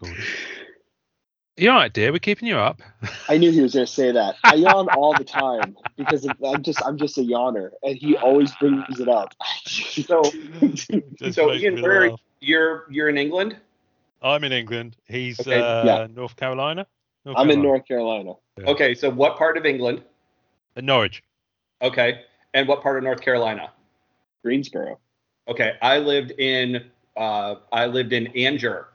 recording. You all right, dear? We're keeping you up. I knew he was going to say that. I yawn all the time because I'm just I'm just a yawner, and he always brings it up. So, so Ian, where laugh. you're you're in England? I'm in England. He's Okay, uh, yeah. North Carolina. North I'm in North Carolina, Yeah. Okay, so what part of England? Uh, Norwich. Okay, and what part of North Carolina? Greensboro. Okay, I lived in uh, I lived in Angier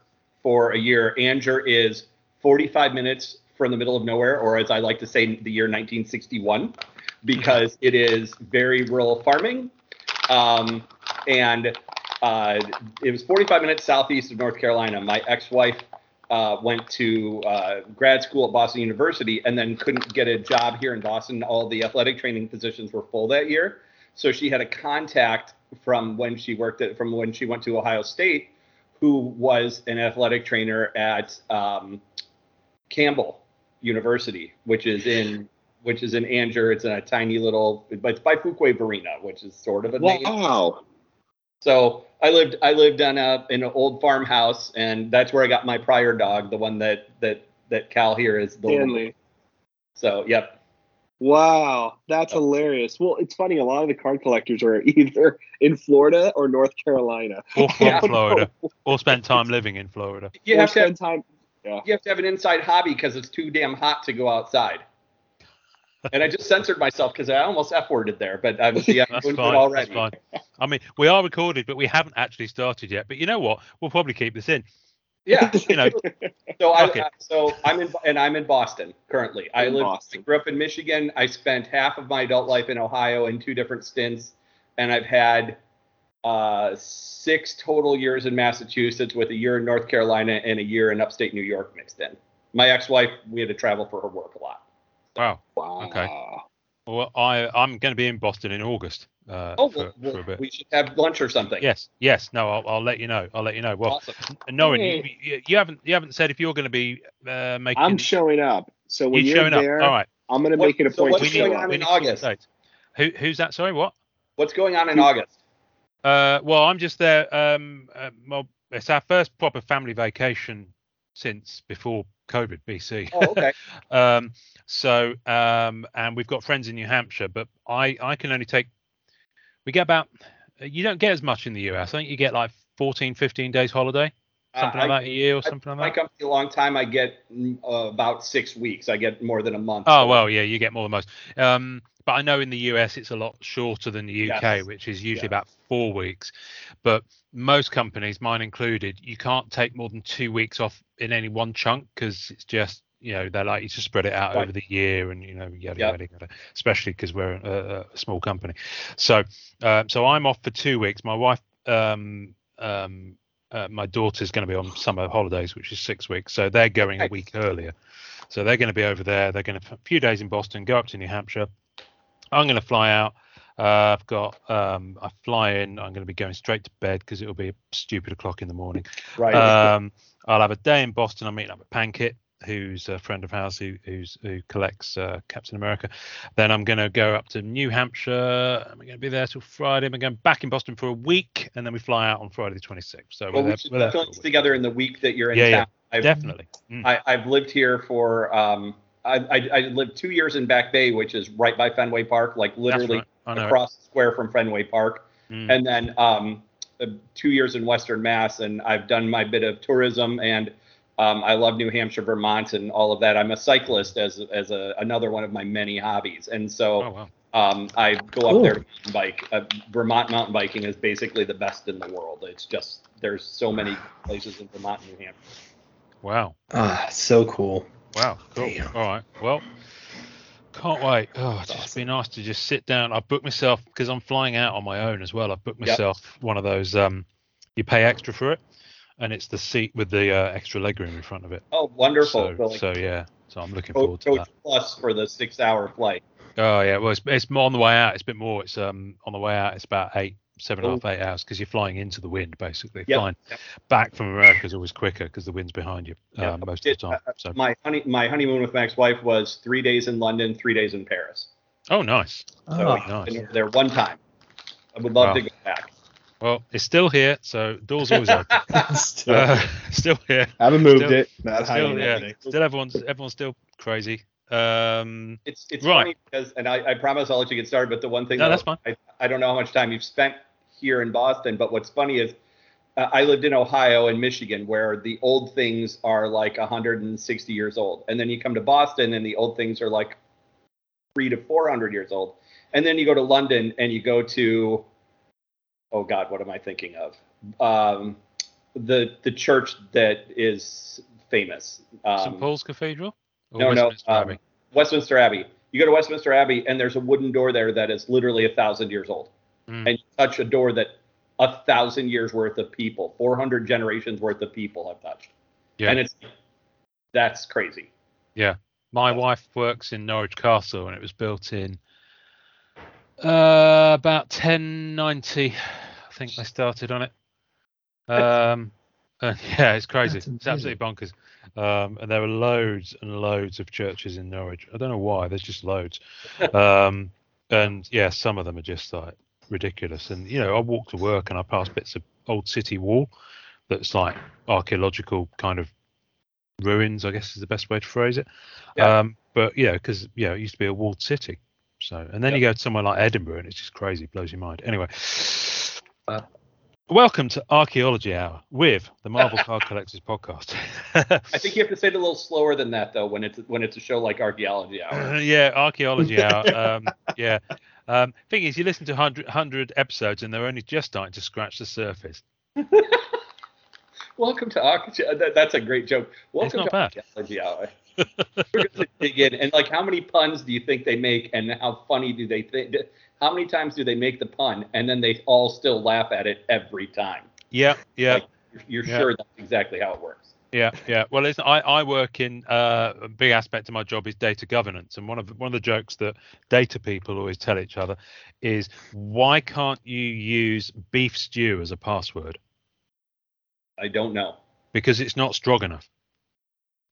for a year. Angier is 45 minutes from the middle of nowhere, or as I like to say, the year 1961, because it is very rural farming, um, and uh, it was 45 minutes southeast of North Carolina. My ex-wife uh, went to uh, grad school at Boston University and then couldn't get a job here in Boston. All the athletic training positions were full that year. So she had a contact from when she worked at, from when she went to Ohio State, who was an athletic trainer at um, Campbell University, which is in which is in Angier. It's in a tiny little, but it's by Fuquay Varina, which is sort of a name. Wow. So I lived I lived on a in an old farmhouse, and that's where I got my prior dog, the one that that that Cal here is the Stanley. So yep. Wow, that's hilarious. Well, it's funny. A lot of the card collectors are either in Florida or North Carolina. Or from Yeah. Florida. Or spent time living in Florida. You Or have to have, spend time. you have to have an inside hobby because it's too damn hot to go outside. And I just censored myself because I almost f worded there, but I'm, see, I'm That's fine. already. That's fine. I mean, we are recorded, but we haven't actually started yet. But you know what? We'll probably keep this in. Yeah. You know, So I, Fuck it. so I'm in and I'm in Boston currently. I In live I grew up in Michigan. I spent half of my adult life in Ohio in two different stints, and I've had uh, six total years in Massachusetts with a year in North Carolina and a year in upstate New York mixed in. My ex-wife, we had to travel for her work a lot. wow. Wow. Okay. Well, I I'm going to be in Boston in August uh, Oh, for, well, for a bit. we should have lunch or something. Yes, yes. No, I'll, I'll let you know. I'll let you know. Well, Awesome. Norrin, Hey. you, you, you haven't you haven't said if you're going to be uh, making. I'm showing up. So when you're you're showing there, up. All right. I'm going to make it a so point what's to going on in need to see August? Who, who's that? Sorry, what? What's going on in August? Uh, well, I'm just there. Um, uh, well, it's our first proper family vacation since before COVID, BC. Oh, okay. um, so, um, and we've got friends in New Hampshire, but I, I can only take, we get about, you don't get as much in the US. I think you get like 14, 15 days holiday, something Uh, like I- that a year or I- something My like that. company a long time. I get mm, uh, about six weeks. I get more than a month. Oh, So- well, yeah, you get more than most. Um, but I know in the US it's a lot shorter than the UK, Yes. which is usually about four weeks. But most companies, mine included, you can't take more than two weeks off in any one chunk because it's just, you know, they like you to spread it out Right. over the year and, you know, yada, Yep. yada, yada, especially because we're a, a small company. So, uh, so I'm off for two weeks. My wife, um, um, uh, my daughter's going to be on summer holidays, which is six weeks. So they're going a week earlier. So they're going to be over there. They're going to a few days in Boston, go up to New Hampshire. I'm going to fly out. Uh, I've got um, I fly in. I'm going to be going straight to bed because it'll be stupid o'clock in the morning. right. Um, I'll have a day in Boston. I'm meeting up with Pankit, who's a friend of ours who who's, who collects uh, Captain America. Then I'm going to go up to New Hampshire. I'm going to be there till Friday. I'm going back in Boston for a week, and then we fly out on Friday the 26th. So well, we're we there, should we're there for a get together in the week that you're in Yeah, yeah. town. I've, Definitely. Mm. I, I've lived here for. Um, I, I, I lived two years in Back Bay, which is right by Fenway Park, like literally right. Know. it. across the square from Fenway Park. Mm. and then um, uh, two years in Western Mass, and I've done my bit of tourism, and um, I love New Hampshire, Vermont, and all of that. I'm a cyclist as as a, another one of my many hobbies, and so oh wow. um, I go Cool. up there to mountain bike. Uh, Vermont mountain biking is basically the best in the world. It's just there's so many places in Vermont and New Hampshire. Wow. Ah, so cool. Wow. Cool. Damn. All right. Well, can't wait. Oh, it's just be nice to just sit down. I've booked myself because I'm flying out on my own as well. I've booked Yep. myself one of those. Um, you pay extra for it, and it's the seat with the uh, extra legroom in front of it. Oh, wonderful! So, So, yeah. So I'm looking Coach, forward to Coach that. Plus for the six-hour flight. Oh yeah. Well, it's, it's more on the way out. It's a bit more. It's um on the way out. It's about eight, seven and a half, eight hours because you're flying into the wind basically. Yep. Flying Yep. back from America is always quicker because the wind's behind you Yeah. um, most of the time. Uh, So My honey, my honeymoon with my ex-wife was three days in London, three days in Paris. oh nice. So Oh, nice. been there one time. I would love Wow. to go back. Well, it's still here, so doors always open. Still, Uh, still here. I haven't moved still- it. Not Still, yeah. anything. Still, everyone's everyone's still crazy. Um, It's it's Right. funny because, and I, I promise I'll let you get started. But the one thing No, that that's fine. I, I don't know how much time you've spent here in Boston, but what's funny is uh, I lived in Ohio and Michigan, where the old things are like 160 years old, and then you come to Boston and the old things are like three to 400 years old, and then you go to London and you go to, oh God, what am I thinking of? Um, the the church that is famous. Um, St Paul's Cathedral. Or no, no, Westminster um, Abbey? Westminster Abbey. You go to Westminster Abbey, and there's a wooden door there that is literally a thousand years old. Mm. And you touch a door that a thousand years worth of people, 400 generations worth of people have touched. Yeah. And it's that's crazy. Yeah. My wife works in Norwich Castle, and it was built in uh, about 1090. I think they started on it. Um, and yeah, it's crazy. It's absolutely bonkers. Um, and there are loads and loads of churches in Norwich. I don't know why. There's just loads. Um, and yeah, some of them are just like ridiculous. And you know, I walk to work and I pass bits of old city wall that's like archaeological kind of ruins. I guess is the best way to phrase it. Yeah. Um, but yeah, because yeah, it used to be a walled city. So, and then you go to somewhere like Edinburgh, and it's just crazy, blows your mind. Anyway, Uh. welcome to Archaeology Hour with the Marvel Card Collectors Podcast. I think you have to say it a little slower than that though when it's when it's a show like Archaeology Hour. yeah, Archaeology Hour. Um, yeah. Um, thing is, you listen to 100, 100 episodes, and they're only just starting to scratch the surface. Welcome to Archaeology. That, that's a great joke. Welcome to bad. Archaeology Hour. We're going to dig in and like how many puns do you think they make and how funny do they think? How many times do they make the pun and then they all still laugh at it every time? Yeah, yeah. Like, You're Yeah. sure that's exactly how it works. Yeah, yeah. Well, listen, I, I work in uh, a big aspect of my job is data governance, and one of one of the jokes that data people always tell each other is why can't you use beef stew as a password? I don't know. Because it's not strong enough.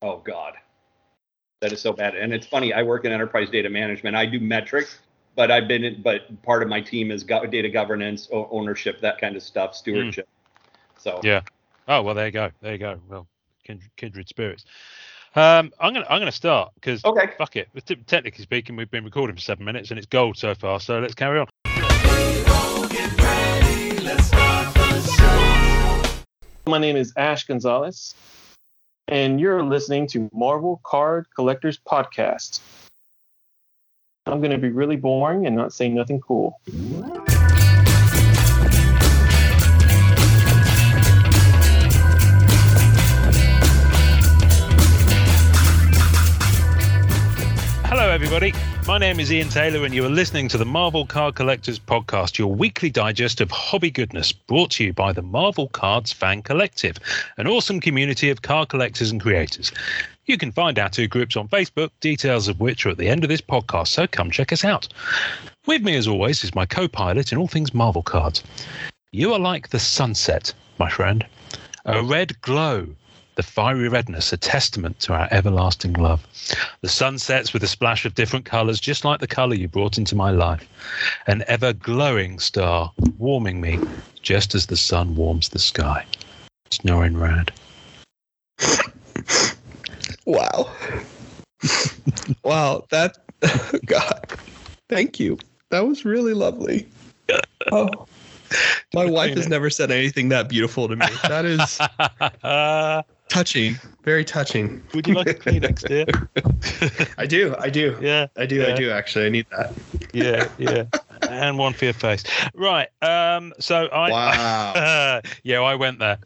Oh God, that is so bad. And it's funny. I work in enterprise data management. I do metrics, but I've been in, but part of my team is go- data governance, o- ownership, that kind of stuff, stewardship. So Yeah. Oh well, there you go. There you go. Well, kindred, kindred spirits. Um, I'm gonna I'm gonna start because okay. fuck it. T- Technically speaking, we've been recording for seven minutes and it's gold so far. So let's carry on. My name is Ash Gonzalez, and you're listening to Marvel Card Collectors Podcast. I'm going to be really boring and not say nothing cool. Hello, everybody. My name is Ian Taylor, and you are listening to the Marvel Card Collectors Podcast, your weekly digest of hobby goodness, brought to you by the Marvel Cards Fan Collective, an awesome community of card collectors and creators. You can find our two groups on Facebook, details of which are at the end of this podcast, so come check us out. With me, as always, is my co pilot in all things Marvel cards. You are like the sunset, my friend, a red glow the fiery redness a testament to our everlasting love. The sun sets with a splash of different colours, just like the colour you brought into my life. An ever glowing star, warming me just as the sun warms the sky. Snoring Rad. Wow. wow, that God. Thank you. That was really lovely. Oh. My wife has never said anything that beautiful to me. That is touching. Very touching. Would you like a Kleenex, dear? I do. I do. yeah, I do. Yeah. I do actually. I need that. yeah, yeah. and one for your face. Right. Um. So I. Wow. yeah, I went there.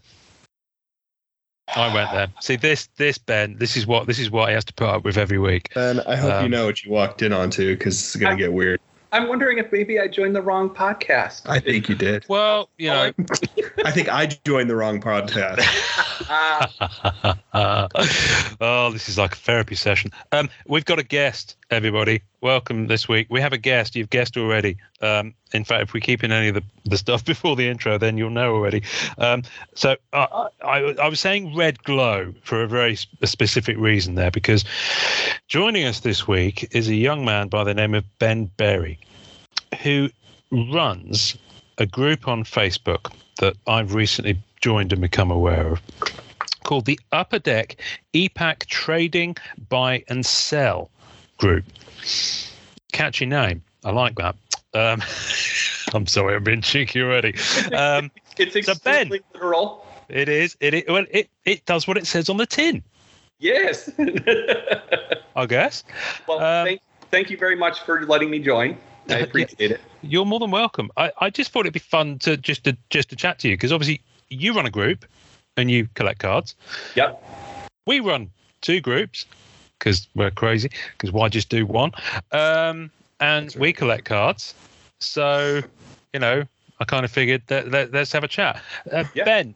I went there. See this, this Ben. This is what this is what he has to put up with every week. Ben, I hope you Um, know what you walked in onto because it's gonna get weird. I'm wondering if maybe I joined the wrong podcast. I think you did. Well, you know. I think I joined the wrong podcast. Oh, this is like a therapy session. Um, we've got a guest, everybody. Welcome this week. We have a guest. You've guessed already. Um, in fact, if we keep in any of the, the stuff before the intro, then you'll know already. Um, so uh, I, I was saying red glow for a very sp- a specific reason there, because joining us this week is a young man by the name of Ben Berry, who runs a group on Facebook that I've recently joined and become aware of called the Upper Deck EPAC Trading Buy and Sell Group. Catchy name. I like that. Um, I'm sorry, I'm being cheeky already. Um, It's So, Ben- literal. it is. It, it well, it it does what it says on the tin. Yes. I guess. well, Um, thank, thank you very much for letting me join. I appreciate it. You're more than welcome. I, I just thought it'd be fun to just to just to chat to you because obviously you run a group and you collect cards. Yep. We run two groups because we're crazy. Because why just do one? Um, and we collect cards. So you know, I kind of figured that let, us have a chat. Uh, Yeah. Ben,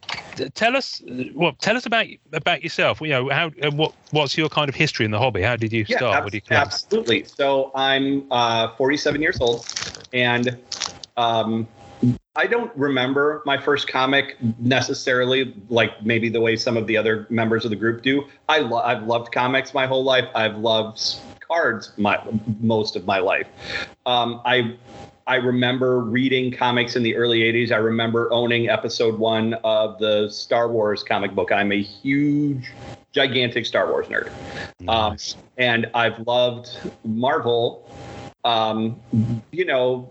tell us well, tell us about about yourself. You know, how uh, what what's your kind of history in the hobby? How did you Yeah, start? do you absolutely. So I'm uh, 47 years old, and um, I don't remember my first comic necessarily like maybe the way some of the other members of the group do. I lo- I've loved comics my whole life. I've loved cards my most of my life. Um, I I remember reading comics in the early 80s. I remember owning episode one of the Star Wars comic book. I'm a huge, gigantic Star Wars nerd. Um, and I've loved Marvel. Um, you know,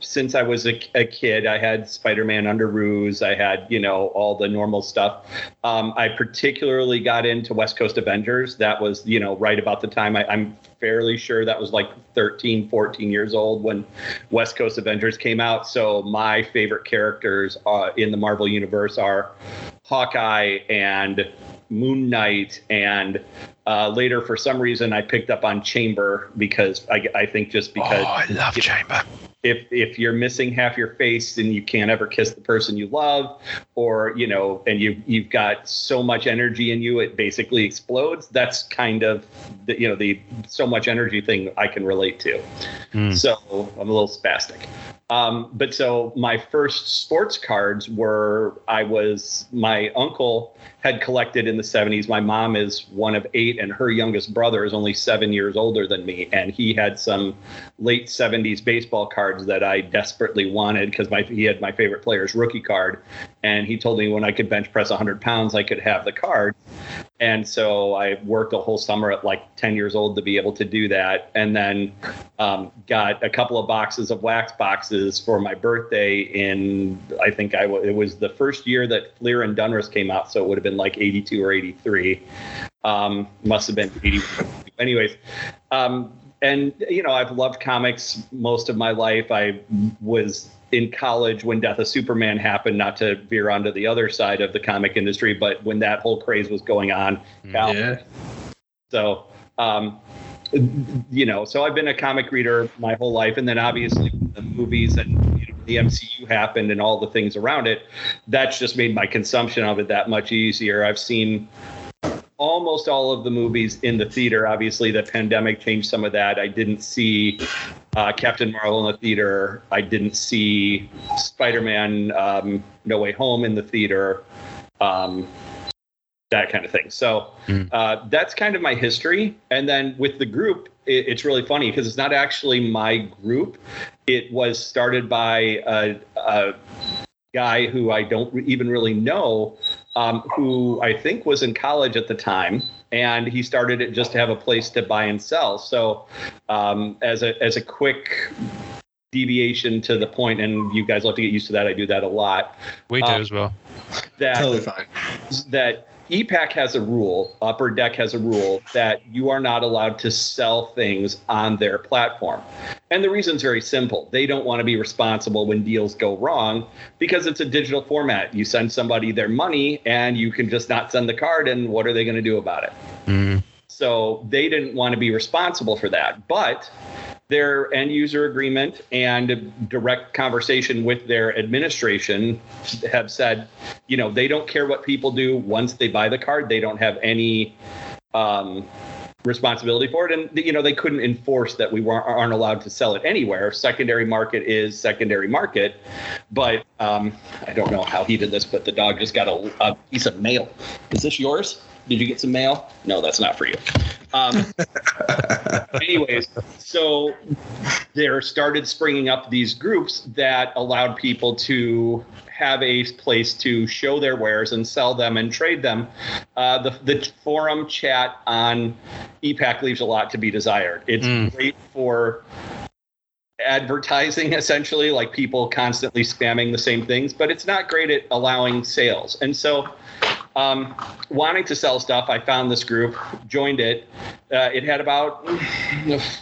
since I was a, a kid, I had Spider-Man Underoos. I had, you know, all the normal stuff. Um, I particularly got into West Coast Avengers. That was, you know, right about the time I, I'm fairly sure that was like 13, 14 years old when West Coast Avengers came out. So my favorite characters uh, in the Marvel universe are Hawkeye and Moon Knight and uh, later for some reason I picked up on Chamber because I, I think just because oh, I love Chamber. if if you're missing half your face and you can't ever kiss the person you love or you know and you you've got so much energy in you it basically explodes that's kind of the you know the so much energy thing I can relate to Mm. so I'm a little spastic um, but so my first sports cards were I was my uncle had collected in the 70s. My mom is one of eight, and her youngest brother is only seven years older than me. And he had some late 70s baseball cards that I desperately wanted because my he had my favorite player's rookie card. And he told me when I could bench press 100 pounds, I could have the card. And so I worked a whole summer at like 10 years old to be able to do that. And then um, got a couple of boxes of wax boxes for my birthday in, I think I w- it was the first year that Fleer and Donruss came out. So it would have been like 82 or 83. Um, must have been 80. Anyways, um, and you know, I've loved comics most of my life. I was in college when Death of Superman happened, not to veer onto the other side of the comic industry, but when that whole craze was going on. Cal- Yeah. So, um, you know, so I've been a comic reader my whole life, and then obviously the movies and you know, the MCU happened and all the things around it. That's just made my consumption of it that much easier. I've seen almost all of the movies in the theater. Obviously, the pandemic changed some of that. I didn't see uh, Captain Marvel in the theater. I didn't see Spider-Man: um, No Way Home in the theater. Um, that kind of thing. So Mm. uh, that's kind of my history. And then with the group, it, it's really funny because it's not actually my group. It was started by a, a guy who I don't even really know, um, who I think was in college at the time. And he started it just to have a place to buy and sell. So, um, as a as a quick deviation to the point, and you guys will have to get used to that. I do that a lot. We do Um, as well. That Totally fine. that EPAC has a rule, Upper Deck has a rule that you are not allowed to sell things on their platform. And the reason's very simple. They don't want to be responsible when deals go wrong because it's a digital format. You send somebody their money and you can just not send the card, and what are they going to do about it? Mm. So they didn't want to be responsible for that. But their end user agreement and direct conversation with their administration have said, you know, they don't care what people do once they buy the card. They don't have any um, responsibility for it. And, you know, they couldn't enforce that we weren't, aren't allowed to sell it anywhere. Secondary market is secondary market. But um, I don't know how he did this, but the dog just got a, a piece of mail. Is this yours? Did you get some mail? No, that's not for you. Um, anyways, so there started springing up these groups that allowed people to have a place to show their wares and sell them and trade them. Uh, the, the forum chat on EPAC leaves a lot to be desired. It's Mm. great for advertising essentially like people constantly spamming the same things but it's not great at allowing sales and so um, wanting to sell stuff i found this group joined it. Uh, it had about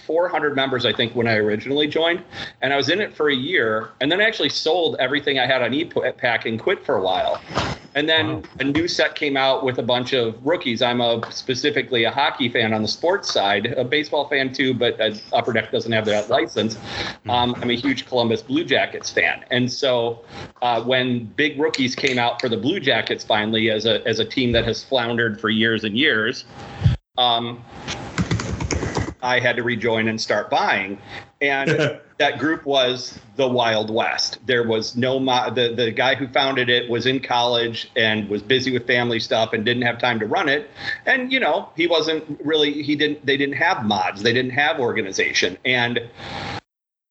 400 members i think when i originally joined. And i was in it for a year and then i actually sold everything i had on epack and quit for a while and then Wow. a new set came out with a bunch of rookies. I'm a specifically a hockey fan on the sports side, a baseball fan too, but uh, Upper Deck doesn't have that license. Um, I'm a huge Columbus Blue Jackets fan, and so uh, when big rookies came out for the Blue Jackets finally, as a as a team that has floundered for years and years, um, I had to rejoin and start buying. And that group was the Wild West. There was no mo- the the guy who founded it was in college and was busy with family stuff and didn't have time to run it. And you know, he wasn't really he didn't they didn't have mods. They didn't have organization. And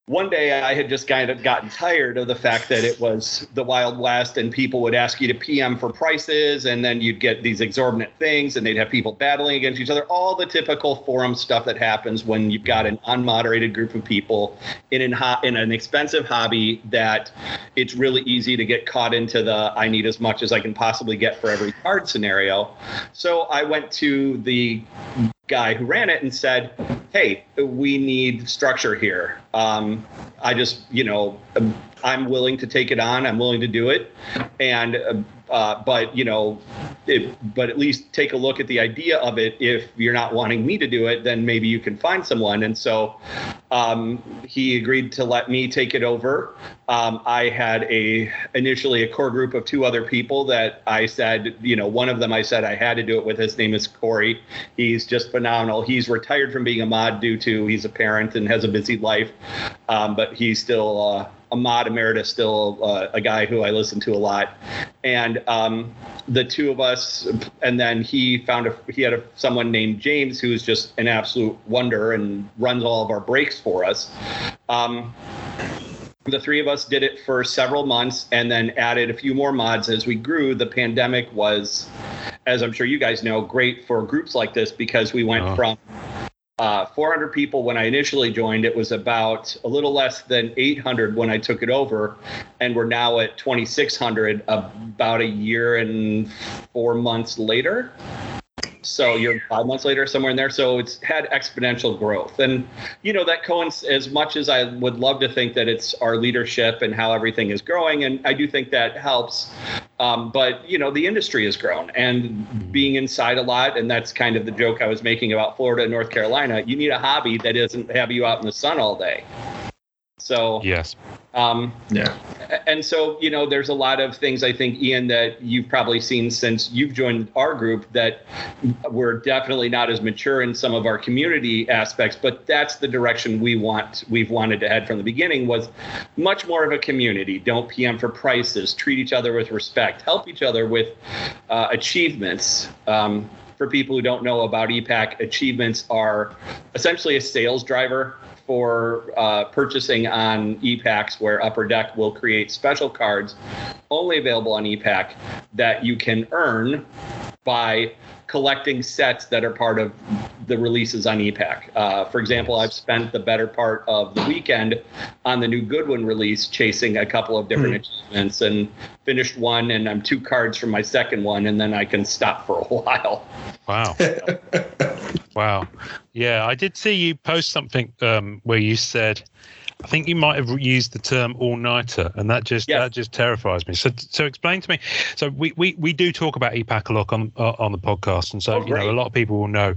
one day I had just kind of gotten tired of the fact that it was the Wild West and people would ask you to PM for prices and then you'd get these exorbitant things and they'd have people battling against each other. All the typical forum stuff that happens when you've got an unmoderated group of people in an, ho- in an expensive hobby that it's really easy to get caught into the I need as much as I can possibly get for every card scenario. So I went to the guy who ran it and said, "Hey, we need structure here. Um, I just, you know, um, I'm willing to take it on. I'm willing to do it, and uh, uh, but you know, it, but at least take a look at the idea of it. If you're not wanting me to do it, then maybe you can find someone." And so um, he agreed to let me take it over. Um, I had a initially a core group of two other people that I said, you know, one of them I said I had to do it with. His name is Corey. He's just phenomenal. He's retired from being a mod due to he's a parent and has a busy life, um, but he's still uh, a mod emeritus, still uh, a guy who I listen to a lot. And um, the two of us, and then he found a he had a, someone named James who's just an absolute wonder and runs all of our breaks for us. Um, the three of us did it for several months and then added a few more mods as we grew. The pandemic was, as I'm sure you guys know, great for groups like this because we went Oh. from uh, 400 people when I initially joined. It was about a little less than 800 when I took it over, and we're now at 2,600 about a year and four months later. So you're five months later, somewhere in there. So it's had exponential growth, and you know that coincides. As much as I would love to think that it's our leadership and how everything is growing, and I do think that helps. Um, but you know the industry has grown, and being inside a lot, and that's kind of the joke I was making about Florida and North Carolina. You need a hobby that doesn't have you out in the sun all day. So Yes. um, Yeah. and so you know there's a lot of things i think ian that you've probably seen since you've joined our group that we're definitely not as mature in some of our community aspects but that's the direction we want we've wanted to head from the beginning was much more of a community. Don't pm for prices. Treat each other with respect. Help each other with uh, achievements. Um, for people who don't know about epac achievements are essentially a sales driver for uh, purchasing on EPACs, where Upper Deck will create special cards only available on EPAC that you can earn by collecting sets that are part of the releases on EPAC. Uh, for example, I've spent the better part of the weekend on the new Goodwin release, chasing a couple of different achievements, and finished one, and I'm two cards from my second one, and then I can stop for a while. Wow. wow. Yeah, I did see you post something um, where you said, I think you might have used the term all nighter, and that just Yeah. that just terrifies me. So, so explain to me. So we, we, we do talk about EPAC a lot on uh, on the podcast, and so Oh, you know a lot of people will know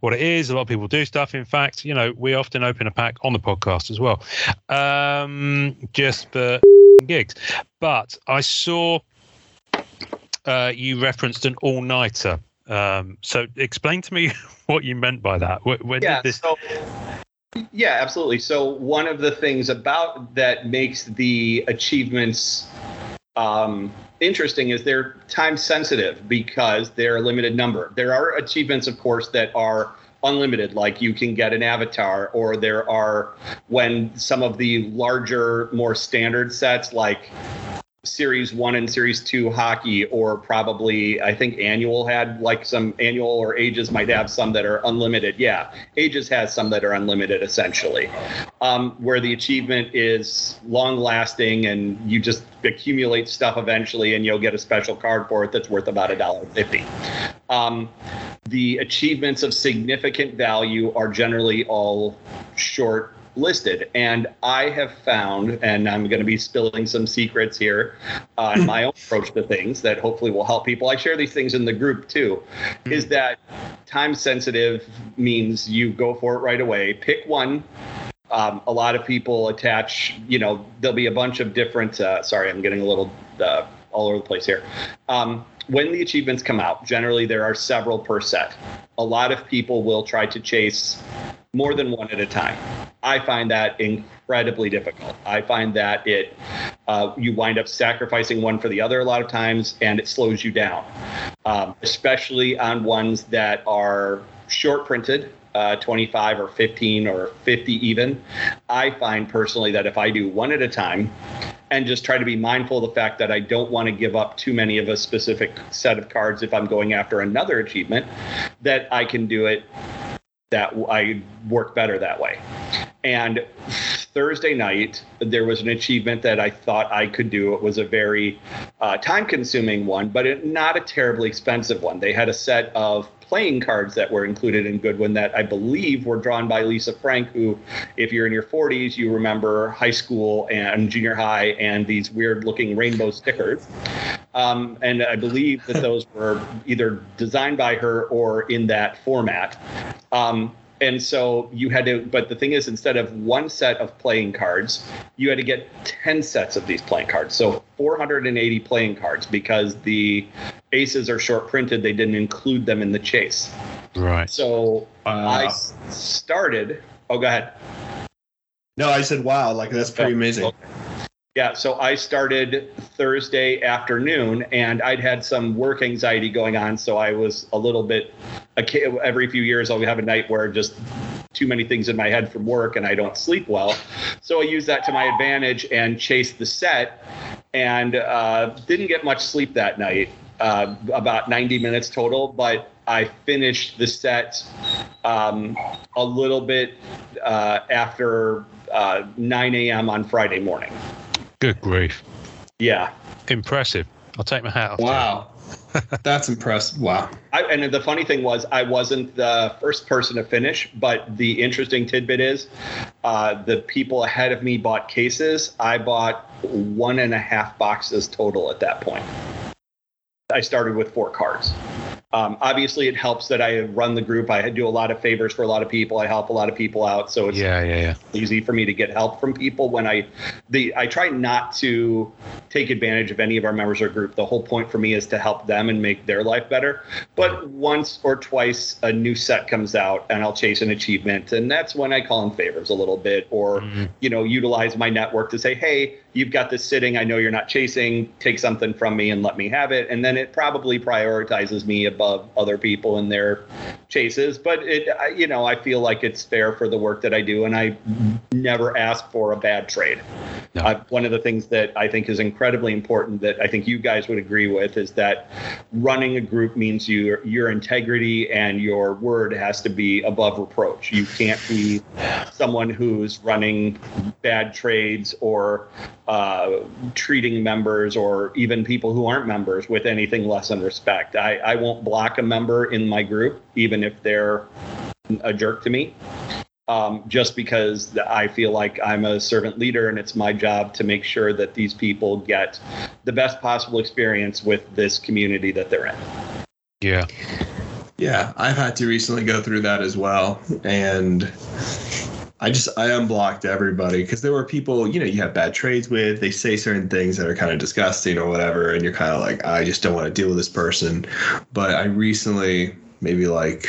what it is. A lot of people do stuff. In fact, you know we often open a pack on the podcast as well, um, just for gigs. But I saw uh, you referenced an all nighter. Um, so explain to me what you meant by that. When, when yeah, this? so yeah, absolutely. So one of the things about that makes the achievements um, interesting is they're time sensitive because they're a limited number. There are achievements, of course, that are unlimited like you can get an avatar or there are when some of the larger more standard sets like series one and series two hockey or probably i think annual had like some annual or ages might have some that are unlimited. Yeah ages has some that are unlimited essentially. Um, where the achievement is long lasting and you just accumulate stuff eventually and you'll get a special card for it that's worth about a dollar fifty. Um, the achievements of significant value are generally all short listed. And I have found, and I'm going to be spilling some secrets here on my own approach to things that hopefully will help people. I share these things in the group too, is that time sensitive means you go for it right away. Pick one. Um, a lot of people attach, you know, there'll be a bunch of different, uh, sorry, I'm getting a little uh, all over the place here. Um, when the achievements come out, generally there are several per set. A lot of people will try to chase more than one at a time. I find that incredibly difficult. I find that it uh, you wind up sacrificing one for the other a lot of times, and it slows you down, um, especially on ones that are short printed. Uh, 25 or 15 or 50 even. I find personally that if I do one at a time and just try to be mindful of the fact that I don't want to give up too many of a specific set of cards if I'm going after another achievement, that I can do it that I work better that way. And Thursday night, there was an achievement that I thought I could do. It was a very uh, time consuming one, but it, not a terribly expensive one. They had a set of playing cards that were included in Goodwin that I believe were drawn by Lisa Frank, who, if you're in your 40s, you remember high school and junior high and these weird looking rainbow stickers. Um, and I believe that those were either designed by her or in that format. Um, and so you had to but the thing is instead of one set of playing cards you had to get 10 sets of these playing cards so 480 playing cards because the aces are short printed they didn't include them in the chase Right. so Wow. i s- started oh go ahead no, I said wow. Like that's pretty Yeah. amazing. Yeah, so I started Thursday afternoon, and I'd had some work anxiety going on, so I was a little bit. Every few years, I'll have a night where just too many things in my head from work, and I don't sleep well. So I used that to my advantage and chased the set, and uh, didn't get much sleep that night. Uh, about 90 minutes total, but I finished the set um, a little bit uh, after uh, 9 a.m. on Friday morning. Good grief. Yeah. Impressive. I'll take my hat off. Wow. That's impressive. Wow. I, and the funny thing was, I wasn't the first person to finish, but the interesting tidbit is uh, the people ahead of me bought cases. I bought one and a half boxes total at that point. I started with four cards. Um, obviously, it helps that I run the group. I do a lot of favors for a lot of people. I help a lot of people out, so it's Yeah, yeah, yeah. easy for me to get help from people when I the I try not to take advantage of any of our members or group. The whole point for me is to help them and make their life better. But once or twice a new set comes out and I'll chase an achievement and that's when I call in favors a little bit or Mhm. you know utilize my network to say, "Hey, you've got this sitting. I know you're not chasing. Take something from me and let me have it." And then it probably prioritizes me above other people in their chases, but it I- you know, I feel like it's fair for the work that I do and I never ask for a bad trade. Uh, one of the things that I think is incredibly important that I think you guys would agree with is that running a group means your your integrity and your word has to be above reproach. You can't be someone who's running bad trades or uh, treating members or even people who aren't members with anything less than respect. I, I won't block a member in my group, even if they're a jerk to me um, just because I feel like I'm a servant leader and it's my job to make sure that these people get the best possible experience with this community that they're in. Yeah. Yeah, I've had to recently go through that as well, and I just I unblocked everybody because there were people you know you have bad trades with. They say certain things that are kind of disgusting or whatever, and you're kind of like I just don't want to deal with this person. But I recently, maybe like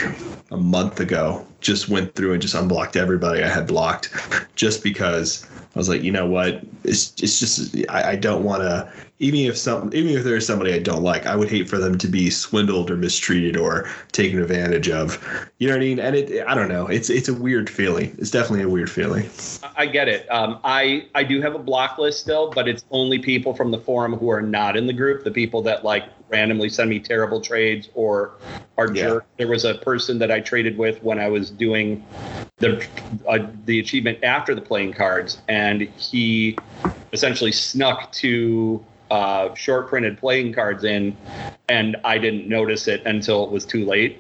a month ago, just went through and just unblocked everybody I had blocked, just because I was like, you know what, it's it's just I, I don't want to even if some even if there's somebody I don't like, I would hate for them to be swindled or mistreated or taken advantage of. You know what I mean? And it I don't know. It's it's a weird feeling. It's definitely a weird feeling. I get it. Um, I I do have a block list still, but it's only people from the forum who are not in the group. The people that like randomly send me terrible trades or are Yeah. jerk. There was a person that I traded with when I was doing the uh, the achievement after the playing cards, and he essentially snuck two uh, short printed playing cards in, and I didn't notice it until it was too late.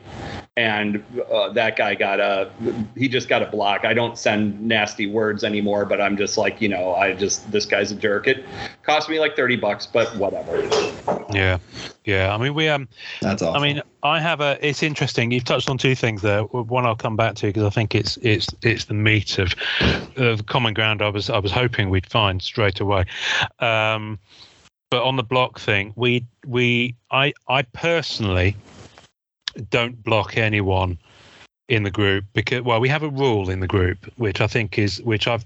And uh, that guy got a he just got a block. I don't send nasty words anymore, but I'm just like you know I just this guy's a jerk. It cost me like thirty bucks, but whatever. Yeah, yeah. I mean, we um, That's awful. I mean, I have a. It's interesting. You've touched on two things there. One I'll come back to because I think it's it's it's the meat of of common ground. I was I was hoping we'd find straight away. Um, but on the block thing, we we I I personally don't block anyone in the group because well we have a rule in the group which I think is which I've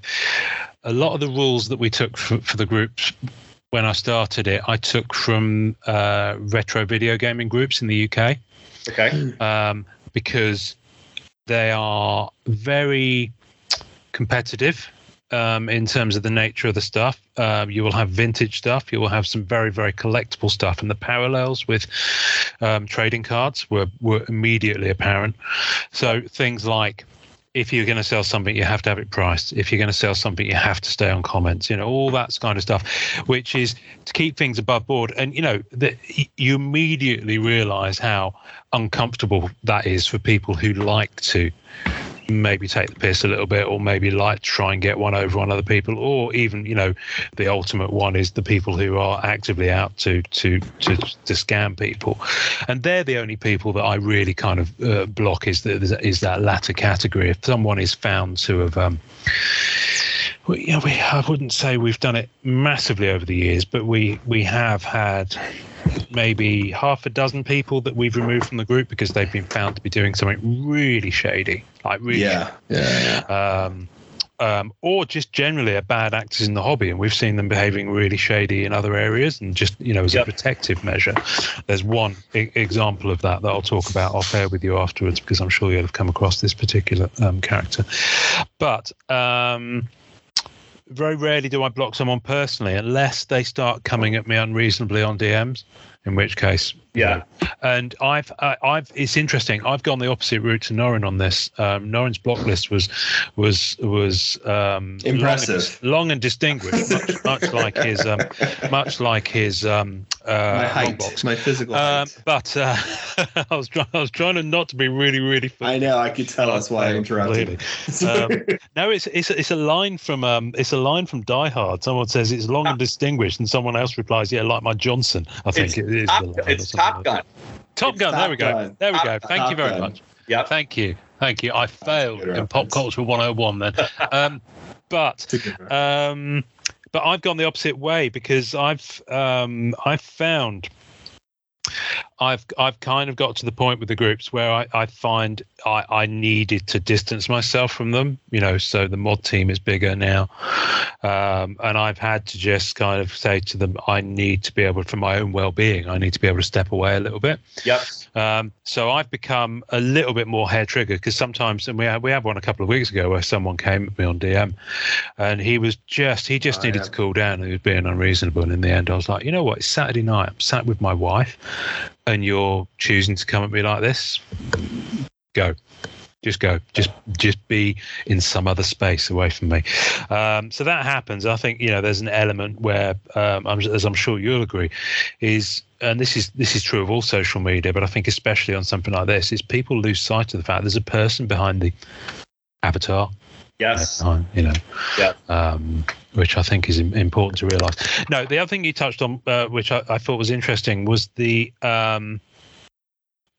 a lot of the rules that we took for, for the groups when I started it I took from uh, retro video gaming groups in the UK Okay. um, because they are very competitive um, in terms of the nature of the stuff. Um, you will have vintage stuff. You will have some very, very collectible stuff, and the parallels with um, trading cards were were immediately apparent. So things like. If you're going to sell something, you have to have it priced. If you're going to sell something, you have to stay on comments. You know all that kind of stuff, which is to keep things above board. And you know that you immediately realise how uncomfortable that is for people who like to maybe take the piss a little bit or maybe like try and get one over on other people or even you know the ultimate one is the people who are actively out to to to, to scam people. And they're the only people that i really kind of uh, block is that is that latter category. If someone is found to have um we, you know, we, I wouldn't say we've done it massively over the years, but we we have had maybe half a dozen people that we've removed from the group because they've been found to be doing something really shady, like really, yeah, yeah, yeah. um, um, or just generally are bad actors in the hobby, and we've seen them behaving really shady in other areas, and just you know as Yep. a protective measure. There's one e- example of that that I'll talk about off air with you afterwards because I'm sure you'll have come across this particular um, character. But um, very rarely do I block someone personally unless they start coming at me unreasonably on DMs. In which case, Yeah. And I've, I, I've. It's interesting. I've gone the opposite route to Norrin on this. Um, Norrin's block list was, was, was um, Impressive. long and, long and distinguished, much, much like his, um, much like his um, uh, my height, box. my physical Um, height. but uh, I was trying. I was trying to not to be really, really. I know. I could tell. That's why I interrupted. Completely. Um, no, it's it's it's a line from um it's a line from Die Hard. Someone says it's long and distinguished, and someone else replies, "Yeah, like my Johnson." I think It's it is. Top, the line or it's something Top Gun. Top It's Gun. there we go. Gun. There we Top- go. Thank Top you very Gun. much. Yep. Thank you. Thank you. I failed in pop culture 101 then. Um, but um, but I've gone the opposite way because I've um, I've found I've I've kind of got to the point with the groups where I, I find I, I needed to distance myself from them, you know, so the mod team is bigger now. Um, and I've had to just kind of say to them, I need to be able, for my own well being, I need to be able to step away a little bit. Yep. Um, so I've become a little bit more hair triggered because sometimes, and we had, we had one a couple of weeks ago where someone came at me on DM, and he was just he just Oh, needed yeah. to cool down. and He was being unreasonable, and in the end, I was like, you know what? It's Saturday night. I'm sat with my wife, and you're choosing to come at me like this. Go. Just go. Just just be in some other space away from me. Um, so that happens. I think you know there's an element where, um, as I'm sure you'll agree, is and this is this is true of all social media, but I think especially on something like this, is people lose sight of the fact there's a person behind the avatar. Yes. you know, Yeah. um, which I think is important to realise. No, the other thing you touched on, uh, which I, I thought was interesting, was the um,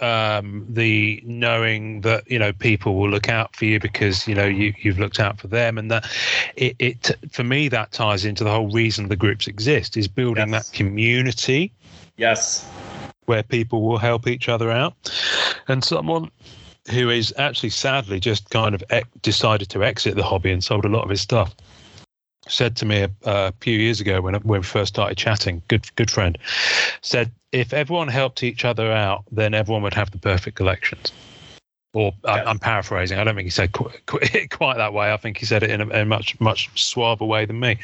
um, the knowing that you know people will look out for you because you know you you've looked out for them, and that it, it for me that ties into the whole reason the groups exist is building Yes. that community Yes. where people will help each other out. And someone who is actually sadly just kind of ex- decided to exit the hobby and sold a lot of his stuff, said to me a, a few years ago when when we first started chatting, good good friend, said if everyone helped each other out, then everyone would have the perfect collections. Or I, I'm paraphrasing. I don't think he said qu- qu- quite that way. I think he said it in a, a much much suaver way than me.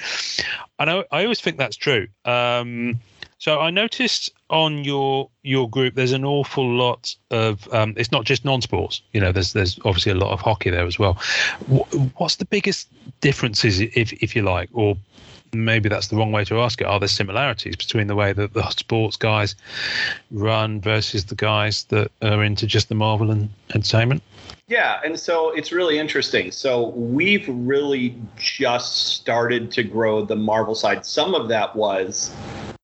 And I, I always think that's true. Um, so I noticed on your your group there's an awful lot of um, it's not just non-sports. You know, there's there's obviously a lot of hockey there as well. What's the biggest differences, if if you like, or maybe that's the wrong way to ask it? Are there similarities between the way that the sports guys run versus the guys that are into just the Marvel and entertainment? Yeah, and so it's really interesting. So we've really just started to grow the Marvel side. Some of that was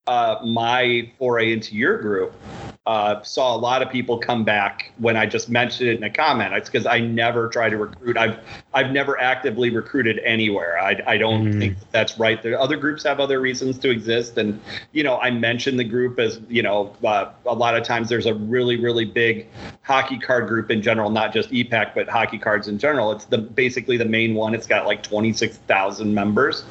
uh, my foray into your group. Uh, saw a lot of people come back when I just mentioned it in a comment. It's because I never try to recruit. I've I've never actively recruited anywhere. I, I don't Mm. think that that's right. There other groups have other reasons to exist, and you know I mentioned the group as you know uh, a lot of times there's a really really big hockey card group in general, not just EPAC, but hockey cards in general. It's the basically the main one. It's got like 26,000 members,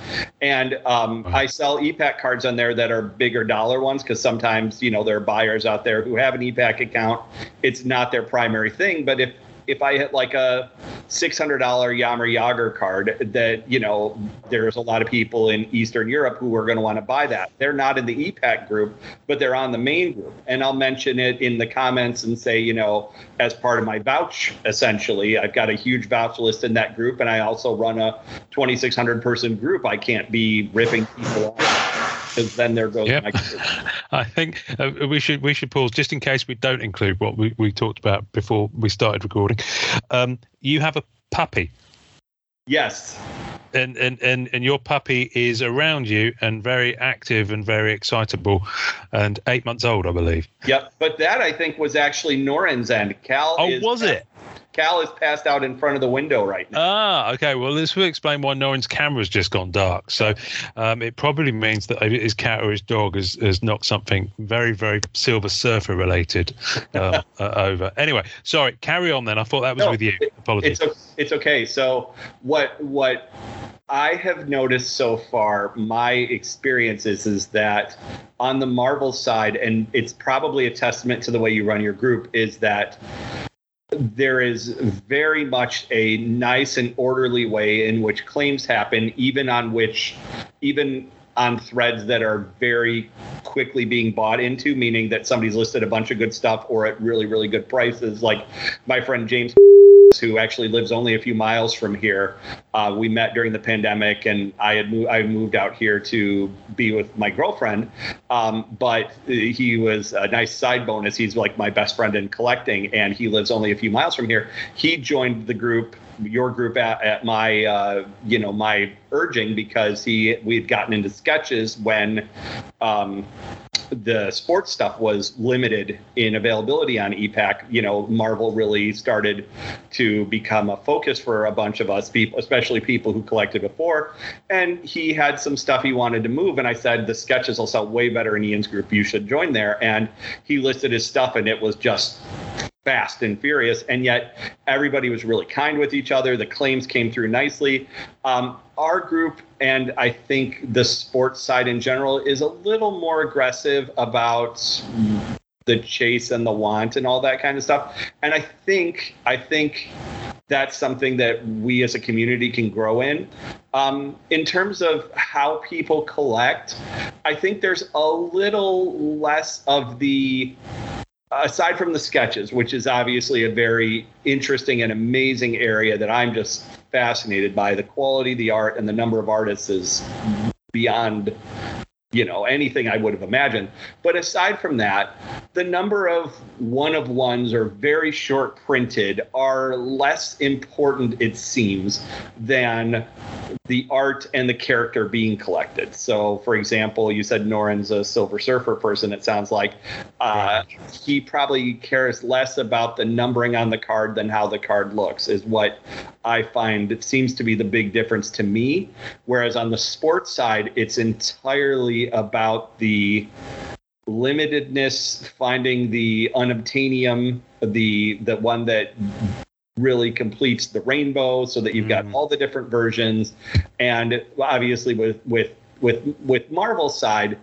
and um, Wow. I sell EPAC cards on there that are bigger dollar ones because sometimes you know there are buyers out there who have an EPAC account. It's not their primary thing, but if if I hit like a six hundred dollar Jaromir Jagr card, that you know there's a lot of people in Eastern Europe who are going to want to buy that. They're not in the EPAC group, but they're on the main group, and I'll mention it in the comments and say, you know, as part of my vouch, essentially, I've got a huge vouch list in that group, and I also run a 2,600 person group. I can't be ripping people off because then there goes Yep. my. I think uh, we should we should pause just in case we don't include what we, we talked about before we started recording. Um, you have a puppy, Yes. and, and and and your puppy is around you and very active and very excitable, and eight months old, I believe. Yep. But that I think was actually Noren's end. Cal. Oh, was it? Cal is passed out in front of the window right now. Ah, okay. Well, this will explain why Noren's camera's just gone dark. So, um, it probably means that his cat or his dog has, has knocked something very, very Silver Surfer related um, uh, over. Anyway, sorry. Carry on then. I thought that was No, with you. Apologies. it's it's okay. So what what I have noticed so far, my experience is is that on the Marvel side, and it's probably a testament to the way you run your group, is that there is very much a nice and orderly way in which claims happen, even on which, even on threads that are very quickly being bought into, meaning that somebody's listed a bunch of good stuff or at really, really good prices. Like my friend James who actually lives only a few miles from here. Uh, we met during the pandemic, and I had moved, I moved out here to be with my girlfriend. Um, but he was a nice side bonus. He's like my best friend in collecting, and he lives only a few miles from here. He joined the group, your group, at, at my uh, you know my urging because he we had gotten into sketches when. Um, the sports stuff was limited in availability on EPAC. You know, Marvel really started to become a focus for a bunch of us people, especially people who collected before. And he had some stuff he wanted to move, and I said the sketches will sell way better in Ian's group. You should join there. And he listed his stuff, and it was just fast and furious and yet everybody was really kind with each other. The claims came through nicely. Um, our group and i think the sports side in general is a little more aggressive about the chase and the want and all that kind of stuff. And i think i think that's something that we as a community can grow in. Um, in terms of how people collect i think there's a little less of the aside from the sketches, which is obviously a very interesting and amazing area that I'm just fascinated by, the quality, the art, and the number of artists is beyond you know anything I would have imagined. But aside from that, the number of one of ones or very short printed are less important, it seems, than the art and the character being collected. So, for example, you said Noren's a Silver Surfer person. It sounds like uh, he probably cares less about the numbering on the card than how the card looks. Is what I find it seems to be the big difference to me. Whereas on the sports side, it's entirely about the limitedness, finding the unobtainium the the one that really completes the rainbow so that you've got Mm. all the different versions and obviously with with with with Marvel's side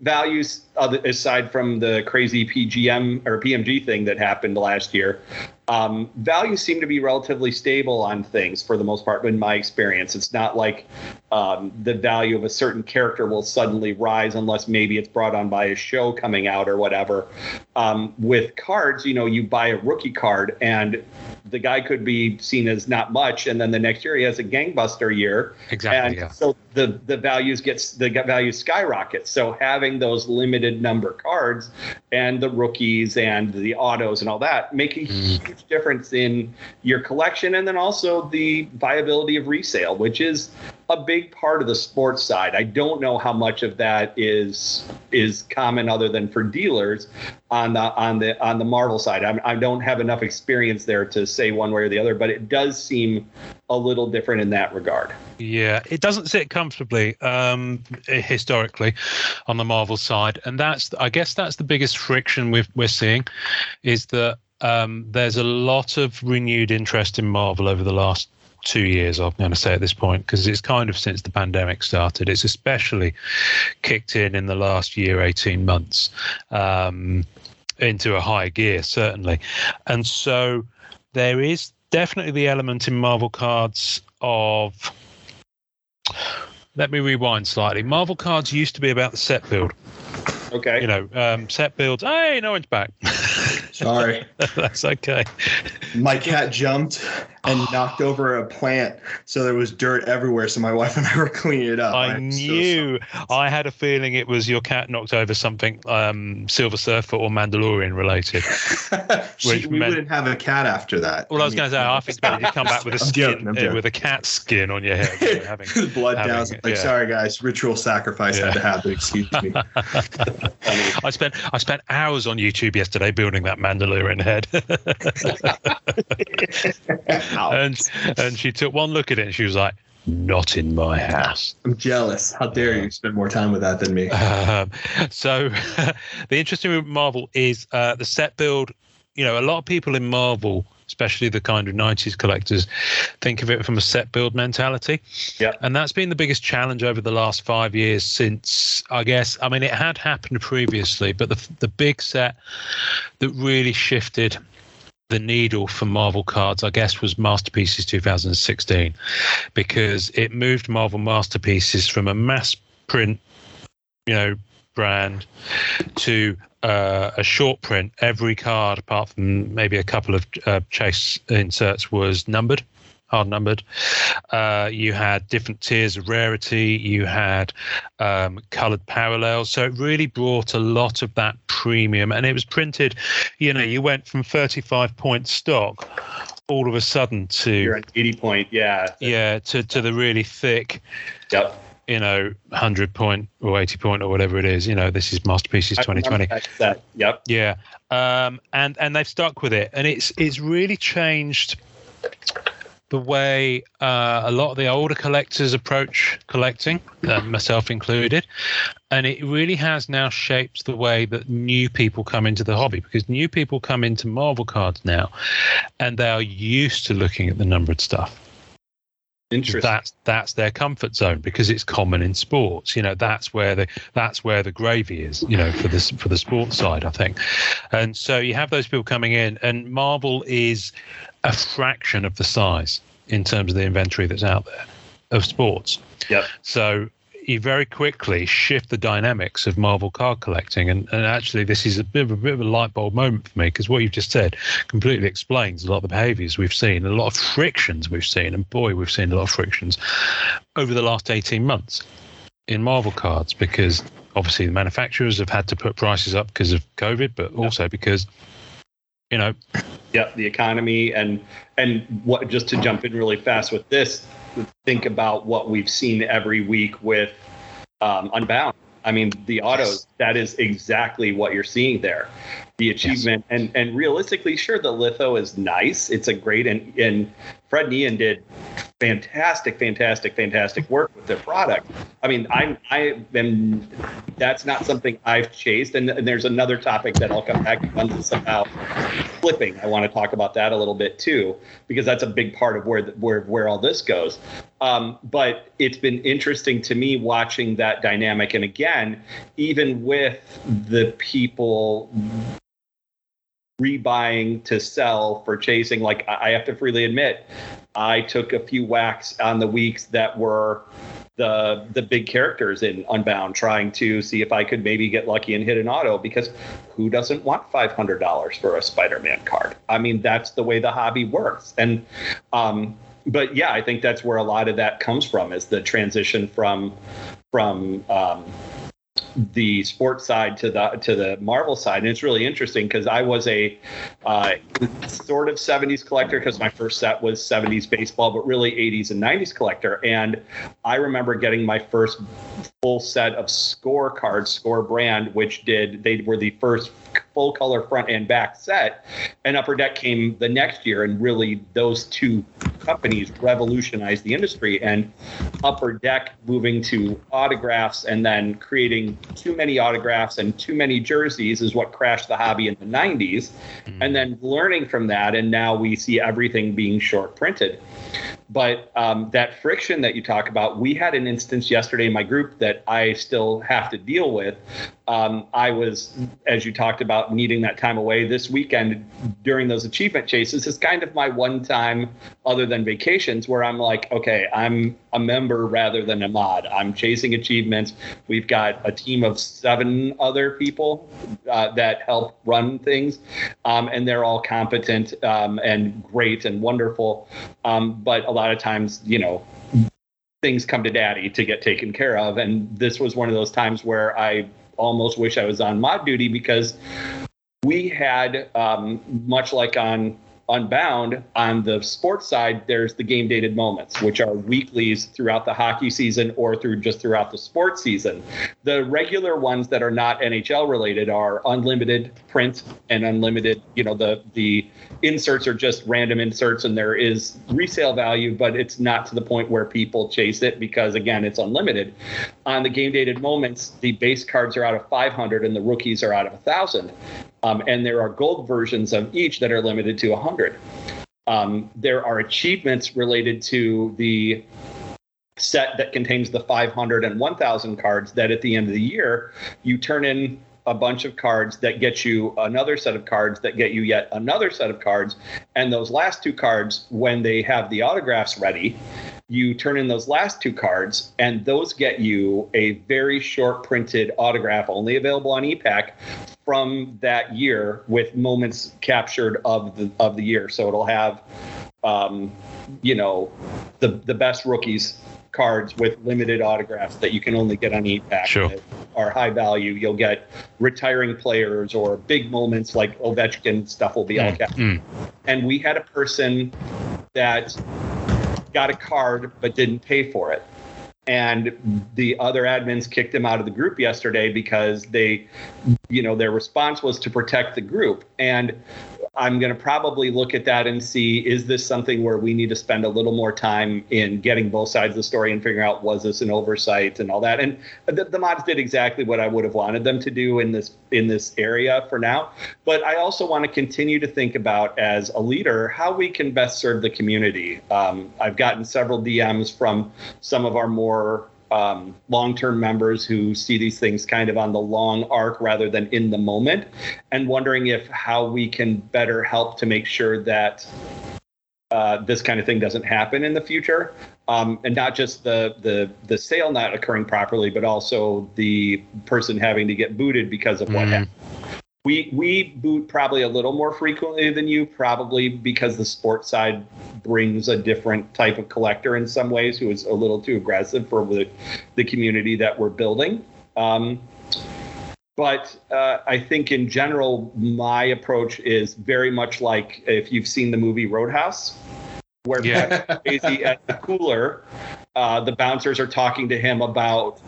values other, aside from the crazy PGM or PMG thing that happened last year um, values seem to be relatively stable on things for the most part in my experience it's not like um, the value of a certain character will suddenly rise unless maybe it's brought on by a show coming out or whatever um, with cards you know you buy a rookie card and the guy could be seen as not much and then the next year he has a gangbuster year Exactly. and yeah. so the the values gets the value skyrockets. So having those limited number cards and the rookies and the autos and all that make a Mm. huge difference in your collection, and then also the viability of resale, which is a big part of the sports side. I don't know how much of that is is common other than for dealers on the on the on the Marvel side. I'm, I don't have enough experience there to say one way or the other, but it does seem a little different in that regard. Yeah, it doesn't sit comfortably um, historically on the Marvel side, and that's I guess that's the biggest friction we've, we're seeing, is that um, there's a lot of renewed interest in Marvel over the last two years. I'm going to say at this point because it's kind of since the pandemic started. It's especially kicked in in the last year, eighteen months. Um, into a higher gear certainly and so there is definitely the element in marvel cards of let me rewind slightly. Marvel cards used to be about the set build. Okay. You know, um, set builds. Hey, no one's back. Sorry. That's okay. My cat jumped and knocked over a plant, so there was dirt everywhere. So my wife and I were cleaning it up. I I'm so knew. I had a feeling it was your cat knocked over something um, Silver Surfer or Mandalorian related. She- we meant- wouldn't have a cat after that. Well, I was going to say, I think you come back with a skin, joking, uh, with a cat skin on your head. having, blood having- down. Like, yeah. sorry guys, ritual sacrifice Yeah. had to happen. Excuse me. I spent I spent hours on YouTube yesterday building that Mandalorian head. and and she took one look at it and she was like, "Not in my house." I'm jealous. How dare you spend more time with that than me? Um, so the interesting with Marvel is uh, the set build. You know, a lot of people in Marvel, especially the kind of '90s collectors, think of it from a set build mentality. Yeah. and that's been the biggest challenge over the last five years. Since I guess, I mean, it had happened previously, but the the big set that really shifted the needle for Marvel cards, I guess, was Masterpieces 2016, because it moved Marvel Masterpieces from a mass print, you know, brand to uh, a short print. Every card, apart from maybe a couple of uh, chase inserts, was numbered. Hard numbered. Uh, you had different tiers of rarity. You had um, coloured parallels. So it really brought a lot of that premium, and it was printed. You know, you went from 35 point stock all of a sudden to You're an 80 point. Yeah. yeah to to the really thick Yep. You know 100 point or 80 point or whatever it is you know this is masterpieces 2020 that. Yep. yeah. Um and and they've stuck with it. And it's it's really changed the way uh, a lot of the older collectors approach collecting, uh, myself included, and it really has now shaped the way that new people come into the hobby because new people come into Marvel cards now, and they are used to looking at the numbered stuff Interesting. that's that's their comfort zone because it's common in sports you know that's where the that's where the gravy is you know for this for the sports side i think and so you have those people coming in and marvel is a fraction of the size in terms of the inventory that's out there of sports Yep. so you very quickly shift the dynamics of Marvel card collecting, and, and actually, this is a bit of a bit of a light bulb moment for me because what you've just said completely explains a lot of the behaviours we've seen, a lot of frictions we've seen, and boy, we've seen a lot of frictions over the last eighteen months in Marvel cards because obviously the manufacturers have had to put prices up because of COVID, but also because you know Yep, the economy and and what just to jump in really fast with this, think about what we've seen every week with um, Unbound. I mean, the autos, that is exactly what you're seeing there. The achievement and and realistically, sure, the litho is nice. It's a great and and Fred and Ian did fantastic, fantastic, fantastic work with their product. I mean, I'm I am that's not something I've chased. And, and there's another topic that I'll come back to about flipping. I want to talk about that a little bit too, because that's a big part of where the, where where all this goes. Um, but it's been interesting to me watching that dynamic. And again, even with the people rebuying to sell for chasing, like I have to freely admit, I took a few whacks on the weeks that were the the big characters in Unbound, trying to see if I could maybe get lucky and hit an auto because who doesn't want five hundred dollars for a Spider-Man card? I mean, that's the way the hobby works. And um, but yeah, I think that's where a lot of that comes from is the transition from from um, the sports side to the to the Marvel side, and it's really interesting because I was a uh, sort of 70s collector because my first set was 70s baseball, but really 80s and 90s collector. And I remember getting my first full set of score cards, score brand, which did they were the first full color front and back set. And Upper Deck came the next year, and really those two companies revolutionized the industry. And Upper Deck moving to autographs and then creating too many autographs and too many jerseys is what crashed the hobby in the 90s. Mm-hmm. And then learning from that, and now we see everything being short printed. But um, that friction that you talk about, we had an instance yesterday in my group that I still have to deal with. Um, I was, as you talked about, needing that time away this weekend during those achievement chases. Is kind of my one time, other than vacations, where I'm like, okay, I'm a member rather than a mod. I'm chasing achievements. We've got a team of seven other people uh, that help run things, um, and they're all competent um, and great and wonderful. Um, but a lot of times, you know, things come to daddy to get taken care of. And this was one of those times where I almost wish I was on mod duty because we had, um, much like on Unbound, on the sports side, there's the game dated moments, which are weeklies throughout the hockey season or through just throughout the sports season. The regular ones that are not NHL related are unlimited print and unlimited. You know, the the inserts are just random inserts, and there is resale value, but it's not to the point where people chase it because again, it's unlimited. On the game dated moments, the base cards are out of 500 and the rookies are out of a thousand. Um, and there are gold versions of each that are limited to 100. Um, there are achievements related to the set that contains the 500 and 1000 cards that at the end of the year you turn in a bunch of cards that get you another set of cards that get you yet another set of cards and those last two cards when they have the autographs ready you turn in those last two cards, and those get you a very short printed autograph, only available on e-Pack from that year with moments captured of the of the year. So it'll have, um, you know, the the best rookies cards with limited autographs that you can only get on e-Pack sure. are high value. You'll get retiring players or big moments like Ovechkin stuff will be mm, all kept. Mm. And we had a person that got a card but didn't pay for it. And the other admins kicked him out of the group yesterday because they, you know, their response was to protect the group. And I'm going to probably look at that and see is this something where we need to spend a little more time in getting both sides of the story and figuring out was this an oversight and all that. And the, the mods did exactly what I would have wanted them to do in this in this area for now. But I also want to continue to think about as a leader how we can best serve the community. Um, I've gotten several DMs from some of our more um, long-term members who see these things kind of on the long arc rather than in the moment, and wondering if how we can better help to make sure that uh, this kind of thing doesn't happen in the future, um, and not just the the the sale not occurring properly, but also the person having to get booted because of what mm. happened. We we boot probably a little more frequently than you, probably because the sports side brings a different type of collector in some ways who is a little too aggressive for the, the community that we're building. Um, but uh, I think in general, my approach is very much like if you've seen the movie Roadhouse where yeah. Swayze at the cooler, uh, the bouncers are talking to him about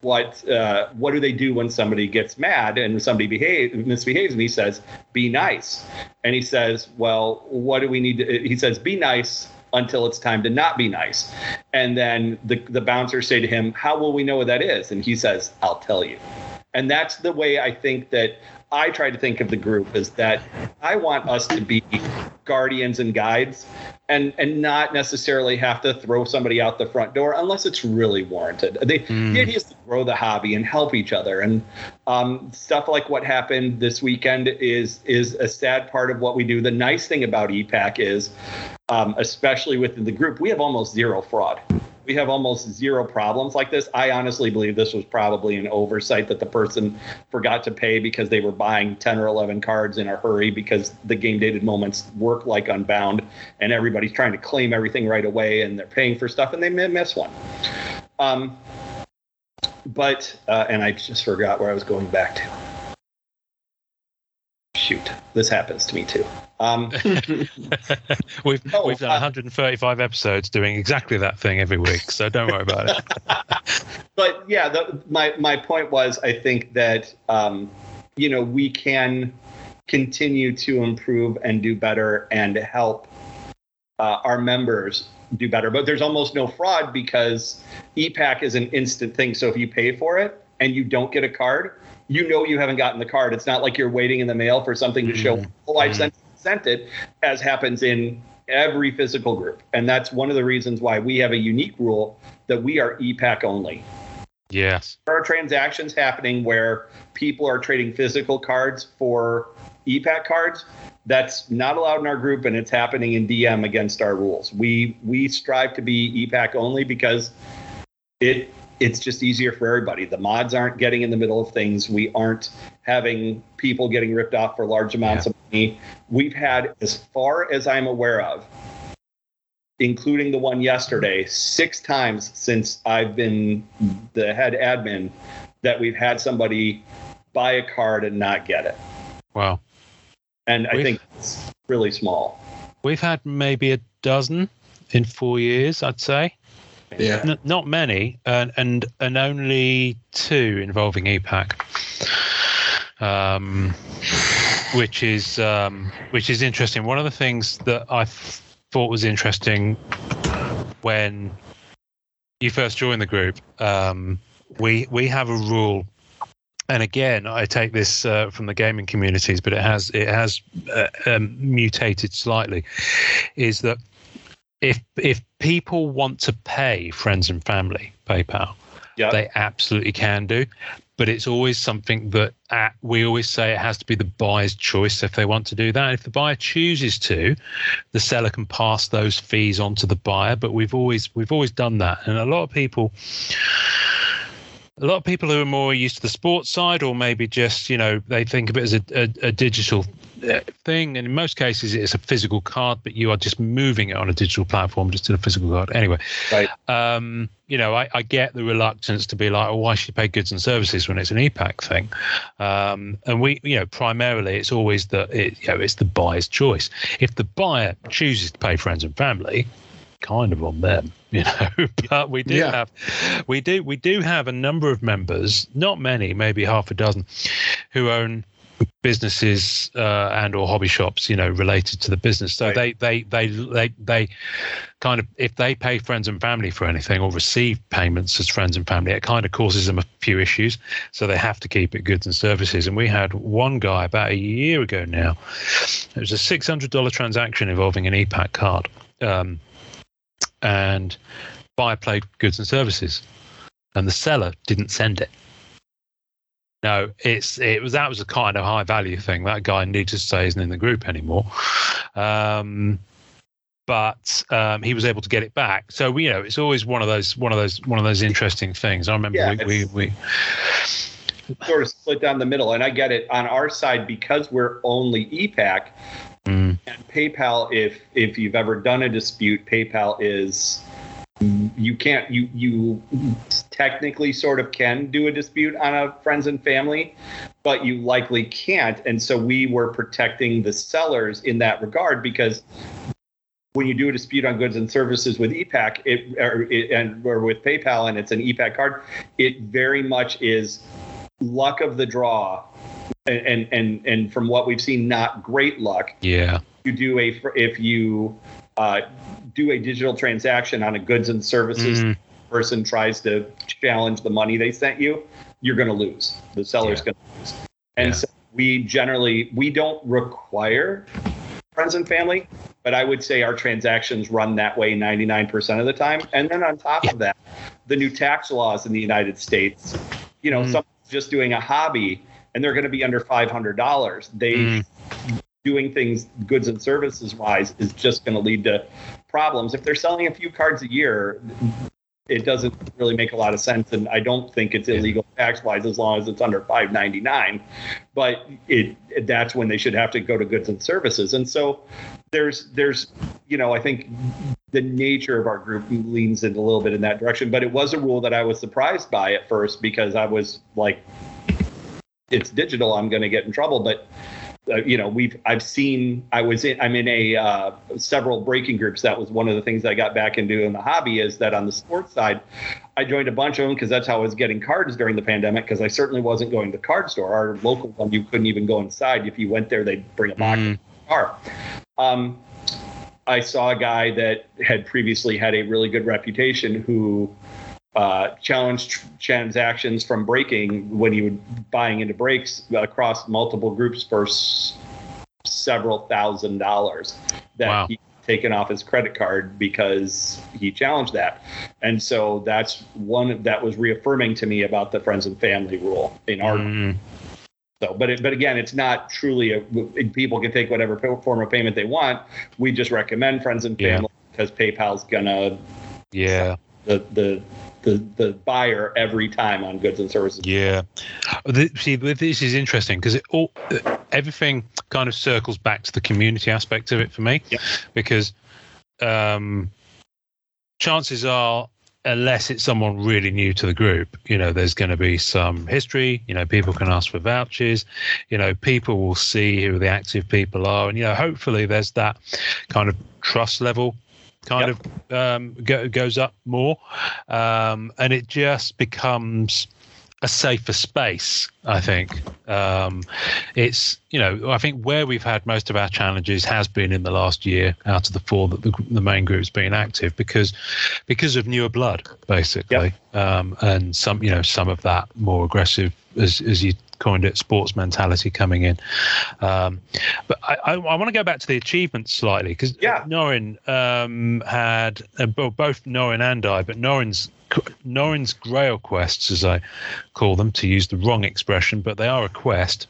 what uh, what do they do when somebody gets mad and somebody behave, misbehaves, and he says, "Be nice." And he says, "Well, what do we need to?" He says, "Be nice." until it's time to not be nice. And then the, the bouncers say to him, How will we know what that is? And he says, I'll tell you. And that's the way I think that I try to think of the group is that I want us to be guardians and guides and and not necessarily have to throw somebody out the front door unless it's really warranted. They, Mm. The idea is to grow the hobby and help each other. And um, stuff like what happened this weekend is is a sad part of what we do. The nice thing about EPAC is, um, especially within the group, we have almost zero fraud. We have almost zero problems like this. I honestly believe this was probably an oversight that the person forgot to pay because they were buying 10 or 11 cards in a hurry because the game dated moments work like Unbound and everybody's trying to claim everything right away and they're paying for stuff and they miss one. Um, but, uh, and I just forgot where I was going back to. Shoot, this happens to me too. Um, we've Oh, we've done uh, 135 episodes doing exactly that thing every week, so don't worry about it. but yeah, the, my my point was, I think that um, you know we can continue to improve and do better and help uh, our members do better. But there's almost no fraud because EPAC is an instant thing. So if you pay for it and you don't get a card, you know you haven't gotten the card. It's not like you're waiting in the mail for something to show. Oh, I've Mhm. sent, sent it, as happens in every physical group. And that's one of the reasons why we have a unique rule that we are EPAC only yes. there are transactions happening where people are trading physical cards for EPAC cards. That's not allowed in our group, and it's happening in DM against our rules. We we strive to be EPAC only because it it's just easier for everybody. The mods aren't getting in the middle of things. We aren't having people getting ripped off for large amounts of money. We've had, as far as I'm aware of, including the one yesterday, six times since I've been the head admin that we've had somebody buy a card and not get it. Wow. And I We've- think it's really small. We've had maybe a dozen in four years, I'd say. Yeah. N- not many, and and and only two involving EPAC, um, which is um, which is interesting. One of the things that I th- thought was interesting when you first joined the group, um, we we have a rule. And again, I take this uh, from the gaming communities, but it has it has uh, um, mutated slightly. Is that if if people want to pay friends and family PayPal, Yeah. they absolutely can do. But it's always something that uh, we always say it has to be the buyer's choice if they want to do that. If the buyer chooses to, the seller can pass those fees on to the buyer. But we've always we've always done that, and a lot of people. A lot of people who are more used to the sports side, or maybe just you know they think of it as a, a, a digital uh, thing, and in most cases it's a physical card, but you are just moving it on a digital platform just to the physical card. Anyway, Right. um, you know, I, I get the reluctance to be like, oh, why should you pay goods and services when it's an EPAC thing? Um, and we, you know, primarily it's always the, it, you know, it's the buyer's choice. If the buyer chooses to pay friends and family, kind of on them, you know. but we do Yeah. have, we do, we do have a number of members, not many, maybe half a dozen, who own businesses uh, and or hobby shops you know related to the business so Right. they, they they they they kind of if they pay friends and family for anything or receive payments as friends and family it kind of causes them a few issues so they have to keep it goods and services and we had one guy about a year ago now it was a $600 transaction involving an epac card um, and buyer played goods and services and the seller didn't send it no, it's it was that was a kind of high value thing. That guy needless to say isn't in the group anymore. Um, but um, he was able to get it back. So we, you know, it's always one of those one of those one of those interesting things. I remember Yeah, we, we, we Sort of split down the middle. And I get it on our side because we're only EPAC mm, and PayPal, if if you've ever done a dispute, PayPal is you can't you you technically sort of can do a dispute on a friends and family but you likely can't. And so we were protecting the sellers in that regard because when you do a dispute on goods and services with epac it or, it, and or with paypal and it's an epac card it very much is luck of the draw and and and, and from what we've seen not great luck yeah, you do a if you uh, do a digital transaction on a goods and services Mm. person tries to challenge the money they sent you, you're going to lose. The seller's Yeah. going to lose. And Yeah. so we generally we don't require friends and family, but I would say our transactions run that way 99% of the time. And then on top of that, the new tax laws in the United States, you know, Mm. someone's just doing a hobby and they're going to be under $500. They Mm. doing things goods and services wise is just going to lead to problems. If they're selling a few cards a year, it doesn't really make a lot of sense, and I don't think it's illegal tax wise as long as it's under 5.99. But it that's when they should have to go to goods and services. And so there's there's you know I think the nature of our group leans in a little bit in that direction. But it was a rule that I was surprised by at first because I was like, it's digital, I'm going to get in trouble, but uh, you know we've i've seen i was in i'm in a uh, several breaking groups. That was one of the things i got back into in the hobby is that on the sports side i joined a bunch of them because that's how i was getting cards during the pandemic because i certainly wasn't going to the card store. Our local one you couldn't even go inside. If you went there they'd bring a box Mm. car um, i saw a guy that had previously had a really good reputation who uh, challenged tr- transactions from breaking when he would buying into breaks across multiple groups for s- several thousand dollars that Wow. he taken off his credit card because he challenged that and so that's one that was reaffirming to me about the friends and family rule in our Mm. so, but it, but again, it's not truly a. People can take whatever form of payment they want. We just recommend friends and Yeah. family because PayPal's gonna Yeah. the the the the buyer every time on goods and services. Yeah. The, see, this is interesting because it all everything kind of circles back to the community aspect of it for me. Yeah. Because um, chances are, unless it's someone really new to the group, you know, there's going to be some history. You know, people can ask for vouchers. You know, people will see who the active people are, and you know, hopefully, there's that kind of trust level kind Yep. of um, go, goes up more, um, and it just becomes a safer space. I think um, it's you know I think where we've had most of our challenges has been in the last year out of the four that the, the main group's been active because because of newer blood basically, um, and some you know some of that more aggressive as as you coined it sports mentality coming in. Um, but I, I, I want to go back to the achievements slightly because Yeah. Norin um, had uh, both Norin and I, but Norin's Norin's Grail quests, as I call them, to use the wrong expression, but they are a quest.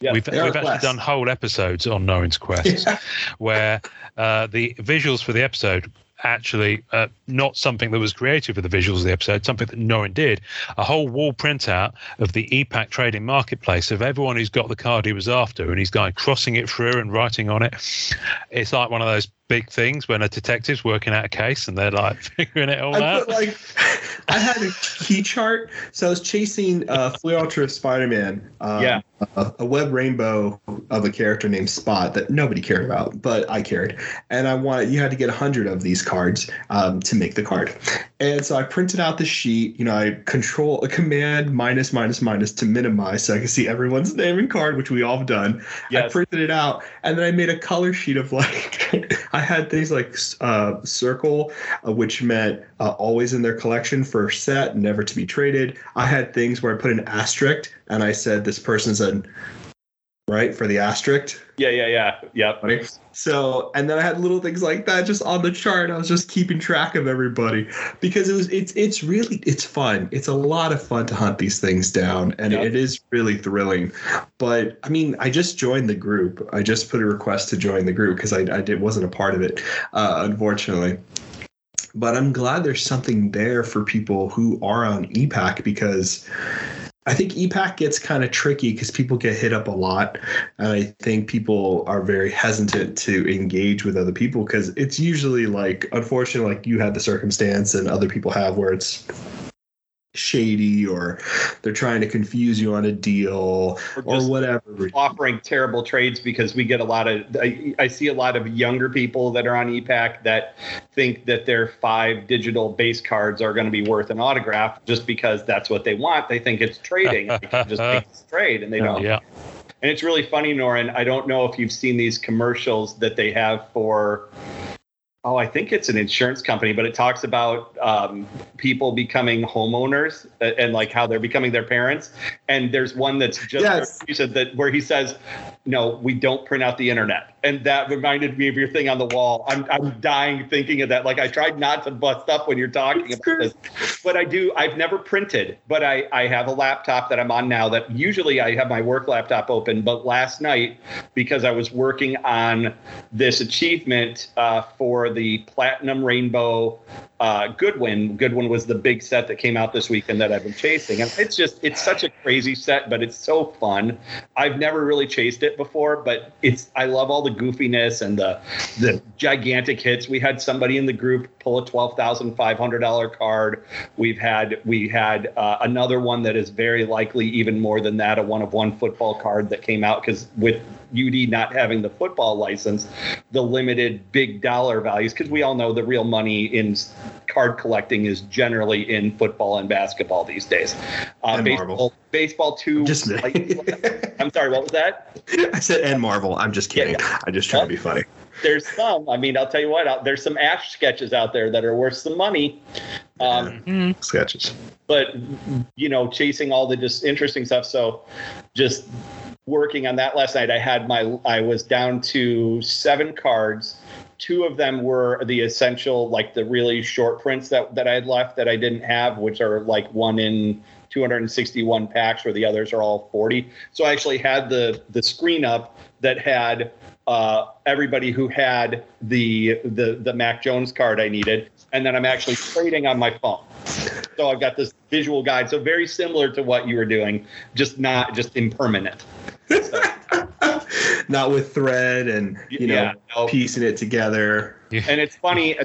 Yeah, we've we've actually quest. done whole episodes on Norin's quests, where uh, the visuals for the episode actually uh, not something that was created for the visuals of the episode, something that Norin did. A whole wall printout of the EPAC trading marketplace of everyone who's got the card he was after, and he's going crossing it through and writing on it. It's like one of those big things when a detective's working out a case and they're like figuring it all I out. put like I had a key chart, so I was chasing uh, Fleer Ultra Spider-Man. Um, Yeah. a, a web rainbow of a character named Spot that nobody cared about, but I cared, and I wanted you had to get hundred of these cards um, to make the card, and so I printed out the sheet. You know, I control a command minus minus minus to minimize so I can see everyone's name and card, which we all have done. I printed it out, and then I made a color sheet of like I had things like uh, circle, uh, which meant uh, always in their collection for set, never to be traded. I had things where I put an asterisk, and I said this person's an right for the asterisk. Yeah, yeah, yeah, yep. Right? So, and then I had little things like that just on the chart. I was just keeping track of everybody because it was it's it's really it's fun. It's a lot of fun to hunt these things down, and Yeah. it is really thrilling. But I mean, I just joined the group. I just put a request to join the group because I I did wasn't a part of it, uh, unfortunately. But I'm glad there's something there for people who are on EPAC because I think EPAC gets kind of tricky because people get hit up a lot. And I think people are very hesitant to engage with other people because it's usually like, unfortunately, like you had the circumstance and other people have where it's shady or they're trying to confuse you on a deal Or or whatever. offering terrible trades because we get a lot of I, I see a lot of younger people that are on EPAC that think that their five digital base cards are going to be worth an autograph just because that's what they want. They think it's trading. They can just make this trade and they don't. yeah. And it's really funny, Norin. I don't know if you've seen these commercials that they have for oh, I think it's an insurance company, but it talks about um, people becoming homeowners and, and, like how they're becoming their parents. And there's one that's just Yes. you said that where he says, "No, we don't print out the internet," and that reminded me of your thing on the wall. I'm I'm dying thinking of that. Like I tried not to bust up when you're talking It's about this, but I do. I've never printed, but I I have a laptop that I'm on now. That usually I have my work laptop open, but last night because I was working on this achievement uh, for the Platinum Rainbow uh, Goodwin. Goodwin was the big set that came out this weekend that I've been chasing, and it's just it's such a crazy set, but it's so fun. I've never really chased it before, but it's I love all the goofiness and the the gigantic hits. We had somebody in the group pull a twelve thousand five hundred dollar card. We've had we had uh, another one that is very likely even more than that, a one of one football card that came out because with UD not having the football license, the limited big dollar values, because we all know the real money in card collecting is generally in football and basketball these days. Uh, And baseball, Marvel. baseball too. Just like- I'm sorry, what was that? I said and Marvel. I'm just kidding. I just try to be funny. There's some. I mean, I'll tell you what. out- There's some Ash sketches out there that are worth some money. Um, Mm. Sketches. but you know chasing all the just interesting stuff so just working on that last night i had my i was down to seven cards two of them were the essential like the really short prints that that i had left that i didn't have which are like one in 261 packs where the others are all 40 so i actually had the the screen up that had uh, everybody who had the the the mac jones card i needed and then i'm actually trading on my phone so I've got this visual guide. So very similar to what you were doing, just not just impermanent. So, Not with thread and you know yeah, no. piecing it together. and it's funny uh,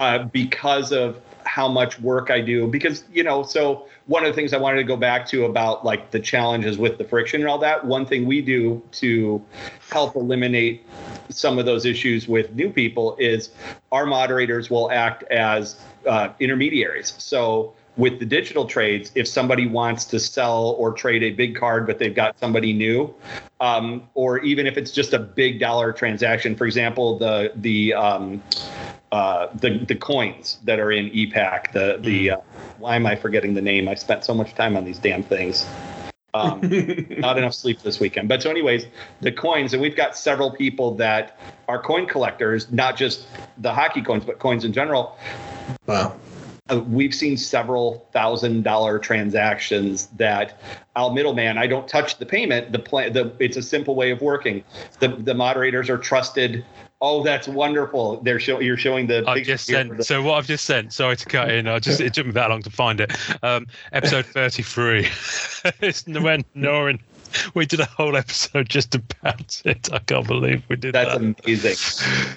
uh, because of how much work I do. Because you know, so one of the things I wanted to go back to about like the challenges with the friction and all that. One thing we do to help eliminate some of those issues with new people is our moderators will act as uh, intermediaries. So with the digital trades, if somebody wants to sell or trade a big card, but they've got somebody new, um, or even if it's just a big dollar transaction, for example, the the um, uh, the the coins that are in EPAC, the the uh, why am I forgetting the name? I spent so much time on these damn things. Um, not enough sleep this weekend. But so, anyways, the coins, and we've got several people that are coin collectors, not just the hockey coins, but coins in general. Wow. Uh, we've seen several thousand dollar transactions that I'll middleman. I don't touch the payment. The plan, the it's a simple way of working. The the moderators are trusted. Oh, that's wonderful. They're show, you're showing the. I've just sent. the- So what I've just sent. Sorry to cut in. I just it took me that long to find it. Um, episode thirty-three. it's when Norin. We did a whole episode just about it. I can't believe we did that's that. amazing.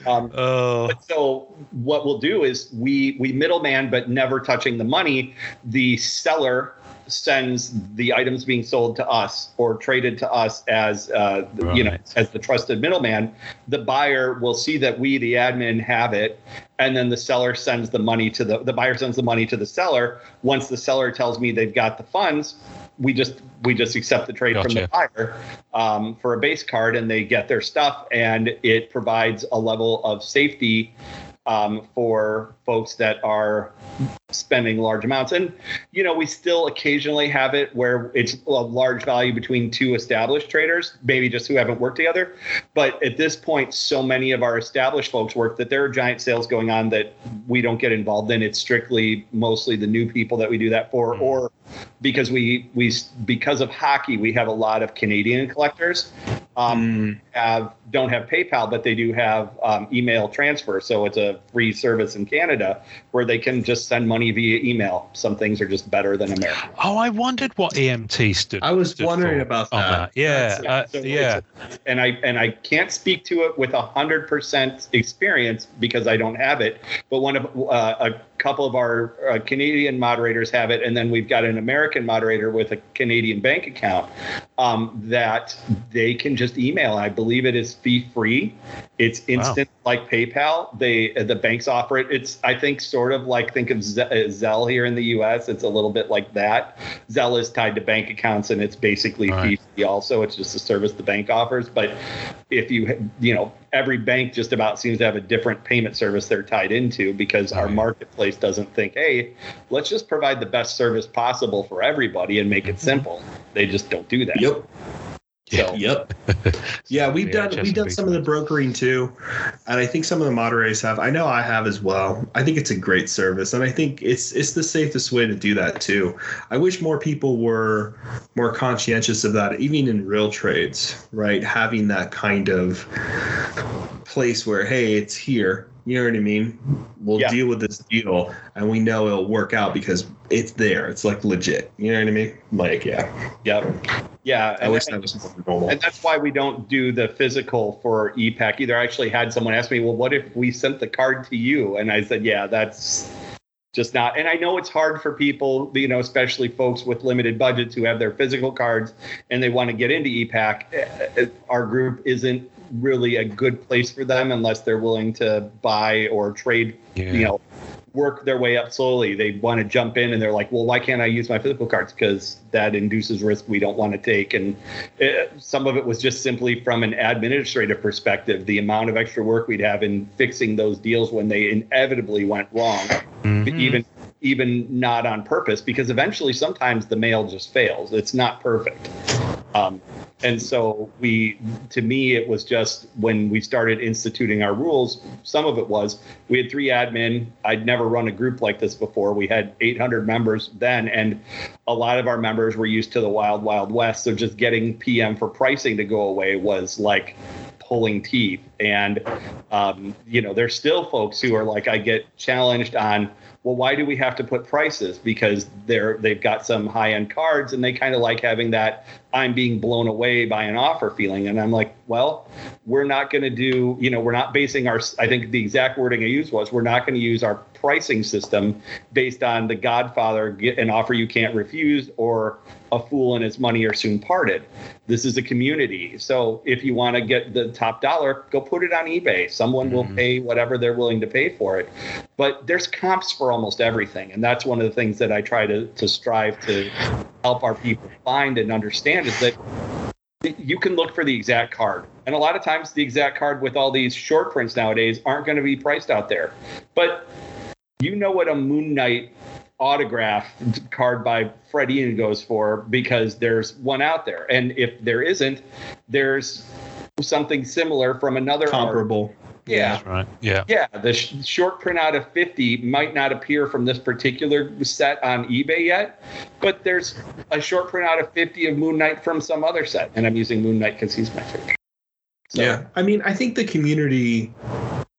Um, Oh, so what we'll do is we we middleman, but never touching the money. The seller sends the items being sold to us or traded to us as uh, you know as the trusted middleman. The buyer will see that we, the admin, have it, and then the seller sends the money to the the buyer sends the money to the seller. Once the seller tells me they've got the funds, we just we just accept the trade from the buyer um, for a base card, and they get their stuff, and it provides a level of safety um, for folks that are spending large amounts. And you know, we still occasionally have it where it's a large value between two established traders, maybe just who haven't worked together. But at this point, so many of our established folks work that there are giant sales going on that we don't get involved in. It's strictly mostly the new people that we do that for, Mhm. or because we we because of hockey, we have a lot of Canadian collectors. Um, Mm, have don't have PayPal, but they do have um, email transfer. So it's a free service in Canada where they can just send money via email. Some things are just better than America. oh, I wondered what EMT stood. I was stood wondering for about on that. Yeah, Yeah, uh, so yeah. And I and I can't speak to it with a hundred percent experience because I don't have it. But one of uh, a couple of our uh, Canadian moderators have it, and then we've got an American moderator with a Canadian bank account um, that they can just email. I believe it is fee free, It's instant like PayPal. They the banks offer it. It's I think sort of like think of Z- uh, Zelle here in the U.S. It's a little bit like that. Zelle is tied to bank accounts and it's basically Right. fee also. It's just a service the bank offers. But if you you know every bank just about seems to have a different payment service they're tied into because our Right. Marketplace doesn't think hey let's just provide the best service possible for everybody and make it mm-hmm. simple. They just don't do that. Yep. So Yep. Yeah, we've Yeah, done we've done some of the brokering too, and I think some of the moderators have. I know I have as well. I think it's a great service, and I think it's it's the safest way to do that too. I wish more people were more conscientious of that, even in real trades, right? Having that kind of place where hey, it's here. You know what I mean? We'll Yeah. deal with this deal, and we know it'll work out because it's there. It's like legit. You know what I mean? Like, yeah. Yep. Yeah. I and wish that- was normal. And that's why we don't do the physical for EPAC either. I actually had someone ask me, well, what if we sent the card to you? And I said, yeah, that's just not. And I know it's hard for people, you know, especially folks with limited budgets who have their physical cards and they want to get into EPAC. Uh, uh, Our group isn't really a good place for them unless they're willing to buy or trade Yeah. you know work their way up slowly. They want to jump in and they're like well why can't i use my physical cards? Because that induces risk we don't want to take. And it, some of it was just simply from an administrative perspective the amount of extra work we'd have in fixing those deals when they inevitably went wrong Mhm. even even not on purpose because eventually sometimes the mail just fails. It's not perfect um, and so we to me it was just when we started instituting our rules some of it was we had three admin. I'd never run a group like this before. We had 800 members then and a lot of our members were used to the wild wild west. So just getting pm for pricing to go away was like pulling teeth. And um, you know there's still folks who are like i get challenged on well why do we have to put prices? Because they're they've got some high end cards and they kind of like having that i'm being blown away by an offer feeling. And i'm like well we're not going to do you know we're not basing our i think the exact wording i used was we're not going to use our pricing system based on the godfather get an offer you can't refuse or a fool and his money are soon parted. This is a community. So if you want to get the top dollar go put it on ebay. Someone will Mhm. pay whatever they're willing to pay for it. But there's comps for almost everything. And that's one of the things that i try to, to strive to help our people find and understand is that you can look for the exact card and a lot of times the exact card with all these short prints nowadays aren't going to be priced out there but you know what a moon knight autograph card by Fred Ian goes for because there's one out there and if there isn't there's something similar from another. Comparable. Yeah That's right. Yeah. yeah, the sh- short print out of 50 might not appear from this particular set on eBay yet, but there's a short print out of 50 of Moon Knight from some other set. And I'm using Moon Knight because he's my favorite. So, Yeah, I mean, I think the community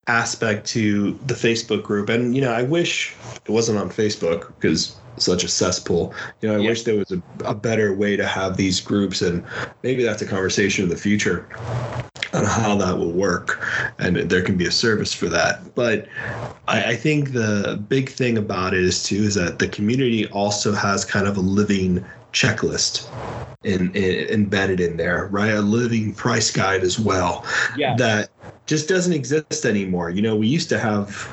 aspect to the Facebook group, and you know, I wish it wasn't on Facebook because such a cesspool. You know, I Yeah. wish there was a, a better way to have these groups, and maybe that's a conversation in the future on how that will work, and there can be a service for that. But I, I think the big thing about it is too is that the community also has kind of a living checklist in, in, embedded in there, right? A living price guide as well yeah. that just doesn't exist anymore. You know, we used to have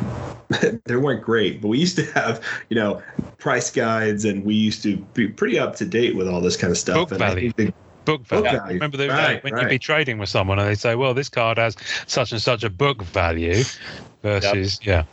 they weren't great, but we used to have, you know, price guides and we used to be pretty up to date with all this kind of stuff. Book and I think the- Book Book value. value. Remember those Right, when you'd be trading with someone and they say, "Well, this card has such and such a book value," versus yeah.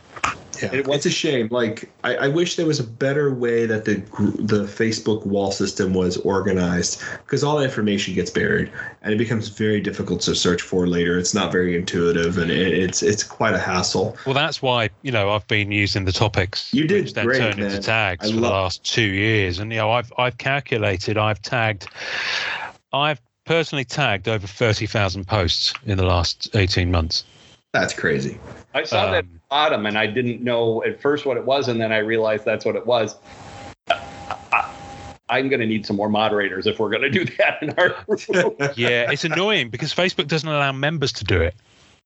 yeah, It was- it's a shame. Like I, I wish there was a better way that the the Facebook wall system was organized because all the information gets buried and it becomes very difficult to search for later. It's not very intuitive and it, it's it's quite a hassle. Well, that's why you know I've been using the topics. You did which then great, turned into tags I for the last two years, and you know I've I've calculated I've tagged, I've personally tagged over thirty thousand posts in the last eighteen months. That's crazy. I saw that Um, bottom and I didn't know at first what it was. And then I realized that's what it was. I, am going to need some more moderators if we're going to do that in our group. yeah, it's annoying because Facebook doesn't allow members to do it.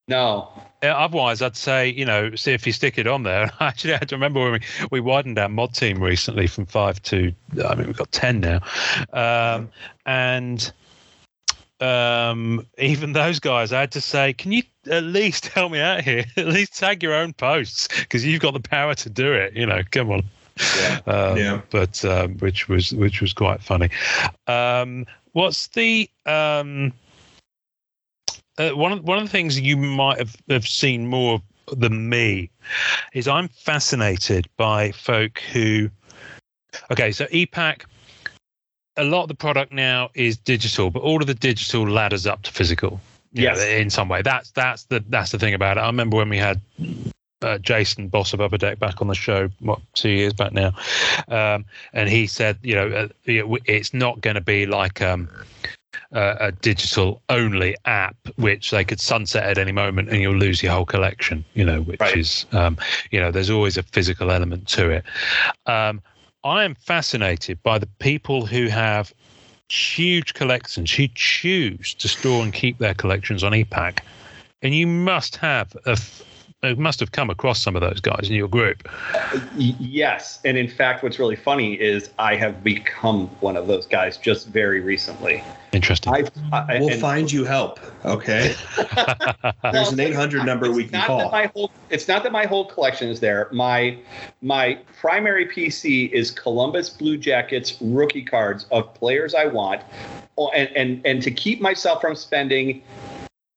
no. Uh, Otherwise, I'd say, you know, see if you stick it on there. I Actually, I had to remember when we, we widened our mod team recently from five to, I mean, we've got 10 now. Um, and um, even those guys, I had to say, can you at least help me out here? at least tag your own posts because you've got the power to do it. You know, come on. Yeah. Um, Yeah. But um, which was which was quite funny. Um, what's the um, uh, one of one of the things you might have, have seen more than me is I'm fascinated by folk who. Okay, so EPAC a lot of the product now is digital, but all of the digital ladders up to physical. Yeah, in some way. That's that's the that's the thing about it. I remember when we had uh, Jason, boss of Upper Deck, back on the show, what two years back now, um, and he said, you know, uh, it's not going to be like um, a, a digital only app, which they could sunset at any moment, and you'll lose your whole collection. You know, which Right. is, um, you know, there's always a physical element to it. I am fascinated by the people who have huge collections who choose to store and keep their collections on EPAC, and you must have You must have come across some of those guys in your group. Yes, and in fact, what's really funny is I have become one of those guys just very recently. Interesting. I, I We'll and- find you help. Okay. There's an 800 number we can call. My whole, it's not that my whole collection is there. My my primary PC is Columbus Blue Jackets rookie cards of players I want, Oh, and and and to keep myself from spending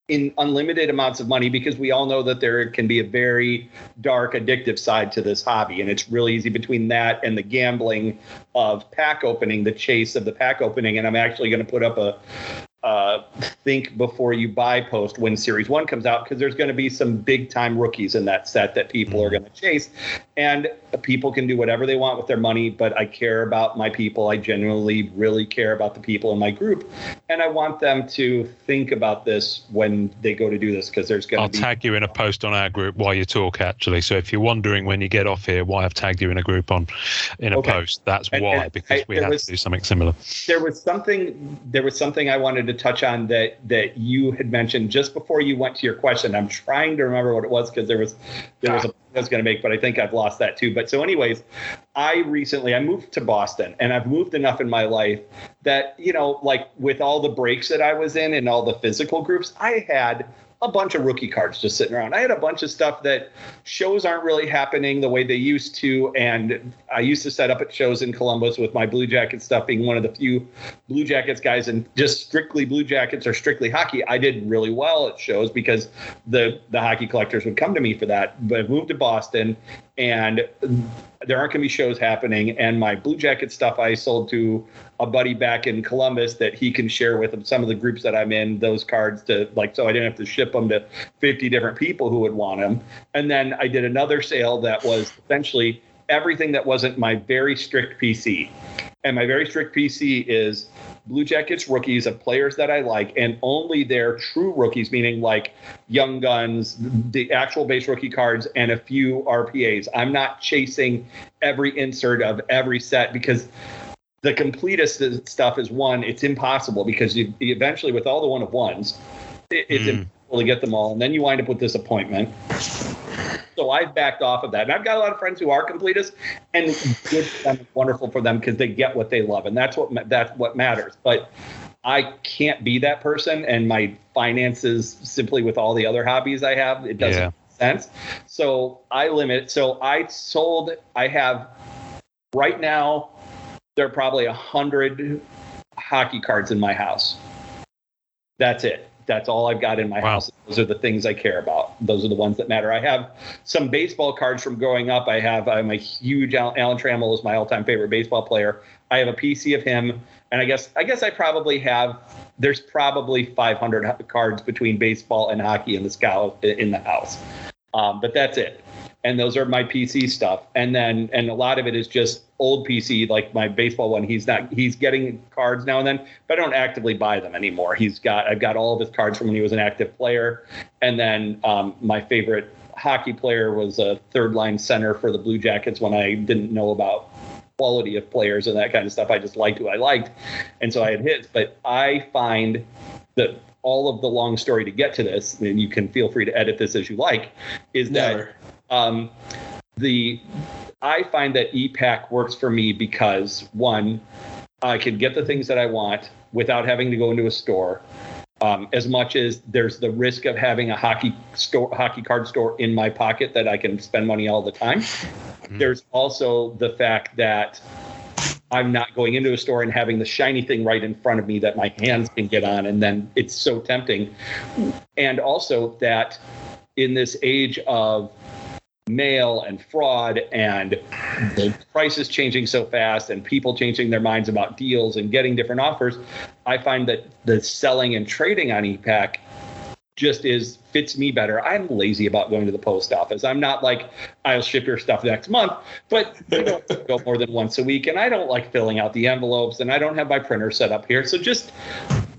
in unlimited amounts of money because we all know that there can be a very dark addictive side to this hobby. And it's really easy between that and the gambling of pack opening the chase of the pack opening. And i'm actually going to put up a uh, think before you buy post when series one comes out because there's going to be some big time rookies in that set that people are going to chase and people can do whatever they want with their money but i care about my people i genuinely really care about the people in my group and i want them to think about this when they go to do this because there's going to I'll be tag you in a post on our group while you talk, actually. So if you're wondering when you get off here why I've tagged you in a group on in a Okay. post, that's And- why and because I- we had was- to do something similar. there was something there was something I wanted to touch on that that you had mentioned just before you went to your question. I'm trying to remember what it was because there was there was a I was going to make, but I think I've lost that too. But so, anyways, I recently I moved to Boston, and I've moved enough in my life that you know, like with all the breaks that I was in and all the physical groups, I had a bunch of rookie cards just sitting around. I had a bunch of stuff that shows aren't really happening the way they used to. And I used to set up at shows in Columbus with my Blue Jacket stuff being one of the few Blue Jackets guys and just strictly Blue Jackets or strictly hockey. I did really well at shows because the the hockey collectors would come to me for that. But I moved to Boston and there aren't going to be shows happening. And my Blue Jacket stuff I sold to a buddy back in Columbus that he can share with some of the groups that I'm in those cards to like so I didn't have to ship them to 50 different people who would want them. And then I did another sale that was essentially everything that wasn't my very strict PC. And my very strict PC is Blue Jackets rookies of players that I like, and only their true rookies, meaning like Young Guns, the actual base rookie cards, and a few RPAs. I'm not chasing every insert of every set because the completest stuff is one, it's impossible because you eventually, with all the one of ones, it, it's Mm. impossible to get them all. And then you wind up with disappointment. So I've backed off of that. And I've got a lot of friends who are completists, and good for them, wonderful for them because they get what they love, and that's what that's what matters. But I can't be that person, and my finances simply with all the other hobbies I have, it doesn't Yeah. make sense. So I limit. So I sold. I have right now. There are probably a hundred hockey cards in my house. That's it. That's all I've got in my Wow. house. Those are the things I care about. Those are the ones that matter. I have some baseball cards from growing up. I have. I'm a huge Al- Alan Trammell is my all-time favorite baseball player. I have a PC of him, and I guess I guess I probably have. There's probably 500 cards between baseball and hockey in the scout in the house, um, but that's it. And those are my PC stuff, and then and a lot of it is just old PC, like my baseball one. He's not he's getting cards now and then, but I don't actively buy them anymore. He's got I've got all of his cards from when he was an active player, and then um, my favorite hockey player was a third line center for the Blue Jackets when I didn't know about quality of players and that kind of stuff. I just liked who I liked, and so I had hits. But I find that all of the long story to get to this, and you can feel free to edit this as you like, is that um, the I find that EPAC works for me because one, I can get the things that I want without having to go into a store. Um, as much as there's the risk of having a hockey store, hockey card store in my pocket that I can spend money all the time, Mm. there's also the fact that I'm not going into a store and having the shiny thing right in front of me that my hands can get on, and then it's so tempting. And also that in this age of mail and fraud and the prices changing so fast and people changing their minds about deals and getting different offers, I find that the selling and trading on ePack just is fits me better. I'm lazy about going to the post office. I'm not like I'll ship your stuff next month, but you don't go more than once a week, and I don't like filling out the envelopes, and I don't have my printer set up here. So just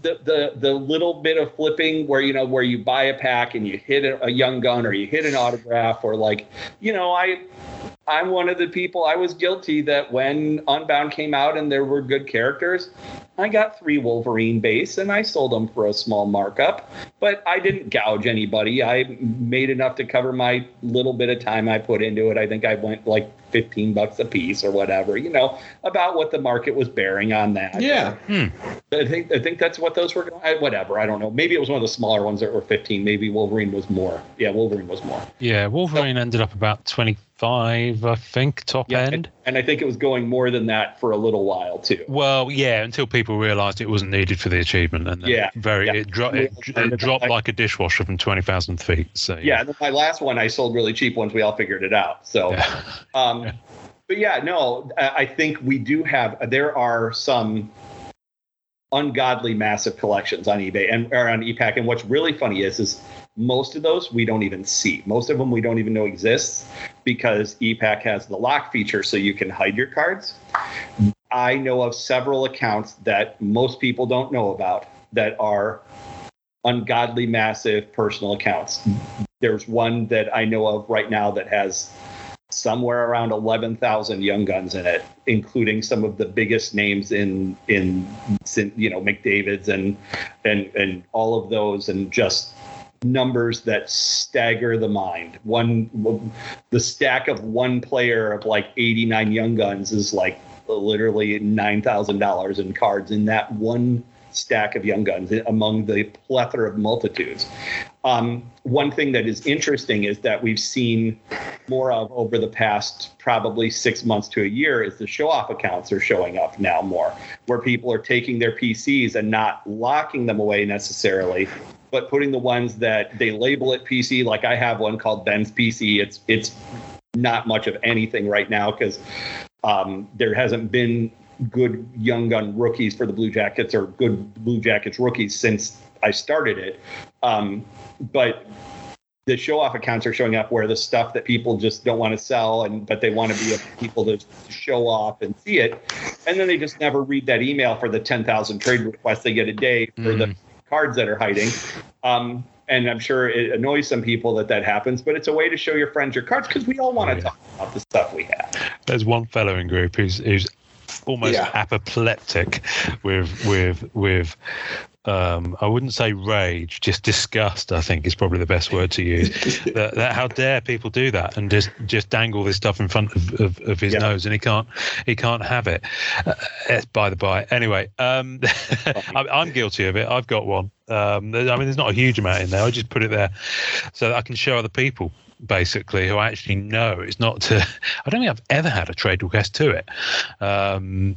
the the the little bit of flipping where you know where you buy a pack and you hit a, a young gun or you hit an autograph or like you know I I'm one of the people I was guilty that when Unbound came out and there were good characters, I got three Wolverine base and I sold them for a small markup, but I didn't gouge anybody. I made enough to cover my little bit of time I put into it. I think I went like 15 bucks a piece or whatever, you know, about what the market was bearing on that. Yeah. I think I think that's what those were. I, whatever, I don't know. Maybe it was one of the smaller ones that were 15. Maybe Wolverine was more. Yeah, Wolverine was more. Yeah, Wolverine ended up about 25, I think, top Yeah, end. and, and I think it was going more than that for a little while too. Well, yeah, until people realised it wasn't needed for the achievement, and then Yeah, very yeah. it, dro- it, it dropped like a dishwasher from twenty thousand feet. So Yeah, and then my last one I sold really cheap once we all figured it out. So, yeah. um, Yeah. but yeah, no, I think we do have. There are some ungodly massive collections on eBay and or on ePack. And what's really funny is, is most of those we don't even see. Most of them we don't even know exists because ePack has the lock feature, so you can hide your cards. I know of several accounts that most people don't know about that are ungodly massive personal accounts. There's one that I know of right now that has somewhere around 11,000 young guns in it, including some of the biggest names in in you know McDavid's and and and all of those and just numbers that stagger the mind. One the stack of one player of like 89 young guns is like literally $9,000 in cards in that one stack of young guns among the plethora of multitudes. Um, one thing that is interesting is that we've seen more of over the past probably six months to a year is the show off accounts are showing up now more, where people are taking their PCs and not locking them away necessarily, but putting the ones that they label it PC. Like I have one called Ben's PC. It's it's not much of anything right now because um, there hasn't been good young gun rookies for the Blue Jackets or good Blue Jackets rookies since I started it. Um, but the show off accounts are showing up where the stuff that people just don't want to sell and but they want to be people to show off and see it and then they just never read that email for the 10,000 trade requests they get a day for the cards that are hiding um, and I'm sure it annoys some people that that happens, but it's a way to show your friends your cards because we all want to Oh, yeah. talk about the stuff we have. There's one fellow in group who's who's almost Yeah. apoplectic with with with um, I wouldn't say rage, just disgust. I think is probably the best word to use. that, that how dare people do that and just just dangle this stuff in front of, of, of his Yeah. nose, and he can't he can't have it. Uh, by the by. Anyway, um, I'm, I'm guilty of it. I've got one. Um, I mean, there's not a huge amount in there. I just put it there so that I can show other people basically who I actually know. It's not to. I don't think I've ever had a trade request to it. Um,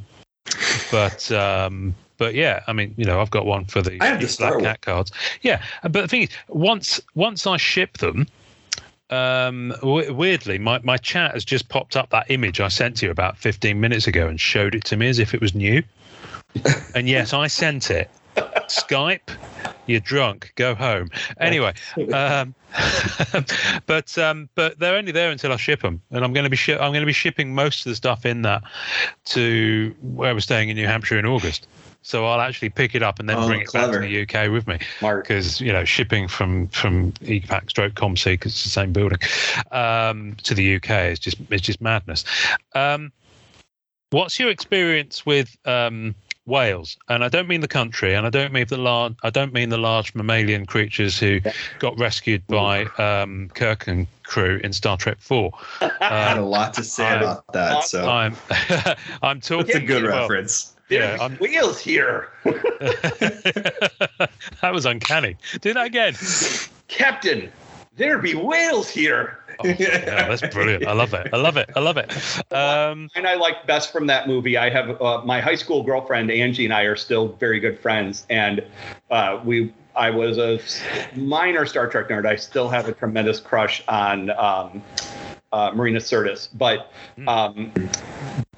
but um, but yeah, I mean, you know, I've got one for the I have the Black Cat cards. Yeah, but the thing is, once once I ship them. Um, w- weirdly, my, my chat has just popped up that image I sent to you about 15 minutes ago and showed it to me as if it was new. and yes, I sent it. Skype, you're drunk, go home. Anyway, um, but um, but they're only there until I ship them, and I'm going to be shi- I'm going to be shipping most of the stuff in that to where we're staying in New Hampshire in August. So I'll actually pick it up and then Oh, bring it clever. back to the UK with me because you know shipping from from EPAC stroke COMC because it's the same building um, to the UK is just it's just madness. Um, what's your experience with um, Wales? And I don't mean the country, and I don't mean the large I don't mean the large mammalian creatures who got rescued by um, Kirk and crew in Star Trek Four. I had a Um, lot to say I'm- about that, so I'm I'm talking it's a good well, reference. Yeah, There's I'm, wheels here. that was uncanny. Do that again. Captain, there be whales here. Oh, yeah, that's brilliant. I love it. I love it. I love it. Um, And I like best from that movie. I have uh, my high school girlfriend Angie and I are still very good friends, and uh, we. I was a minor Star Trek nerd. I still have a tremendous crush on um, uh, Marina Sirtis, but um,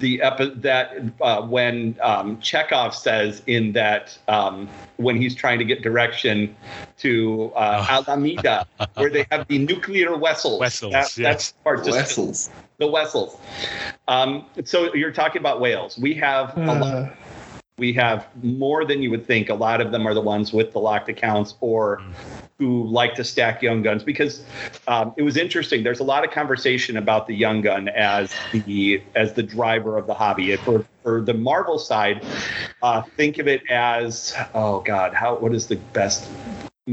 the epi- that uh, when um, Chekov says in that um, when he's trying to get direction to uh, Alameda, where they have the nuclear vessels. Vessels, That, yes. That's part just Wessels. the Wessels. Um, so you're talking about whales. We have a lot, we have more than you would think. A lot of them are the ones with the locked accounts or who like to stack young guns because um, it was interesting. There's a lot of conversation about the young gun as the as the driver of the hobby. For for the Marvel side, uh, think of it as oh god, how what is the best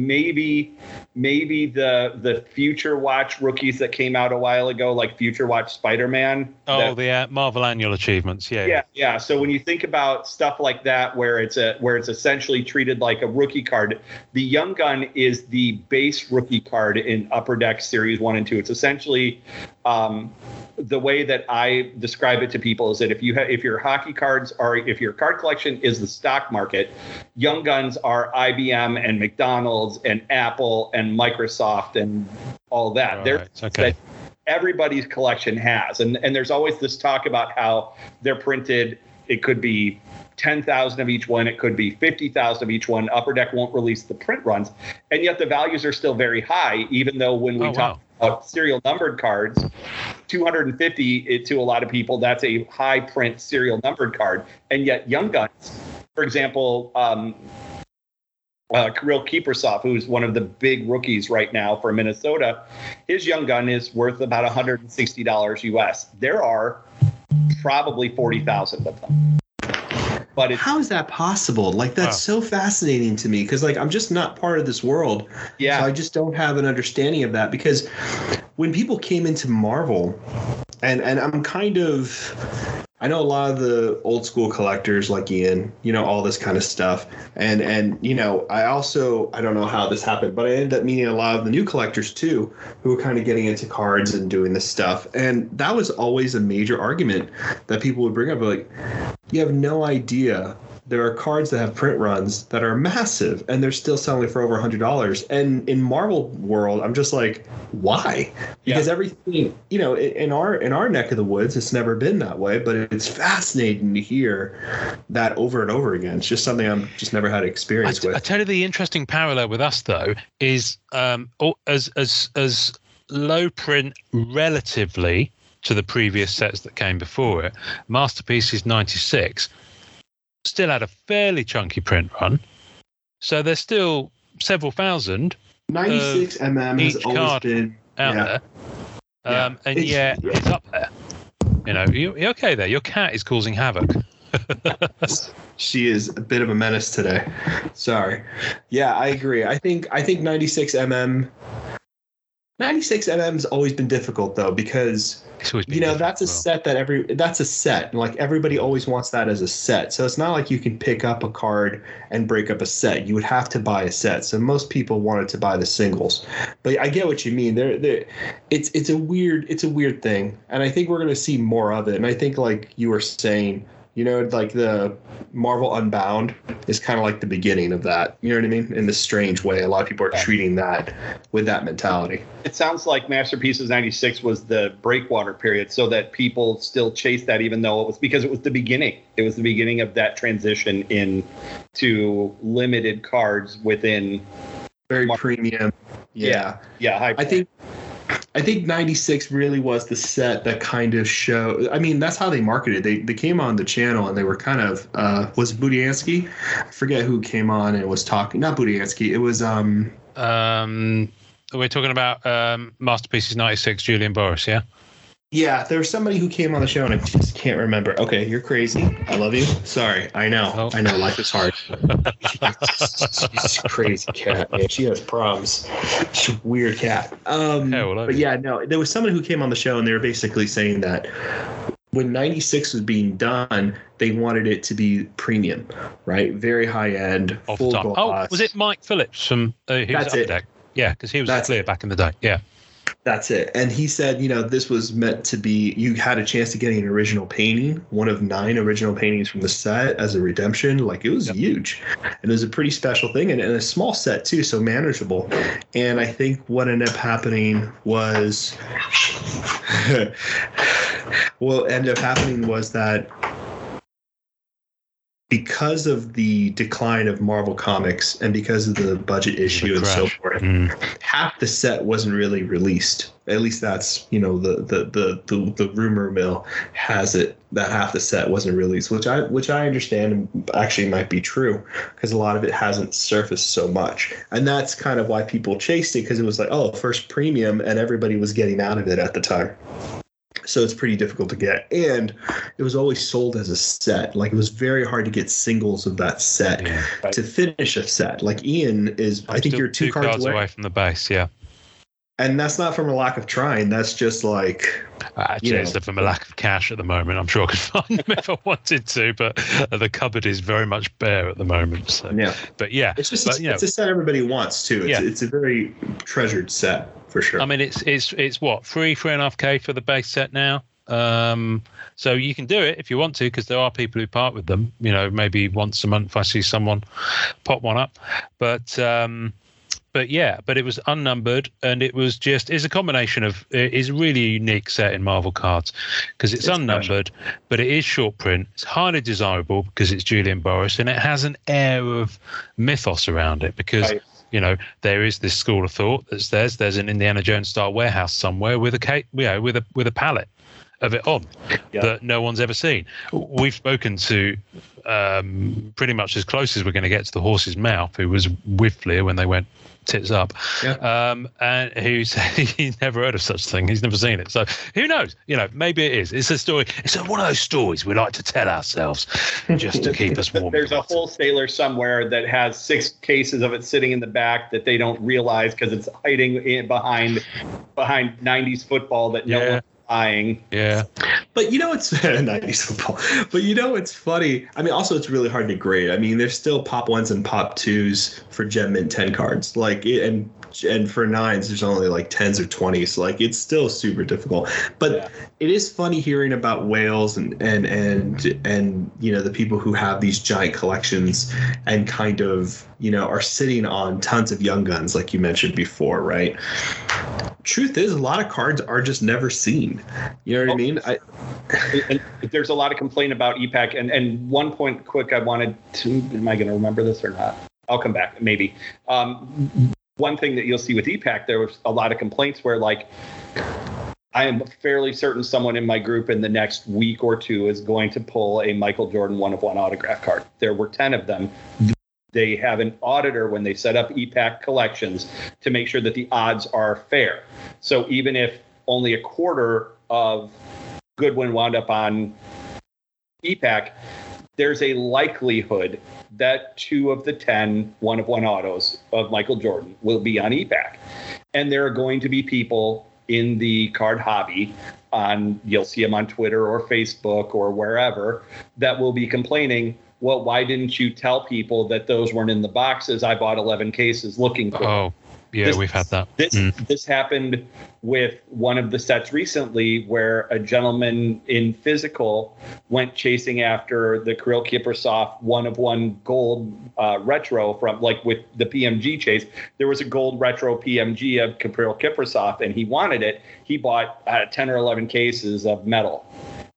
maybe maybe the the future watch rookies that came out a while ago like future watch spider-man oh, that- the uh, Marvel annual achievements. Yeah. yeah yeah so when you think about stuff like that where it's a where it's essentially treated like a rookie card the young gun is the base rookie card in upper deck series one and two it's essentially um, the way that I describe it to people is that if you have if your hockey cards are if your card collection is the stock market, young guns are IBM and McDonald's and Apple and Microsoft and all that. They're Right, okay. that everybody's collection has. And and there's always this talk about how they're printed. It could be 10,000 of each one. It could be 50,000 of each one. Upper Deck won't release the print runs. And yet the values are still very high, even though when we Oh, talk about serial numbered cards, 250 it, to a lot of people, that's a high print serial numbered card. And yet Young Guns, for example, um, uh, Kirill Kaprizov, who's one of the big rookies right now for Minnesota, his young gun is worth about $160 US. There are probably 40,000 of them. But it's, How is that possible? Like that's so fascinating to me because like I'm just not part of this world. yeah. So I just don't have an understanding of that because when people came into Marvel, and and I'm kind of I know a lot of the old school collectors like Ian, you know, all this kind of stuff. And and you know, I also I don't know how this happened, but I ended up meeting a lot of the new collectors too, who were kind of getting into cards and doing this stuff. And that was always a major argument that people would bring up like, you have no idea there are cards that have print runs that are massive and they're still selling for over $100 and in marvel world i'm just like why? Because everything you know in our in our neck of the woods it's never been that way but it's fascinating to hear that over and over again. It's just something i'm just never had experience t- I with. i tell you the interesting parallel with us though is um, as as as low print relatively to the previous sets that came before it. Masterpieces '96 still had a fairly chunky print run, so there's still several thousand 96 mm has always been out Yeah. there, Yeah. um, and It's- yeah, it's up there. You know, you, you're okay there. Your cat is causing havoc. she is a bit of a menace today. Sorry. Yeah, I agree. I think I think 96 mm 96 mm has always been difficult though because It's always been you know that's a well. set that every that's a set. And like everybody always wants that as a set. So it's not like you can pick up a card and break up a set. You would have to buy a set. So most people wanted to buy the singles. But i get what you mean. There there it's it's a weird it's a weird thing. And i think we're going to see more of it. And i think like you were saying you know like the marvel unbound is kind of like the beginning of that. You know what i mean? In this strange way a lot of people are treating that with that mentality. It sounds like Masterpieces 96 was the breakwater period so that people still chase that even though it was because it was the beginning. It was the beginning of that transition in to limited cards within very Mar- premium. Yeah. yeah, high I think I think 96 really was the set that kind of show I mean that's how they marketed. They they came on the channel and they were kind of uh was Budiansky? I forget who came on and was talking. Not Budiansky. It was um Um, we're talking about um, Masterpieces '96, Julian Boris, yeah. Yeah, there was somebody who came on the show and I just can't remember. Okay, you're crazy. I love you. Sorry. I know. Oh. I know life is hard. She's a crazy cat, man. She has problems. She's a weird cat. Um, I love but you. yeah, no, there was someone who came on the show and they were basically saying that when 96 was being done, they wanted it to be premium, right? Very high end, Off full top. Oh, was it Mike Phillips from uh, That's at it. Deck? Yeah, because he was That's clear back in the day. Yeah. That's it. And he said, you know, this was meant to be, you had a chance to get an original painting, one of nine original paintings from the set as a redemption. Like it was Yep. huge. And it was a pretty special thing and, and a small set too, so manageable. And I think what ended up happening was, what ended up happening was that because of the decline of Marvel Comics and because of the budget issue and so forth, Mm. half the set wasn't really released. At least that's you know the the the the, the rumor mill has it that half the set wasn't released, which I which I understand actually might be true because a lot of it hasn't surfaced so much, and that's kind of why people chased it because it was like oh first premium and everybody was getting out of it at the time. So it's pretty difficult to get, and it was always sold as a set. Like it was very hard to get singles of that set Yeah. to finish a set. Like Ian is, I think you're two, cards, away away from the base. Yeah. And that's not from a lack of trying. That's just like You know. it's from a lack of cash at the moment. I'm sure I could find them if I wanted to, but the cupboard is very much bare at the moment. So, yeah, but yeah, it's just But, a, you know- it's a set everybody wants too. It's, Yeah. it's a very treasured set for sure. I mean, it's it's it's what three three and a half k for the base set now. Um, so you can do it if you want to, because there are people who part with them. You know, maybe once a month I see someone pop one up, but um, but yeah, but it was unnumbered and it was just is a combination of is a really unique set in Marvel cards because it's, It's unnumbered, but it is short print. It's highly desirable because it's Julian Boris and it has an air of mythos around it because Right. you know there is this school of thought that's there's there's an Indiana Jones style warehouse somewhere with a cake, you know, with a with a pallet of it on Yeah. that no one's ever seen. We've spoken to um, pretty much as close as we're going to get to the horse's mouth, who was with Fleer when they went tits up, Yeah. um, and who said he's never heard of such a thing. He's never seen it. So who knows? You know, maybe it is. It's a story. It's a, one of those stories we like to tell ourselves just to keep us warm. There's a wholesaler somewhere that has six cases of it sitting in the back that they don't realize because it's hiding behind behind 90s football that no Yeah. one's Yeah. But you know it's 90s football. But you know it's funny. I mean, also it's really hard to grade. I mean, there's still pop ones and pop twos for Gem Mint 10 cards. Like and and for nines, there's only like tens or twenties. Like it's still super difficult. But Yeah. it is funny hearing about whales and and and and you know the people who have these giant collections and kind of you know are sitting on tons of young guns, like you mentioned before, right? Truth is, a lot of cards are just never seen. You know what I Oh. mean? I, and there's a lot of complaint about EPAC. And, and one point quick, I wanted to, am I going to remember this or not? I'll come back, maybe. Um, one thing that you'll see with EPAC, there was a lot of complaints where, like, I am fairly certain someone in my group in the next week or two is going to pull a Michael Jordan one of one autograph card. There were 10 of them. They have an auditor when they set up EPAC collections to make sure that the odds are fair. So even if only a quarter of Goodwin wound up on EPAC, there's a likelihood that two of the 10 one of one autos of Michael Jordan will be on EPAC. And there are going to be people in the card hobby on you'll see them on Twitter or Facebook or wherever that will be complaining, well, why didn't you tell people that those weren't in the boxes? I bought 11 cases looking for. Oh, yeah, This- we've had that. This Mm. this happened with one of the sets recently, where a gentleman in physical went chasing after the Kirill Kaprizov one of one gold uh, retro from like with the PMG chase. There was a gold retro PMG of Kirill Kaprizov, and he wanted it. He bought uh, ten or eleven cases of metal.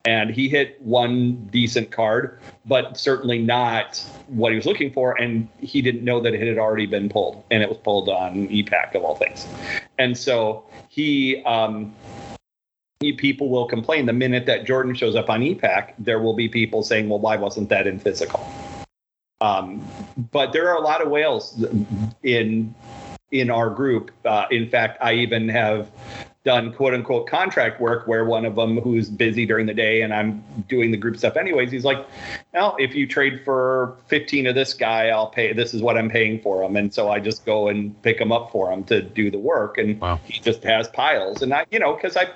And he hit one decent card, but certainly not what he was looking for. And he didn't know that it had already been pulled, and it was pulled on EPAC of all things. And so he, um, people will complain the minute that Jordan shows up on EPAC. There will be people saying, "Well, why wasn't that in physical?" Um, but there are a lot of whales in in our group. Uh, in fact, I even have done quote unquote contract work where one of them who's busy during the day and I'm doing the group stuff anyways, he's like, well, if you trade for 15 of this guy, I'll pay, this is what I'm paying for him. And so I just go and pick him up for him to do the work. And Wow. he just has piles. And I, you know, cause I,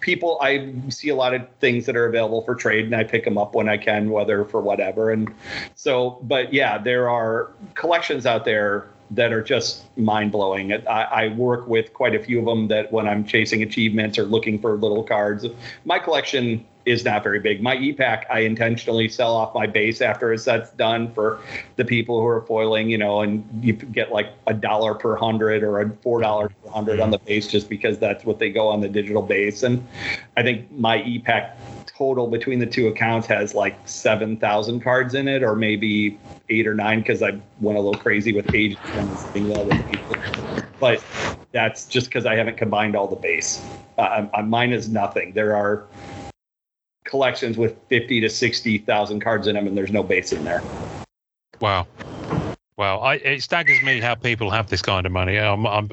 people, I see a lot of things that are available for trade and I pick them up when I can, whether for whatever. And so, but yeah, there are collections out there that are just mind blowing. I, I work with quite a few of them that when I'm chasing achievements or looking for little cards, my collection is not very big. My EPAC, I intentionally sell off my base after a set's done for the people who are foiling, you know, and you get like a dollar per hundred or a four dollars per hundred on mm-hmm. the base just because that's what they go on the digital base. And I think my EPAC total between the two accounts has like 7,000 cards in it, or maybe eight or nine because I went a little crazy with age. But that's just because I haven't combined all the base. Uh, uh, mine is nothing. There are collections with 50 to 60,000 cards in them, and there's no base in there. Wow. Wow, I, it staggers me how people have this kind of money. I've,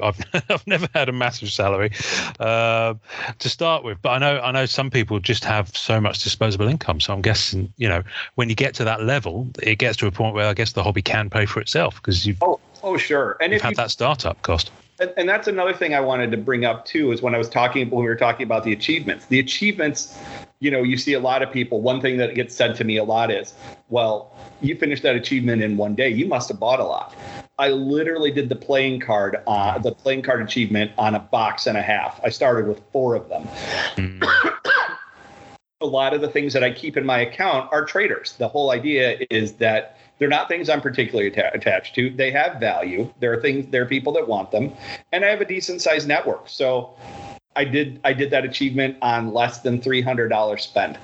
I've never had a massive salary uh, to start with, but I know I know some people just have so much disposable income. So I'm guessing, you know, when you get to that level, it gets to a point where I guess the hobby can pay for itself because you've, Oh, oh, sure. And you've if had you that startup cost. and, and that's another thing I wanted to bring up too is when I was talking when we were talking about the achievements. The achievements, you know, you see a lot of people. One thing that gets said to me a lot is, "Well, you finished that achievement in one day. You must have bought a lot." I literally did the playing card, uh, the playing card achievement on a box and a half. I started with four of them. a lot of the things that I keep in my account are traders. The whole idea is that they're not things I'm particularly atta- attached to. They have value. There are things, there are people that want them, and I have a decent sized network. So I did I did that achievement on less than three hundred dollars spent,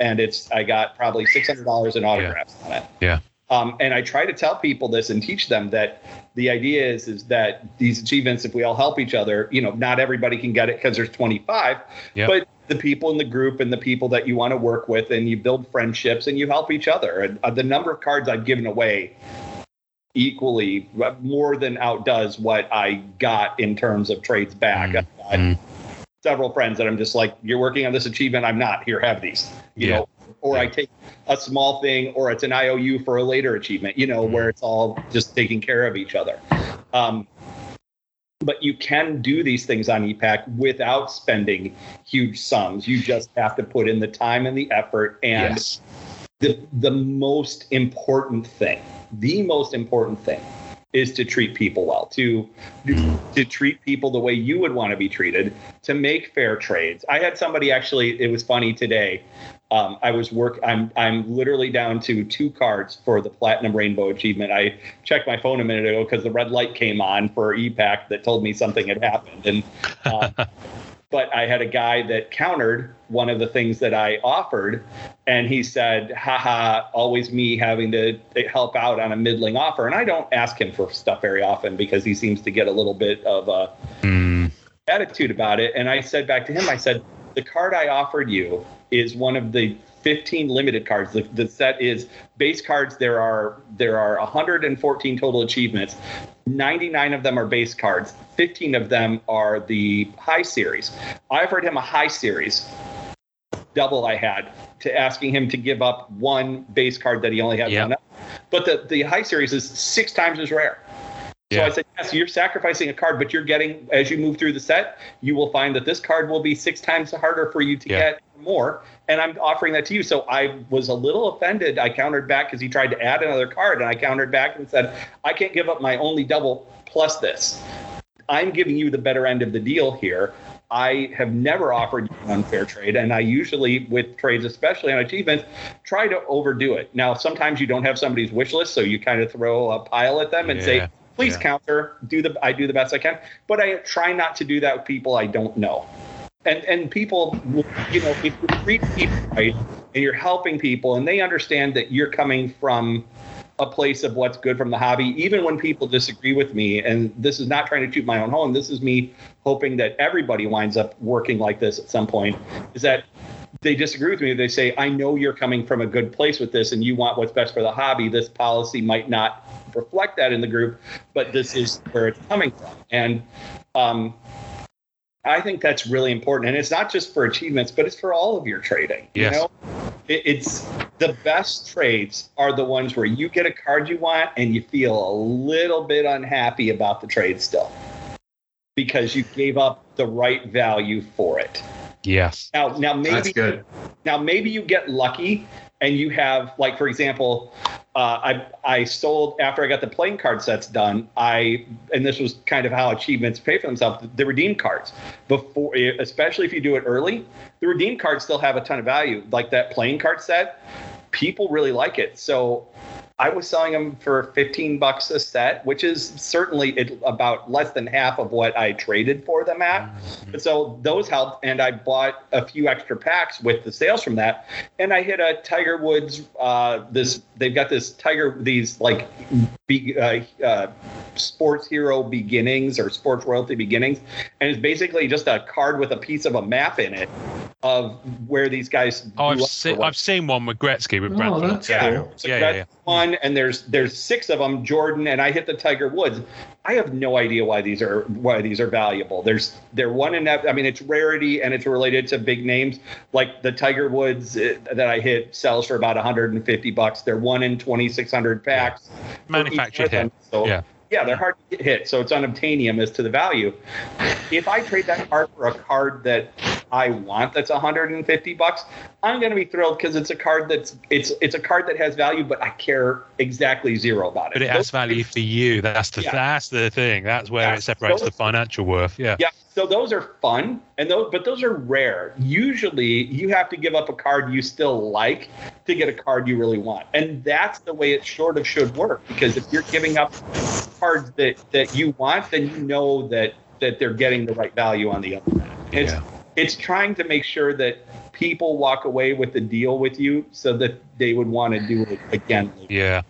and it's I got probably six hundred dollars in autographs on it. Yeah. Um, and I try to tell people this and teach them that the idea is is that these achievements, if we all help each other, you know, not everybody can get it because there's 25, Yeah. but the people in the group and the people that you want to work with, and you build friendships and you help each other. And uh, the number of cards I've given away equally uh, more than outdoes what I got in terms of trades back. Mm, I've got mm. several friends that I'm just like, you're working on this achievement. I'm not. Here, have these. You Yeah. know, or I take a small thing, or it's an IOU for a later achievement. You know, Mm. where it's all just taking care of each other. Um, but you can do these things on EPAC without spending huge sums. You just have to put in the time and the effort and yes. the the most important thing the most important thing is to treat people well to to treat people the way you would want to be treated to make fair trades. I had somebody actually it was funny today um, i was work i'm i'm literally down to two cards for the platinum rainbow achievement. I checked my phone a minute ago because the red light came on for epac that told me something had happened. And uh, but I had a guy that countered one of the things that I offered, and he said, haha, always me having to help out on a middling offer. And I don't ask him for stuff very often because he seems to get a little bit of a Mm, attitude about it. And I said back to him, I said, the card I offered you is one of the 15 limited cards. The, the set is base cards. There are there are 114 total achievements. 99 of them are base cards. 15 of them are the high series. I offered him a high series double I had to asking him to give up one base card that he only had Yeah. one. of. But the the high series is six times as rare. So Yeah. I said, yes, you're sacrificing a card, but you're getting, as you move through the set, you will find that this card will be six times harder for you to Yeah. get more. And I'm offering that to you. So I was a little offended. I countered back because he tried to add another card. And I countered back and said, I can't give up my only double plus this. I'm giving you the better end of the deal here. I have never offered you an unfair trade, and I usually, with trades, especially on achievements, try to overdo it. Now, sometimes you don't have somebody's wish list, so you kind of throw a pile at them and Yeah, say, "Please yeah. counter." Do the I do the best I can, but I try not to do that with people I don't know. And and people, you know, if you treat people right and you're helping people, and they understand that you're coming from a place of what's good from the hobby, even when people disagree with me. And this is not trying to toot my own horn. This is me hoping that everybody winds up working like this at some point. Is that they disagree with me? They say, "I know you're coming from a good place with this, and you want what's best for the hobby. This policy might not reflect that in the group, but this is where it's coming from." And um, I think that's really important, and it's not just for achievements, but it's for all of your trading. Yes. You know, it, it's the best trades are the ones where you get a card you want and you feel a little bit unhappy about the trade still because you gave up the right value for it. Yes. Now, now That's maybe good. now maybe you get lucky and you have like for example uh, I I sold after I got the playing card sets done. I and this was kind of how achievements pay for themselves. The redeem cards before, especially if you do it early, the redeem cards still have a ton of value. Like that playing card set, people really like it. So I was selling them for 15 bucks a set, which is certainly about less than half of what I traded for them at. Mm-hmm. So those helped, and I bought a few extra packs with the sales from that. And I hit a Tiger Woods. Uh, this they've got this Tiger these like be, uh, uh, sports hero beginnings or sports royalty beginnings, and it's basically just a card with a piece of a map in it of where these guys. Oh, I've grew up seen. I've seen one with Gretzky with Oh, Brantford. that's yeah. cool. So Yeah, yeah, yeah. One, and there's there's six of them. Jordan and I hit the Tiger Woods. I have no idea why these are why these are valuable. There's they're one in that. I mean, it's rarity and it's related to big names. Like the Tiger Woods uh, that I hit sells for about 150 bucks. They're one in 2,600 packs. Manufactured hit. So Yeah. yeah, they're hard to get hit, so it's unobtainium as to the value. If I trade that card for a card that I want that's 150 bucks, I'm going to be thrilled because it's a card that's it's it's a card that has value, but I care exactly zero about it. But it has Those- value for you. That's the Yeah. that's the thing. That's where it separates Those- the financial worth. Yeah. Yeah, so those are fun, and those but those are rare. Usually, you have to give up a card you still like to get a card you really want, and that's the way it sort of should work. Because if you're giving up cards that that you want, then you know that that they're getting the right value on the other end. It's Yeah. It's trying to make sure that people walk away with the deal with you, so that they would want to do it again. Yeah.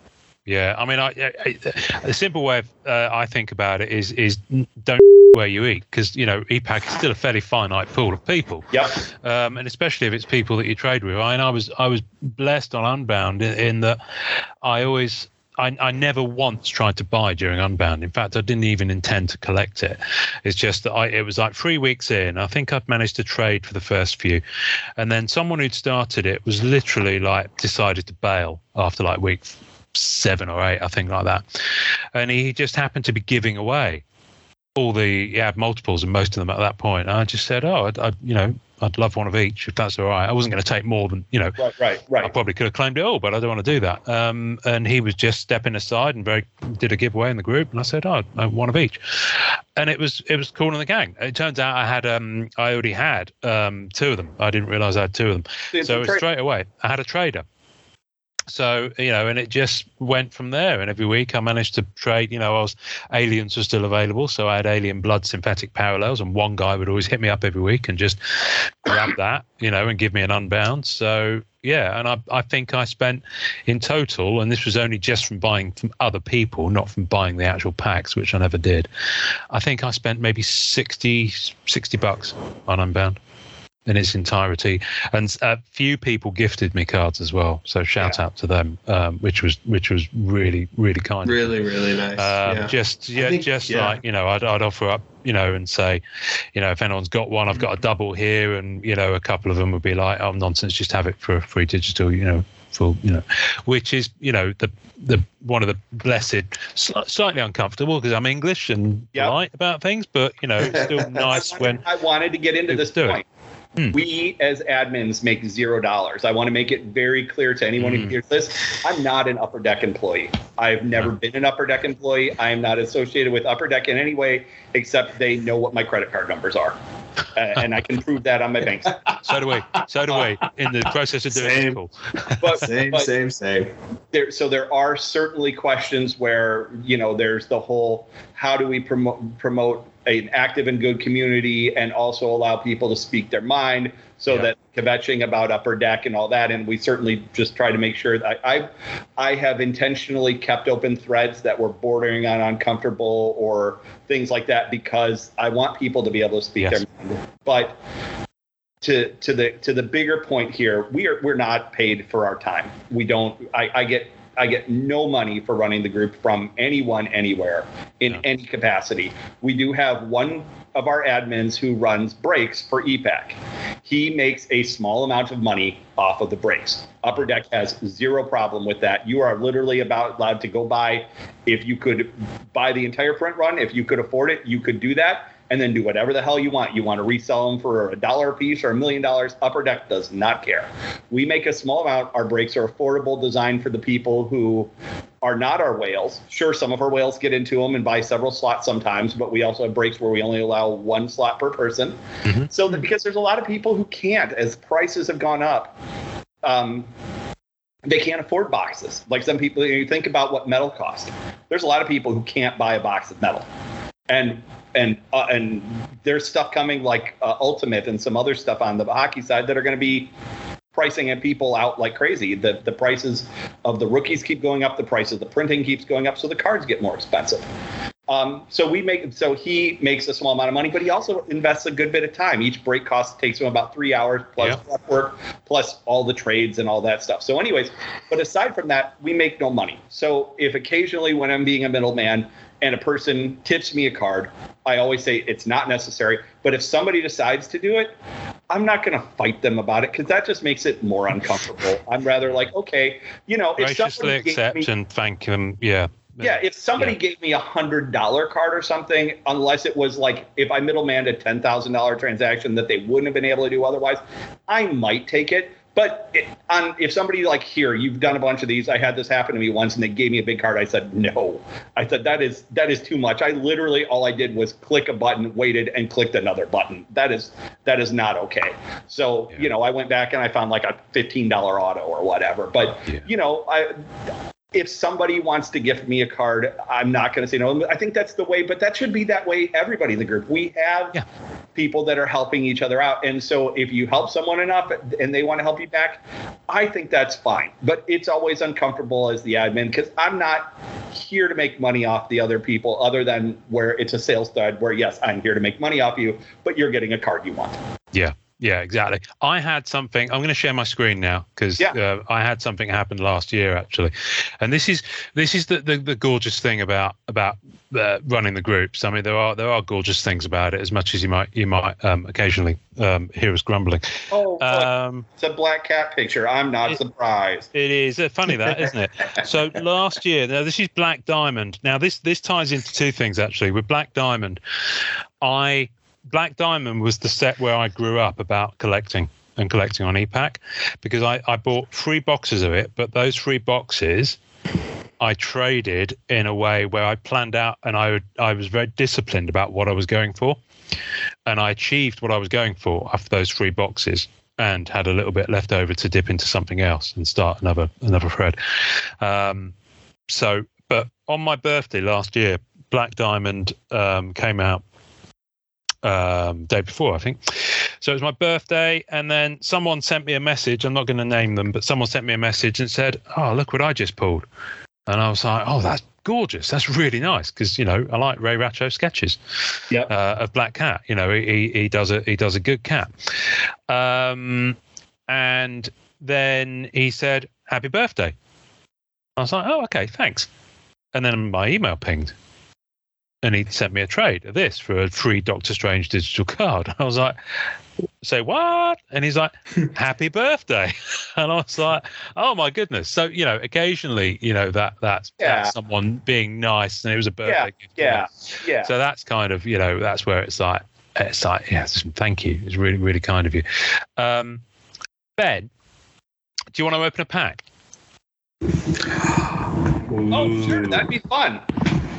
Yeah, I mean, I, I, the simple way of, uh, I think about it is is don't where you eat because you know EPAC is still a fairly finite pool of people, Yep. um, and especially if it's people that you trade with. I, and I was I was blessed on Unbound in, in that I always I, I never once tried to buy during Unbound. In fact, I didn't even intend to collect it. It's just that I it was like three weeks in. I think I'd managed to trade for the first few, and then someone who'd started it was literally like decided to bail after like week seven or eight, I think like that, and he just happened to be giving away all the he had multiples and most of them at that point. And I just said, oh, I'd, I'd you know I'd love one of each if that's all right. I wasn't going to take more than you know Right. Right. right. I probably could have claimed it all, but I don't want to do that. Um, and he was just stepping aside and very did a giveaway in the group, and I said, "Oh, one of each," and it was it was cool in the gang. It turns out I had um I already had um two of them. I didn't realize I had two of them, so it was straight away I had a trader. So you know, and it just went from there. And every week I managed to trade. You know, I was aliens were still available, so I had alien blood synthetic parallels, and one guy would always hit me up every week and just grab that, you know, and give me an unbound. So yeah, and I I think I spent in total, and this was only just from buying from other people, not from buying the actual packs, which I never did. I think I spent maybe 60, 60 bucks on unbound in its entirety, and a few people gifted me cards as well. So shout out to them, um, which was which was really really kind. Really, really nice. Um, yeah. Just yeah, think- just yeah. like you know, I'd, I'd offer up, you know, and say, you know, if anyone's got one, I've got a double here, and you know, a couple of them would be like, oh nonsense, just have it for free digital, you know, for you know, which is you know the the one of the blessed, sli- slightly uncomfortable because I'm English and Yep. polite about things, but you know, it's still nice I when I wanted to get into this do it. Point. Hmm. We as admins make zero dollars. I want to make it very clear to anyone who Hmm. hears this. I'm not an upper deck employee. I've never been an upper deck employee. I am not associated with upper deck in any way except they know what my credit card numbers are. Uh, and I can prove that on my bank. so do we, so do we in the process of doing Same. this. But, same, but same, same. there so there are certainly questions where you know there's the whole how do we promote promote an active and good community and also allow people to speak their mind so Yeah. that kvetching about upper deck and all that and we certainly just try to make sure that I I have intentionally kept open threads that were bordering on uncomfortable or things like that because I want people to be able to speak Yes. their mind but to to the to the bigger point here we are we're not paid for our time we don't i, I get I get no money for running the group from anyone anywhere in No. any capacity. We do have one of our admins who runs breaks for EPAC. He makes a small amount of money off of the breaks. Upper Deck has zero problem with that. You are literally about allowed to go buy if you could buy the entire print run, if you could afford it, you could do that and then do whatever the hell you want. You want to resell them for a dollar a piece or a million dollars. Upper Deck does not care. We make a small amount. Our breaks are affordable, designed for the people who are not our whales. Sure, some of our whales get into them and buy several slots sometimes, but we also have breaks where we only allow one slot per person. Mhm. So that because there's a lot of people who can't, as prices have gone up. Um, they can't afford boxes. Like some people, you think about what metal costs. There's a lot of people who can't buy a box of metal, and and uh, and there's stuff coming like uh, Ultimate and some other stuff on the hockey side that are going to be pricing at people out like crazy. The the prices of the rookies keep going up. The price of the printing keeps going up, so the cards get more expensive. Um, so we make so he makes a small amount of money, but he also invests a good bit of time. Each break cost takes him about three hours plus Yeah. work, plus all the trades and all that stuff. So, anyways, but aside from that, we make no money. So if occasionally when I'm being a middleman and a person tips me a card, I always say it's not necessary. But if somebody decides to do it, I'm not going to fight them about it because that just makes it more uncomfortable. I'm rather like, okay, you know, if Graciously accept me- and thank them. Yeah. yeah, if somebody Yeah. gave me a hundred dollar card or something, unless it was like if I middlemanned a ten thousand dollar transaction that they wouldn't have been able to do otherwise, I might take it. But it, on if somebody like here, you've done a bunch of these. I had this happen to me once, and they gave me a big card. I said no. I said that is that is too much. I literally all I did was click a button, waited, and clicked another button. That is that is not okay. So Yeah. you know, I went back and I found like a fifteen dollar auto or whatever. But Yeah. you know, I if somebody wants to gift me a card, I'm not going to say no. I think that's the way, but that should be that way. Everybody in the group, we have Yeah. people that are helping each other out, and so if you help someone enough and they want to help you back, I think that's fine. But it's always uncomfortable as the admin because I'm not here to make money off the other people, other than where it's a sales thread. Where yes, I'm here to make money off you, but you're getting a card you want. Yeah, yeah, exactly. I had something. I'm going to share my screen now because Yeah. uh, I had something happen last year actually, and this is this is the the, the gorgeous thing about about uh, running the groups. I mean, there are there are gorgeous things about it as much as you might you might um, occasionally um, hear us grumbling. Oh, Um, it's a black cat picture. I'm not it- surprised. It is uh, funny that, isn't it? So last year, now this is Black Diamond. Now this this ties into two things actually. With Black Diamond, I Black Diamond was the set where I grew up about collecting and collecting on EPAC because I, I bought three boxes of it, but those three boxes I traded in a way where I planned out and I I was very disciplined about what I was going for. And I achieved what I was going for after those three boxes and had a little bit left over to dip into something else and start another another thread. Um, so, but on my birthday last year, Black Diamond um, came out um, day before, I think. So it was my birthday, and then someone sent me a message. I'm not going to name them, but someone sent me a message and said, "Oh, look what I just pulled," and I was like, "Oh, that's gorgeous. That's really nice." Because you know, I like Ray Racho sketches Yep. uh, of Black Cat. You know, he he- he does a he does a good cat. Um, and then he said, "Happy birthday." I was like, "Oh, okay, thanks." And then my email pinged, and he sent me a trade of this for a free Doctor Strange digital card. I was like, "Say what?" And he's like, "Happy birthday!" And I was like, "Oh my goodness!" So you know, occasionally, you know that that's, Yeah. that's someone being nice, and it was a birthday Yeah, gift. Yeah. Yeah. So that's kind of you know that's where it's like it's like yeah, thank you. It's really really kind of you. Um, ben, do you want to open a pack? oh, sure. That'd be fun.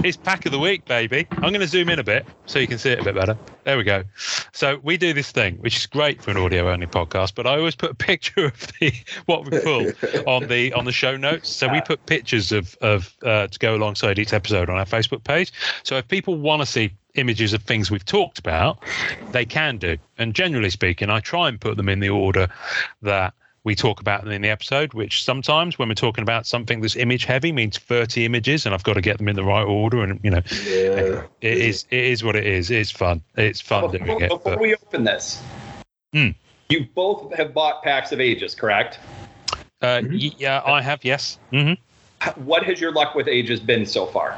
It's pack of the week, baby. I'm going to zoom in a bit so you can see it a bit better. There we go. So we do this thing, which is great for an audio-only podcast. But I always put a picture of the what we pull on the on the show notes. So we put pictures of of uh, to go alongside each episode on our Facebook page. So if people want to see images of things we've talked about, they can do. And generally speaking, I try and put them in the order that we talk about them in the episode, which sometimes when we're talking about something that's image heavy means 30 images and I've got to get them in the right order. And, you know, Yeah. it is it is what it is. It's fun. It's fun Before, doing it. before But we open this, Hmm. you both have bought packs of ages, correct? uh, y- yeah, I have, yes. hmm what has your luck with ages been so far?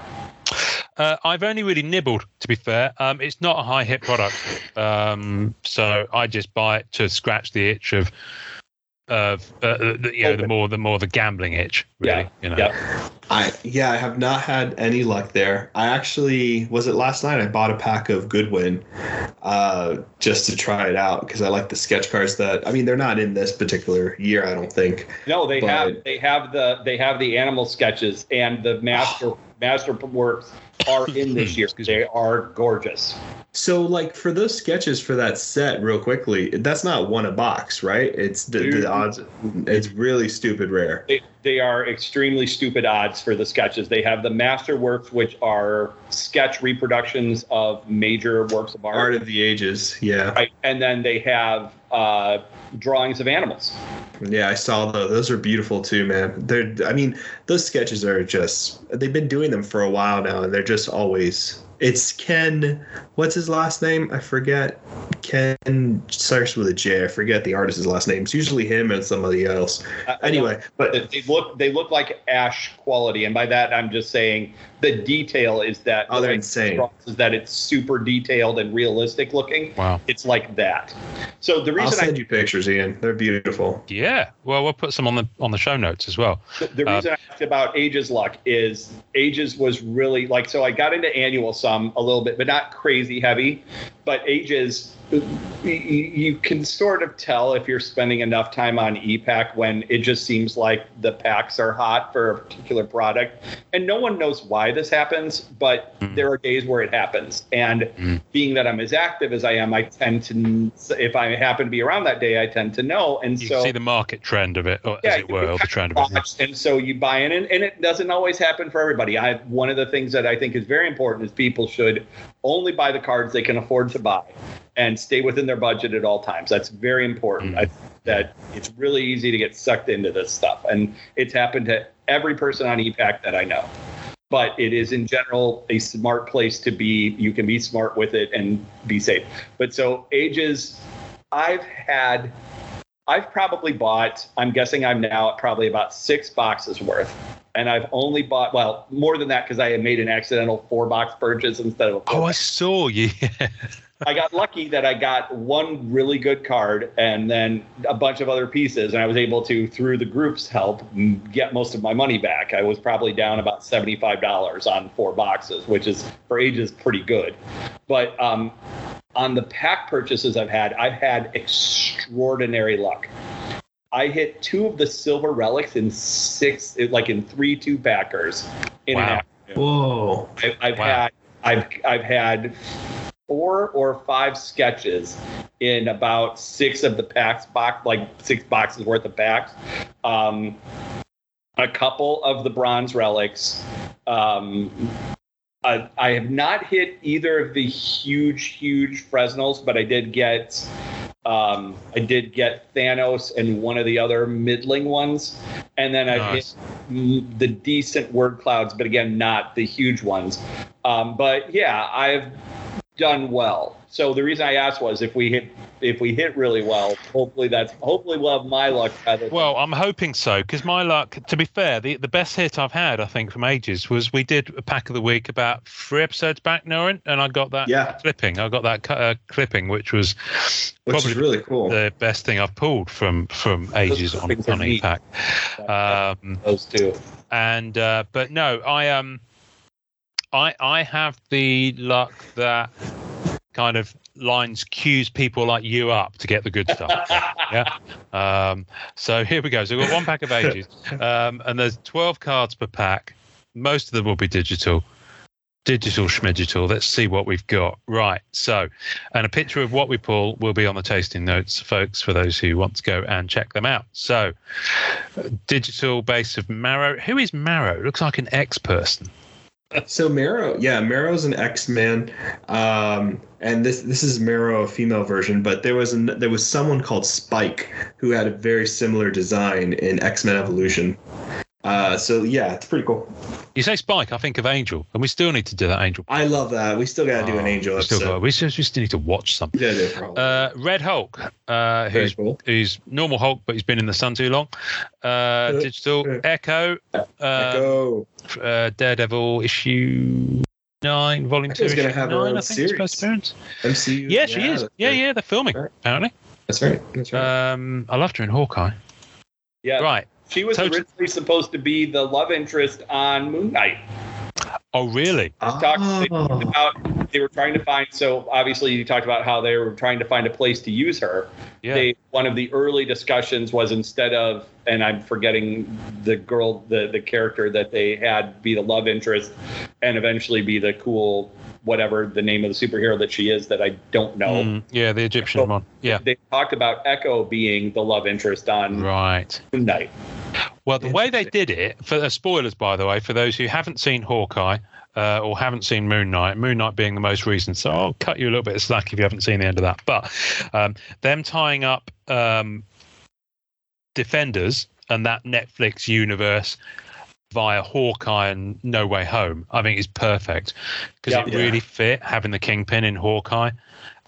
Uh, I've only really nibbled, to be fair. Um, it's not a high hit product, um, so I just buy it to scratch the itch of of uh, the, you know the more the more the gambling itch. Really, Yeah, you know. yeah. I yeah, I have not had any luck there. I actually was it last night. I bought a pack of Goodwin, uh, just to try it out because I like the sketch cards. That I mean, they're not in this particular year, I don't think. No, they But- have they have the they have the animal sketches and the master master works are in this year. They are gorgeous. So like for those sketches for that set, real quickly, that's not one a box, right? It's the, Dude. the odds. It's really stupid rare. They, they are extremely stupid odds for the sketches. They have the master works, which are sketch reproductions of major works of art, Art of the Ages, yeah, right? And then they have uh, drawings of animals. yeah. I saw those. Those are beautiful too, man. They're. I mean, those sketches are just. They've been doing them for a while now, and they're just always. It's Ken. What's his last name? I forget. Ken starts with a J. I forget the artist's last name. It's usually him and somebody else. Uh, Anyway, but they they look they look like ash quality, and by that I'm just saying the detail is that Oh, they're insane. Is that it's super detailed and realistic looking? Wow. It's like that. So the I'll reason I send you pictures, Ian. They're beautiful. Yeah. Well, we'll put some on the on the show notes as well. The, the Uh, reason I asked about Ages luck is Ages was really like so I got into annual some a little bit, but not crazy heavy. But Ages, you, can sort of tell if you're spending enough time on EPAC when it just seems like the packs are hot for a particular product, and no one knows why this happens, but Mm. there are days where it happens. And Mm. being that I'm as active as I am, I tend to if I happen to be around that day, I tend to know. And You so see the market trend of it, or Yeah, as it were, or the trend of it. and so you buy in and, and it doesn't always happen for everybody i one of the things that i think is very important is people should only buy the cards they can afford to buy and stay within their budget at all times that's very important Mm. I, that it's really easy to get sucked into this stuff and it's happened to every person on epac that i know but it is in general a smart place to be you can be smart with it and be safe but so ages i've had I've probably bought, I'm guessing I'm now at probably about six boxes worth. And I've only bought, well, more than that because I had made an accidental four box purchase instead of Oh, I saw you. I got lucky that I got one really good card and then a bunch of other pieces. And I was able to, through the group's help, get most of my money back. I was probably down about $75 on four boxes, which is for ages pretty good. But um, on the pack purchases I've had, I've had extraordinary luck. I hit two of the silver relics in six, like in three two packers in Wow. Whoa. I, I've Wow. had I've I've had four or five sketches in about six of the packs box like six boxes worth of packs. Um, a couple of the bronze relics. Um, I, I have not hit either of the huge, huge Fresnels, but I did get um, I did get Thanos and one of the other middling ones, and then I've hit mm, the decent word clouds, but again, not the huge ones. Um, but yeah, I've done well. So the reason I asked was if we hit if we hit really well, hopefully that's hopefully we'll have my luck. rather than- Well, I'm hoping so because my luck, to be fair, the, the best hit I've had, I think, from ages was we did a pack of the week about three episodes back, Norrin, and I got that Yeah. clipping. I got that uh, clipping, which was Which probably really cool. the best thing I've pulled from from ages on, on neat. EPAC. Um, those two. and uh, but no, I um, I I have the luck that kind of lines cues people like you up to get the good stuff. yeah. Um, so here we go. So we've got one pack of ages, um, and there's 12 cards per pack. Most of them will be digital. Digital schmidigital. Let's see what we've got. Right. So, and a picture of what we pull will be on the tasting notes, folks, for those who want to go and check them out. So, digital base of Marrow. Who is Marrow? Looks like an ex person. So Marrow, yeah, Marrow's an X-Man, um, and this this is Marrow, a female version. But there was an, there was someone called Spike who had a very similar design in X-Men Evolution. Uh, so yeah, it's pretty cool. You say Spike, I think of Angel, and we still need to do that Angel. I love that. We still gotta do an Oh, Angel we still episode. got- we just, we just need to watch something. Yeah, no. Uh, Red Hulk, uh, who's cool. who's normal Hulk, but he's been in the sun too long. Uh, digital uh, Echo, uh, Echo. uh, Daredevil issue nine, volume two, Echo's gonna issue have her nine. own I think it's first series. MCU. Yeah, she is. Yeah, right. yeah, they're filming Right. apparently. That's right. That's right. Um, I loved her in Hawkeye. Yeah. Right. She was Total- originally supposed to be the love interest on Moon Knight. Oh, really? talked Oh. talked about they were trying to find so obviously you talked about how they were trying to find a place to use her Yeah. they one of the early discussions was instead of and i'm forgetting the girl the the character that they had be the love interest and eventually be the cool whatever the name of the superhero that she is that i don't know Mm, yeah, the Egyptian So- one. Yeah. they talked about echo being the love interest on Right. Moon Knight. Well, the way they did it, for the spoilers, by the way, for those who haven't seen Hawkeye uh, or haven't seen Moon Knight, Moon Knight being the most recent, so I'll cut you a little bit of slack if you haven't seen the end of that. But um, them tying up um, Defenders and that Netflix universe via Hawkeye and No Way Home, I think is perfect because Yeah. it Yeah. really fit having the Kingpin in Hawkeye.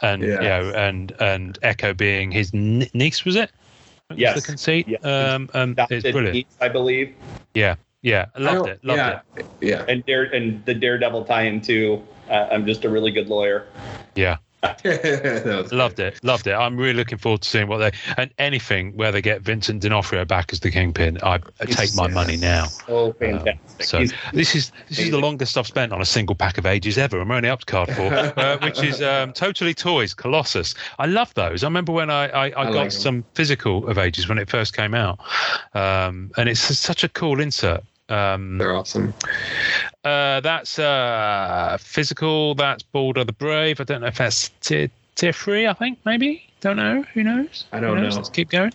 And Yeah. you know, and and Echo being his niece, was it? Yes. the conceit. Um, um, it's brilliant. niece, i believe Yeah, yeah, I loved don't- it, loved yeah, it. Yeah. and dare and the daredevil tie-in too uh, i'm just a really good lawyer Yeah, That was loved it, loved it. I'm really looking forward to seeing what they and anything where they get Vincent D'Onofrio back as the kingpin. I, I take my Yeah. money now. so fantastic So He's- this is this is the longest I've spent on a single pack of ages ever. I'm only up to card four, uh, which is um, totally toys, Colossus. I love those. I remember when I I, I, got like 'em. some physical of ages when it first came out, um, and it's such a cool insert. Um, They're awesome. Uh, that's uh, physical. That's Balder the Brave. I don't know if that's tier, tier three. I think maybe. Don't know. Who knows? I don't knows? know. Let's keep going.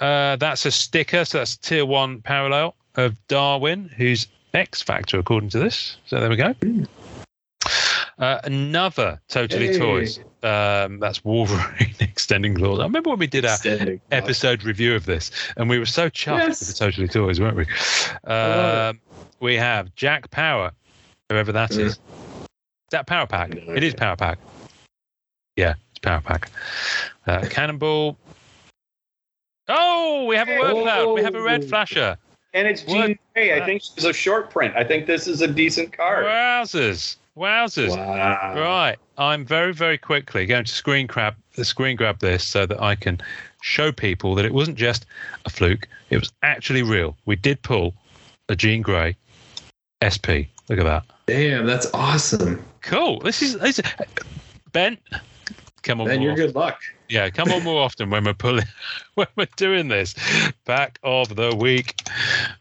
Uh, that's a sticker. So that's tier one parallel of Darwin, who's X Factor according to this. So there we go. Uh, another totally Hey. toys. Um, that's Wolverine extending claws. I remember when we did our Extending. episode review of this, and we were so chuffed Yes. with the Totally Toys, weren't we? Um, we have Jack Power, whoever that is. Is that Power Pack? No it is. Power Pack. Yeah, it's Power Pack. Uh, Cannonball. Oh, we have a word cloud. We have a red Oh. flasher. and it's? Jean Grey. I think she's a short print. I think this is a decent card. Wowzers. Wowzers. Wow. Right. I'm very, very quickly going to screen grab the screen grab this so that I can show people that it wasn't just a fluke. It was actually real. We did pull a Jean Grey SP. Look at that. Damn, that's awesome. Cool. This is, this is Ben. Come on, more you're often. good luck. Yeah, come on more often when we're pulling when we're doing this. Pack of the week.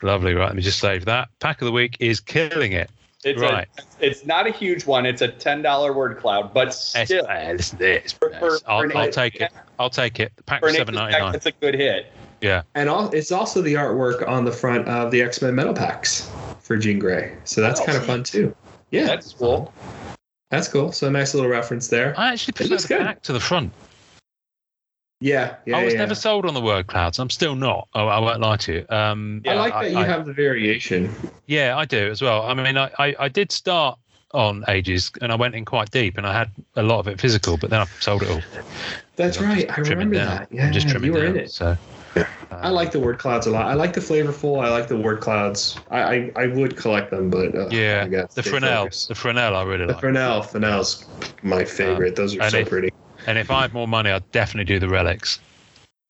Lovely. Right. Let me just save that. Pack of the week is killing it. It's Right. A, it's not a huge one. It's a ten dollar word cloud, but still, uh, listen to this. For- for- for I'll, an I'll take it. I'll take it. Pack for an seven eight ninety it's a good hit. Yeah, and all, it's also the artwork on the front of the X Men metal packs for Jean Grey. So that's Oh, kind of fun too. Yeah, That's cool. that's cool. So a nice little reference there. I actually prefer looks the good. back to the front. Yeah, yeah. I was yeah. never sold on the word clouds. I'm still not. Oh, I won't lie to you. Um, I like that you I- have the variation. Yeah, I do as well. I mean, I, I, I did start on ages and I went in quite deep and I had a lot of it physical, but then I sold it all. That's right. I remember that. Yeah, I'm just trimming you were down. in it. So, I like the word clouds a lot. I like the flavorful. I like the word clouds. I I, I would collect them, but uh, Yeah, I the Fresnel. The Fresnel I really The like. Fresnel, Fresnel's my favorite. Those are so it- pretty. And if I had more money, I'd definitely do the relics,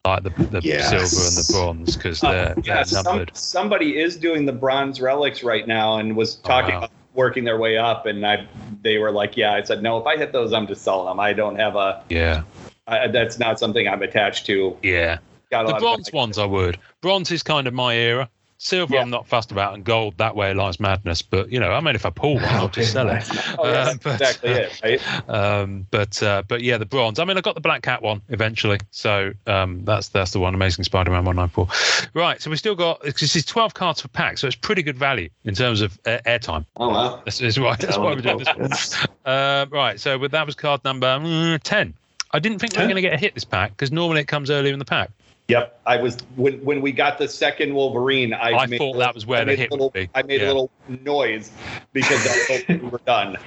like the, the Yes. silver and the bronze, because Uh, they're, yeah, they're some, somebody is doing the bronze relics right now and was talking wow. about working their way up, and I they were like, yeah. I said no. If I hit those, I'm just selling them. I don't have a. Yeah, I, that's not something I'm attached to. yeah. Got The bronze ones I would. Bronze is kind of my era. Silver Yeah. I'm not fussed about, and gold that way lies madness. But you know, I mean, if I pull one, I'll just sell it. Oh, yeah, Uh, that's but, exactly it. Right? Um, but uh, but yeah, the bronze. I mean, I got the Black Cat one eventually, so um, that's that's the one. Amazing Spider-Man one nine four. Right, so we still got this is twelve cards per pack, so it's pretty good value in terms of uh, airtime. Oh wow. That's, that's why that's why we're doing this. Uh, right, so with, that was card number mm, ten. I didn't think we were going to get a hit this pack because normally it comes earlier in the pack. Yep, I was when when we got the second Wolverine. I, I made thought a that was where I the hit little, would be. I made Yeah. a little noise because I thought we were done.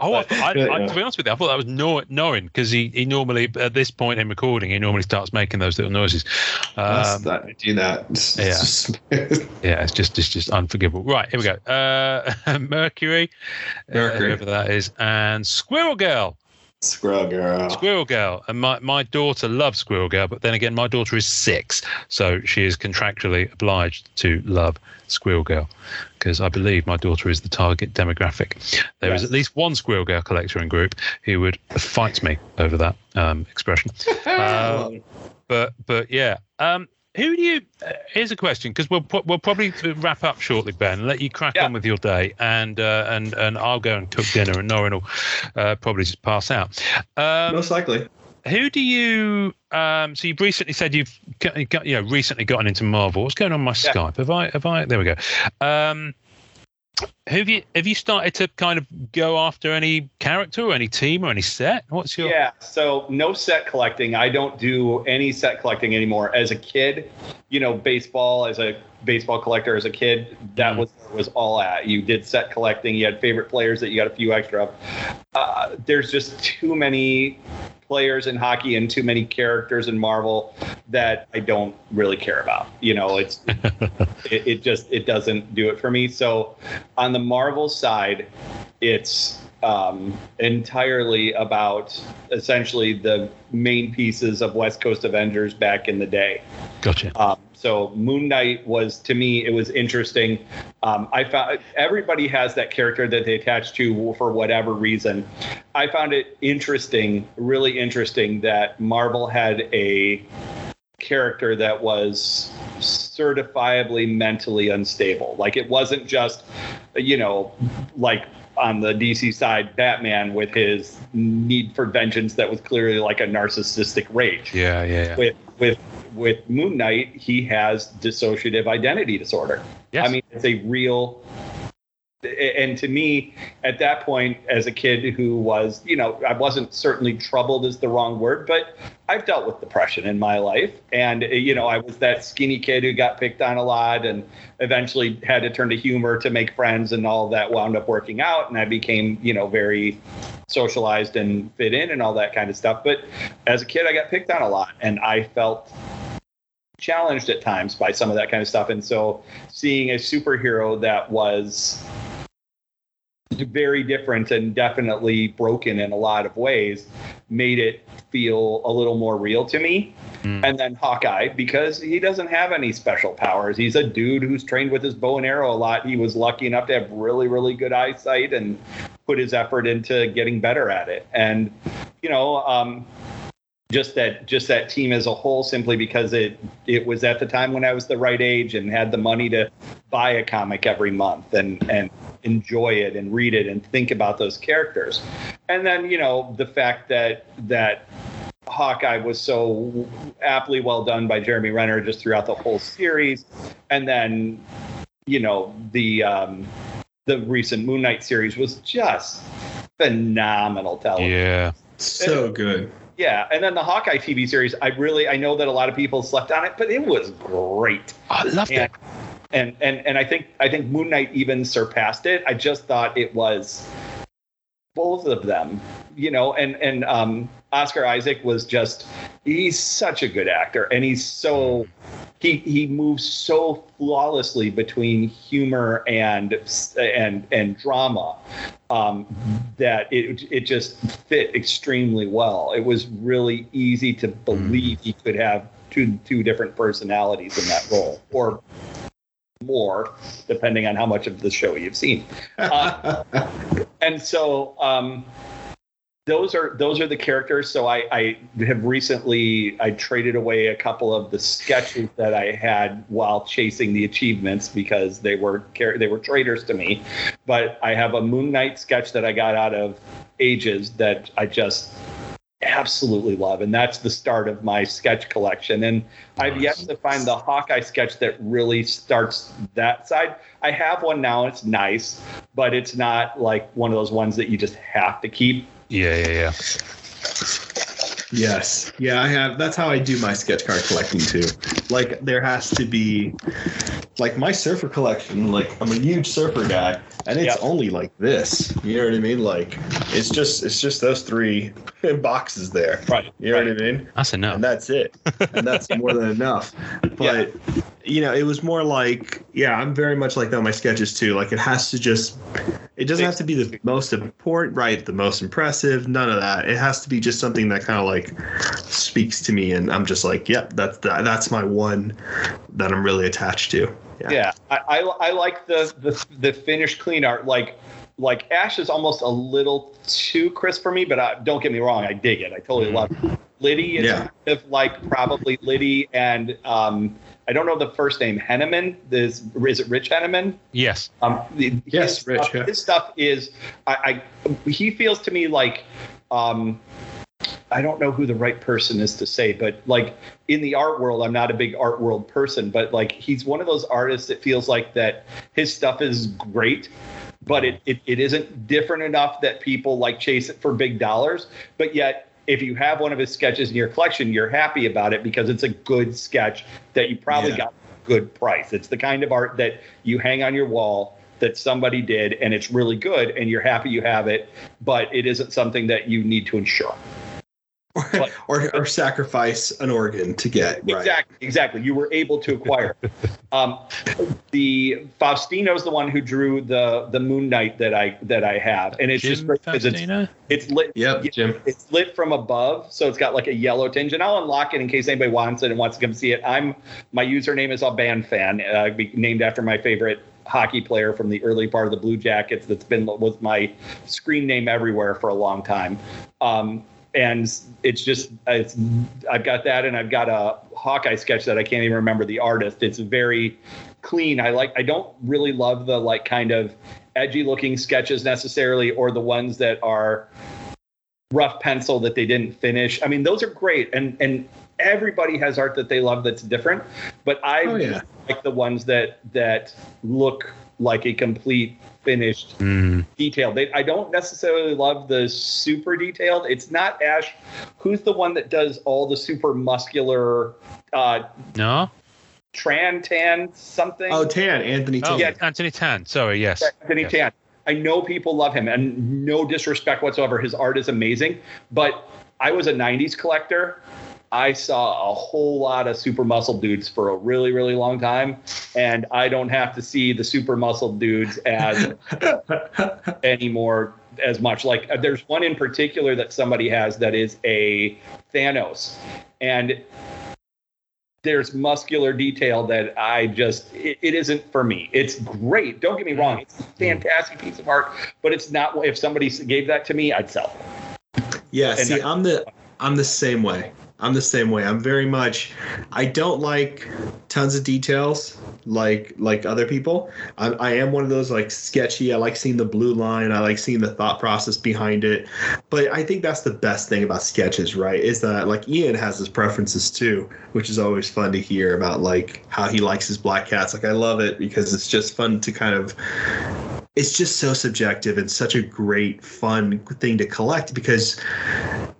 Oh, But- thought- I, Yeah, I, to be honest with you, I thought that was no, knowing because he, he normally at this point in recording he normally starts making those little noises. Um, not do that. It's yeah. just- yeah, it's just it's just unforgivable. Right, here we go. Uh, Mercury, uh, Mercury. whoever that is, and Squirrel Girl. Squirrel girl. Squirrel Girl, and my, my daughter loves Squirrel Girl, but then again, my daughter is six, so she is contractually obliged to love Squirrel Girl because I believe my daughter is the target demographic. There is Yes. at least one Squirrel Girl collector in group who would fight me over that um, expression. Um, but but yeah. Um, who do you? Uh, here's a question because we'll we'll probably wrap up shortly, Ben. Let you crack Yeah. on with your day, and uh, and and I'll go and cook dinner, and Norrin will uh, probably just pass out. Um, Most likely. who do you? Um, so you've recently said you've got, you know recently gotten into Marvel. What's going on my Yeah. Skype? Have I? Have I? There we go. Um, have you have you started to kind of go after any character or any team or any set? What's your? Yeah, so no set collecting. I don't do any set collecting anymore. As a kid, you know, baseball as a baseball collector as a kid, that Mhm. was was all at. You did set collecting. You had favorite players that you got a few extra of. Uh, there's just too many players in hockey and too many characters in Marvel that I don't really care about. You know, it's it, it just it doesn't do it for me. So on the Marvel side, it's um, entirely about essentially the main pieces of West Coast Avengers back in the day. Gotcha. Um, so Moon Knight was to me it was interesting. Um, I found everybody has that character that they attach to for whatever reason. I found it interesting, really interesting that Marvel had a character that was certifiably mentally unstable. Like it wasn't just, you know, like on the DC side, Batman with his need for vengeance that was clearly like a narcissistic rage Yeah, yeah, yeah. with with with Moon Knight, he has dissociative identity disorder. Yes. I mean, it's a real. And to me, at that point, as a kid who was, you know, I wasn't certainly troubled is the wrong word, but I've dealt with depression in my life. And, uh, you know, I was that skinny kid who got picked on a lot and eventually had to turn to humor to make friends and all that wound up working out. And I became, you know, very socialized and fit in and all that kind of stuff. But as a kid, I got picked on a lot and I felt challenged at times by some of that kind of stuff. And so seeing a superhero that was very different and definitely broken in a lot of ways made it feel a little more real to me. Mm. And then Hawkeye, because he doesn't have any special powers. He's a dude who's trained with his bow and arrow a lot. He was lucky enough to have really, really good eyesight and put his effort into getting better at it. And, you know, um, just that just that team as a whole simply because it it was at the time when I was the right age and had the money to buy a comic every month and and enjoy it and read it and think about those characters. And then, you know, the fact that that Hawkeye was so aptly well done by Jeremy Renner just throughout the whole series. And then, you know, the um the recent Moon Knight series was just phenomenal television. Yeah. So good. Yeah, and then the Hawkeye TV series, I really I know that a lot of people slept on it, but it was great. I loved And it. And and, and I think I think Moon Knight even surpassed it. I just thought it was both of them, you know, and and um Oscar Isaac was just he's such a good actor and he's so he he moves so flawlessly between humor and and and drama um, that it it just fit extremely well. It was really easy to believe he could have two two different personalities in that role, or more, depending on how much of the show you've seen. Uh, and so um, those are those are the characters. So I, I have recently I traded away a couple of the sketches that I had while chasing the achievements because they were they were traitors to me. But I have a Moon Knight sketch that I got out of Ages that I just absolutely love, and that's the start of my sketch collection. And I've yet to find the Hawkeye sketch that really starts that side. I have one now, it's nice, but it's not like one of those ones that you just have to keep. Yeah, yeah, yeah. Yes. Yeah, I have. That's how I do my sketch card collecting too. Like there has to be like my surfer collection, like I'm a huge surfer guy and it's Yep. only like this. You know what I mean? Like it's just it's just those three boxes there. Right. You know what I mean? That's enough. And that's it. And that's more than enough. But you know, it was more like, yeah, I'm very much like that in my sketches too. Like it has to just it doesn't have to be the most important, right? The most impressive, none of that. It has to be just something that kind of like speaks to me and I'm just like, yep, that's that, that's my one that I'm really attached to. Yeah. Yeah, I, I, I like the, the the finished clean art. Like like Ash is almost a little too crisp for me, but I, don't get me wrong, I dig it. I totally love it. Liddy is Yeah. kind of like probably Liddy and um, I don't know the first name Henneman. Is is it Rich Henneman? yes. Um, Yes, his Rich, Stuff, yeah. His stuff is I, I he feels to me like um, I don't know who the right person is to say, but like in the art world, I'm not a big art world person, but like he's one of those artists that feels like that his stuff is great, but it, it, it isn't different enough that people like chase it for big dollars. But yet, if you have one of his sketches in your collection, you're happy about it because it's a good sketch that you probably Yeah. got a good price. It's the kind of art that you hang on your wall that somebody did and it's really good and you're happy you have it, but it isn't something that you need to insure. Or, or, or sacrifice an organ to get, right? Exactly, exactly. You were able to acquire. um, the Faustino's the one who drew the the Moon Knight that I that I have, and it's just Jim great 'cause it's it's lit. Yep, Jim. It's lit from above, so it's got like a yellow tinge. And I'll unlock it in case anybody wants it and wants to come see it. I'm my username is a band fan, uh, named after my favorite hockey player from the early part of the Blue Jackets. That's been was my screen name everywhere for a long time. Um, and it's just it's I've got that, and I've got a Hawkeye sketch that I can't even remember the artist. It's very clean. I like. I don't really love the like kind of edgy looking sketches necessarily, or the ones that are rough pencil that they didn't finish. I mean, those are great, and and everybody has art that they love that's different. But I Oh, yeah. like the ones that that look like a complete finished Mm. detailed. They, I don't necessarily love the super detailed. It's not Ash. Who's the one that does all the super muscular uh, No. Tran Tan something? Oh, Tan, Anthony Tan. Oh, Yeah. Anthony Tan. Sorry. Yes. Anthony Yes. Tan. I know people love him, and no disrespect whatsoever. His art is amazing, but I was a '90s collector. I saw a whole lot of super muscle dudes for a really, really long time, and I don't have to see the super muscle dudes as anymore as much. Like uh, there's one in particular that somebody has that is a Thanos, and there's muscular detail that I just it, it isn't for me. It's great. Don't get me wrong. It's a fantastic piece of art, but it's not. If somebody gave that to me, I'd sell it. Yeah, And see, I- I'm the I'm the same way. I'm the same way. I'm very much I don't like tons of details like like other people. I, I am one of those like sketchy. I like seeing the blue line. I like seeing the thought process behind it. But I think that's the best thing about sketches, right? Is that like Ian has his preferences too, which is always fun to hear about like how he likes his black cats. Like I love it because it's just fun to kind of it's just so subjective and such a great fun thing to collect because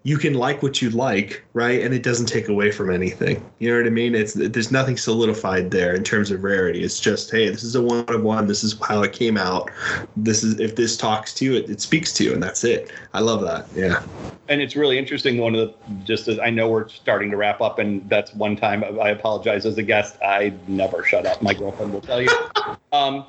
you can like what you like right and it doesn't take away from anything you know what i mean it's there's nothing solidified there in terms of rarity it's just hey this is a one of one this is how it came out this is if this talks to you it, it speaks to you and that's it i love that yeah And it's really interesting. One of the just as I know we're starting to wrap up, and that's one time I apologize as a guest. I never shut up. My girlfriend will tell you. Um,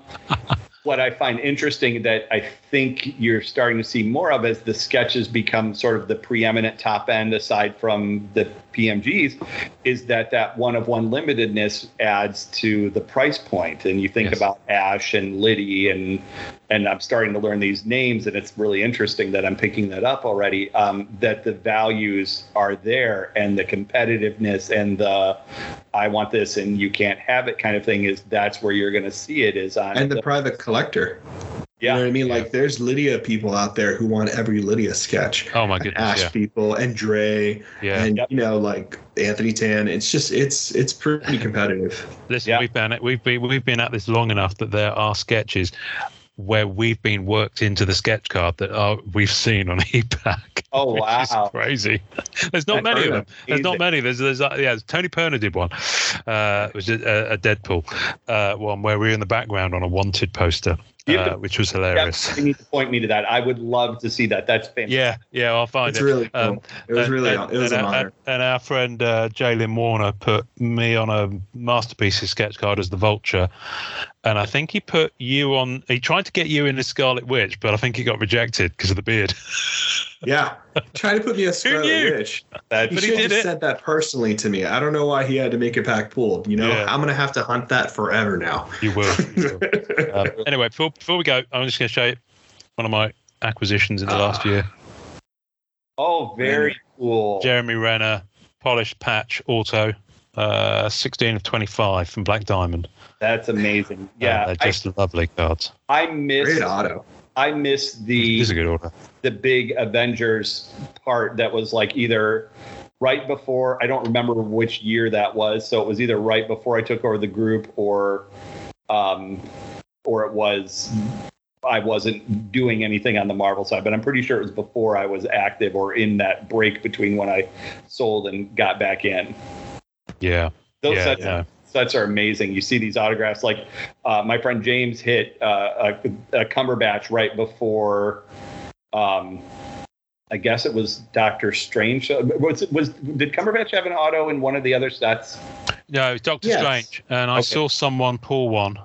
what I find interesting that I think you're starting to see more of as the sketches become sort of the preeminent top end aside from the PMGs is that that one of one limitedness adds to the price point. point and you think Yes. about Ash and Liddy and and I'm starting to learn these names and it's really interesting that I'm picking that up already um, that the values are there and the competitiveness and the I want this and you can't have it kind of thing is that's where you're going to see it is on and the private collector you know yeah what i mean Yeah. like there's lydia people out there who want every lydia sketch Oh my and goodness. ash Yeah. people and dre Yeah. and Yep. you know like anthony tan it's just it's it's pretty competitive Listen, Yeah. we've been we've been we've been at this long enough that there are sketches. Where we've been worked into the sketch card that uh, we've seen on ePack. Oh, which wow. crazy. There's not I've many of them. of There's not many. There's, there's uh, yeah. Tony Perna did one, uh, which is a, a Deadpool uh, one where we're in the background on a wanted poster, uh, which was hilarious. you need to point me to that. I would love to see that. That's fantastic. Yeah, yeah, I'll find It's it. really cool. Um, it was and- really and, it was and, an our- honor. and our friend uh, Jalen Warner put me on a masterpieces sketch card as the Vulture, and I think he put you on. He tried to get you in as Scarlet Witch, but I think he got rejected because of the beard. Yeah, try to put me as Scarlet? Witch. That- He But he should have did just it. said that personally to me. I don't know why he had to make it back pulled. You know, Yeah. I'm gonna have to hunt that forever now. You will. You will. Um, anyway, before, before we go, I'm just going to show you one of my acquisitions in the last Ah. year. oh, very cool. Jeremy Renner, polished patch auto, uh, 16 of 25 from Black Diamond. That's amazing. Uh, Yeah, they're just lovely cards. I, I miss Great auto. I miss the This is a good order. the big Avengers part that was like either right before I don't remember which year that was. So it was either right before I took over the group or um or it was I wasn't doing anything on the Marvel side, but I'm pretty sure it was before I was active or in that break between when I sold and got back in. Yeah. Those yeah, sets, yeah. Sets are amazing. You see these autographs, like uh, my friend James hit uh, a, a Cumberbatch right before. Um, I guess it was Doctor Strange. Was was did Cumberbatch have an auto in one of the other sets? No, it's Doctor Yes. Strange. And I Okay. saw someone pull one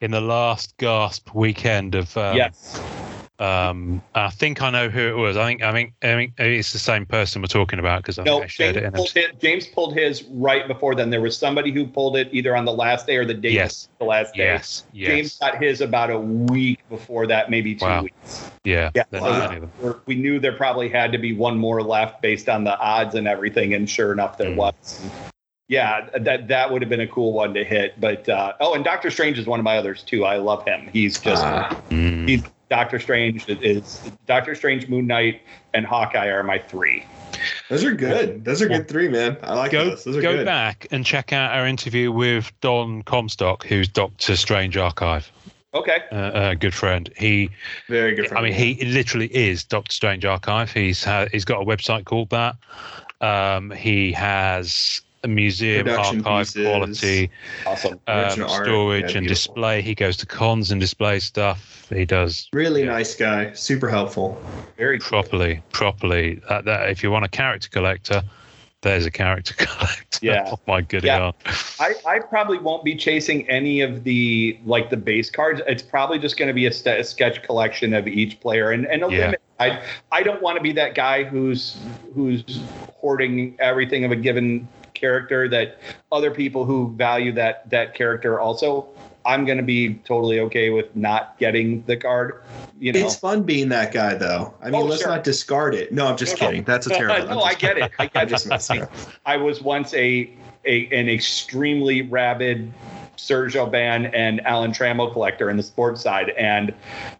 in the last gasp weekend of. Um, yes. Um, I think I know who it was. I think I think I think it's the same person we're talking about because I No, I shared James it in. pulled, his, James pulled his right before then. There was somebody who pulled it either on the last day or the day Yes. before the last day. Yes. Yes. James got his about a week before that, maybe two Wow. weeks. yeah. Yeah, there's so not many of them. we're- we knew there probably had to be one more left based on the odds and everything, and sure enough, there Mm. was. Yeah, that that would have been a cool one to hit. But uh, oh, and Doctor Strange is one of my others too. I love him. He's just Ah. Mm. he's Doctor Strange is Doctor Strange, Moon Knight, and Hawkeye are my three. Those are good. Those are good three, man. I like go those. Those are go good. back and check out our interview with Don Comstock, who's Doctor Strange Archive, Okay, uh, a good friend. He, Very good. I mean, he literally is Doctor Strange Archive. He's ha- he's got a website called that. Um, he has a museum Production archive pieces. quality, awesome. um, storage, Yeah, and display. He goes to cons and displays stuff. He does really Yeah. nice guy. Super helpful. Very cool. properly, properly. Uh, that, if you want a character collector, there's a character collector. Yeah. oh my good Yeah. I, I probably won't be chasing any of the like the base cards. It's probably just going to be a, st- a sketch collection of each player, and and a Yeah. limit. I I don't want to be that guy who's who's hoarding everything of a given character. That other people who value that that character also. I'm going to be totally okay with not getting the card. You know, It's fun being that guy, though. I mean, Oh, let's sure. not discard it. No, I'm just No, no. kidding. That's a terrible. no, I get it. I get it. I was once a, a an extremely rabid Serge Aubin and Alan Trammell collector in the sports side, and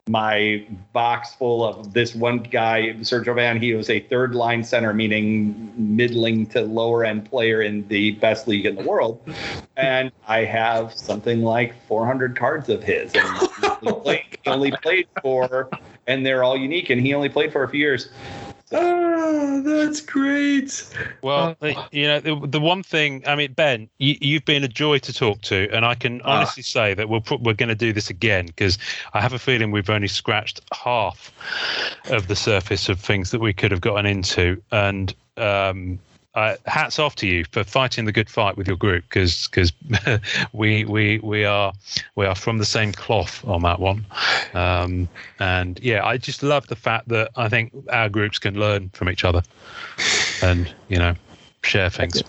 my box full of this one guy, Serge Aubin. He was a third line center, meaning middling to lower end player in the best league in the world, and I have something like 400 cards of his. And he only played, he only played for, and they're all unique, and he only played for a few years. Oh, that's great. Well, Uh, you know, the, the one thing, I mean, Ben, you, you've been a joy to talk to, and I can Ah. honestly say that we'll put, we're going to do this again because I have a feeling we've only scratched half of the surface of things that we could have gotten into, and um, uh, hats off to you for fighting the good fight with your group because because we we we are we are from the same cloth on that one um, and yeah i just love the fact that i think our groups can learn from each other and you know share things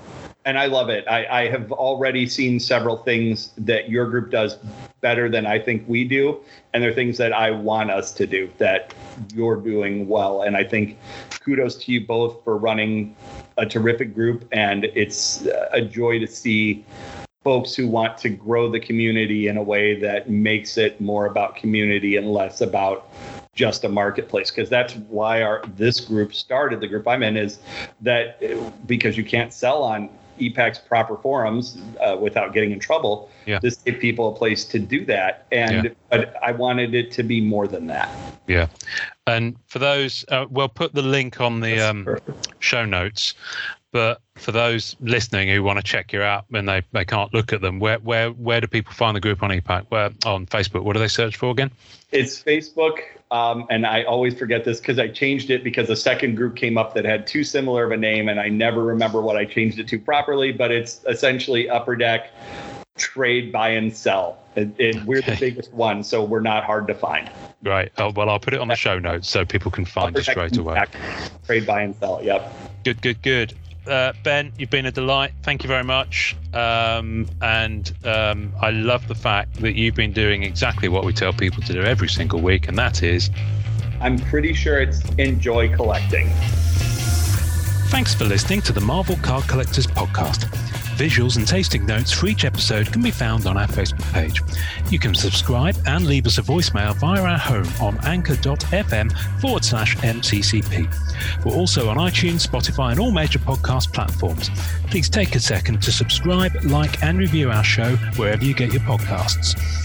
and I love it. I, I have already seen several things that your group does better than I think we do, and they're things that I want us to do that you're doing well. And I think kudos to you both for running a terrific group, and it's a joy to see folks who want to grow the community in a way that makes it more about community and less about just a marketplace. Because that's why our this group started the group i'm in is that uh, because you can't sell on ePack's proper forums uh, without getting in trouble. Yeah. This gave people a place to do that, and Yeah. but I wanted it to be more than that. Yeah. And for those, uh, we'll put the link on the um, show notes. But for those listening who want to check you out and they, they can't look at them, where where where do people find the group on EPAC? Where on Facebook? What do they search for again? It's Facebook, um, and I always forget this because I changed it because a second group came up that had too similar of a name, and I never remember what I changed it to properly. But it's essentially Upper Deck Trade Buy and Sell. It, it, we're the biggest one, so we're not hard to find. Right. Oh, well, I'll put it on the show notes so people can find Upper it straight away. Trade Buy and Sell. Yep. Good, good, good. Uh, ben, you've been a delight. Thank you very much. Um, and um, I love the fact that you've been doing exactly what we tell people to do every single week, and that is I'm pretty sure it's enjoy collecting. Thanks for listening to the Marvel Card Collectors Podcast. Visuals and tasting notes for each episode can be found on our Facebook page. You can subscribe and leave us a voicemail via our home on anchor.fm forward slash MCCP. We're also on iTunes, Spotify, and all major podcast platforms. Please take a second to subscribe, like, and review our show wherever you get your podcasts.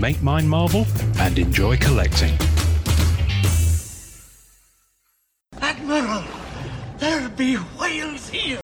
Make mine Marvel and enjoy collecting. Admiral, there be whales here.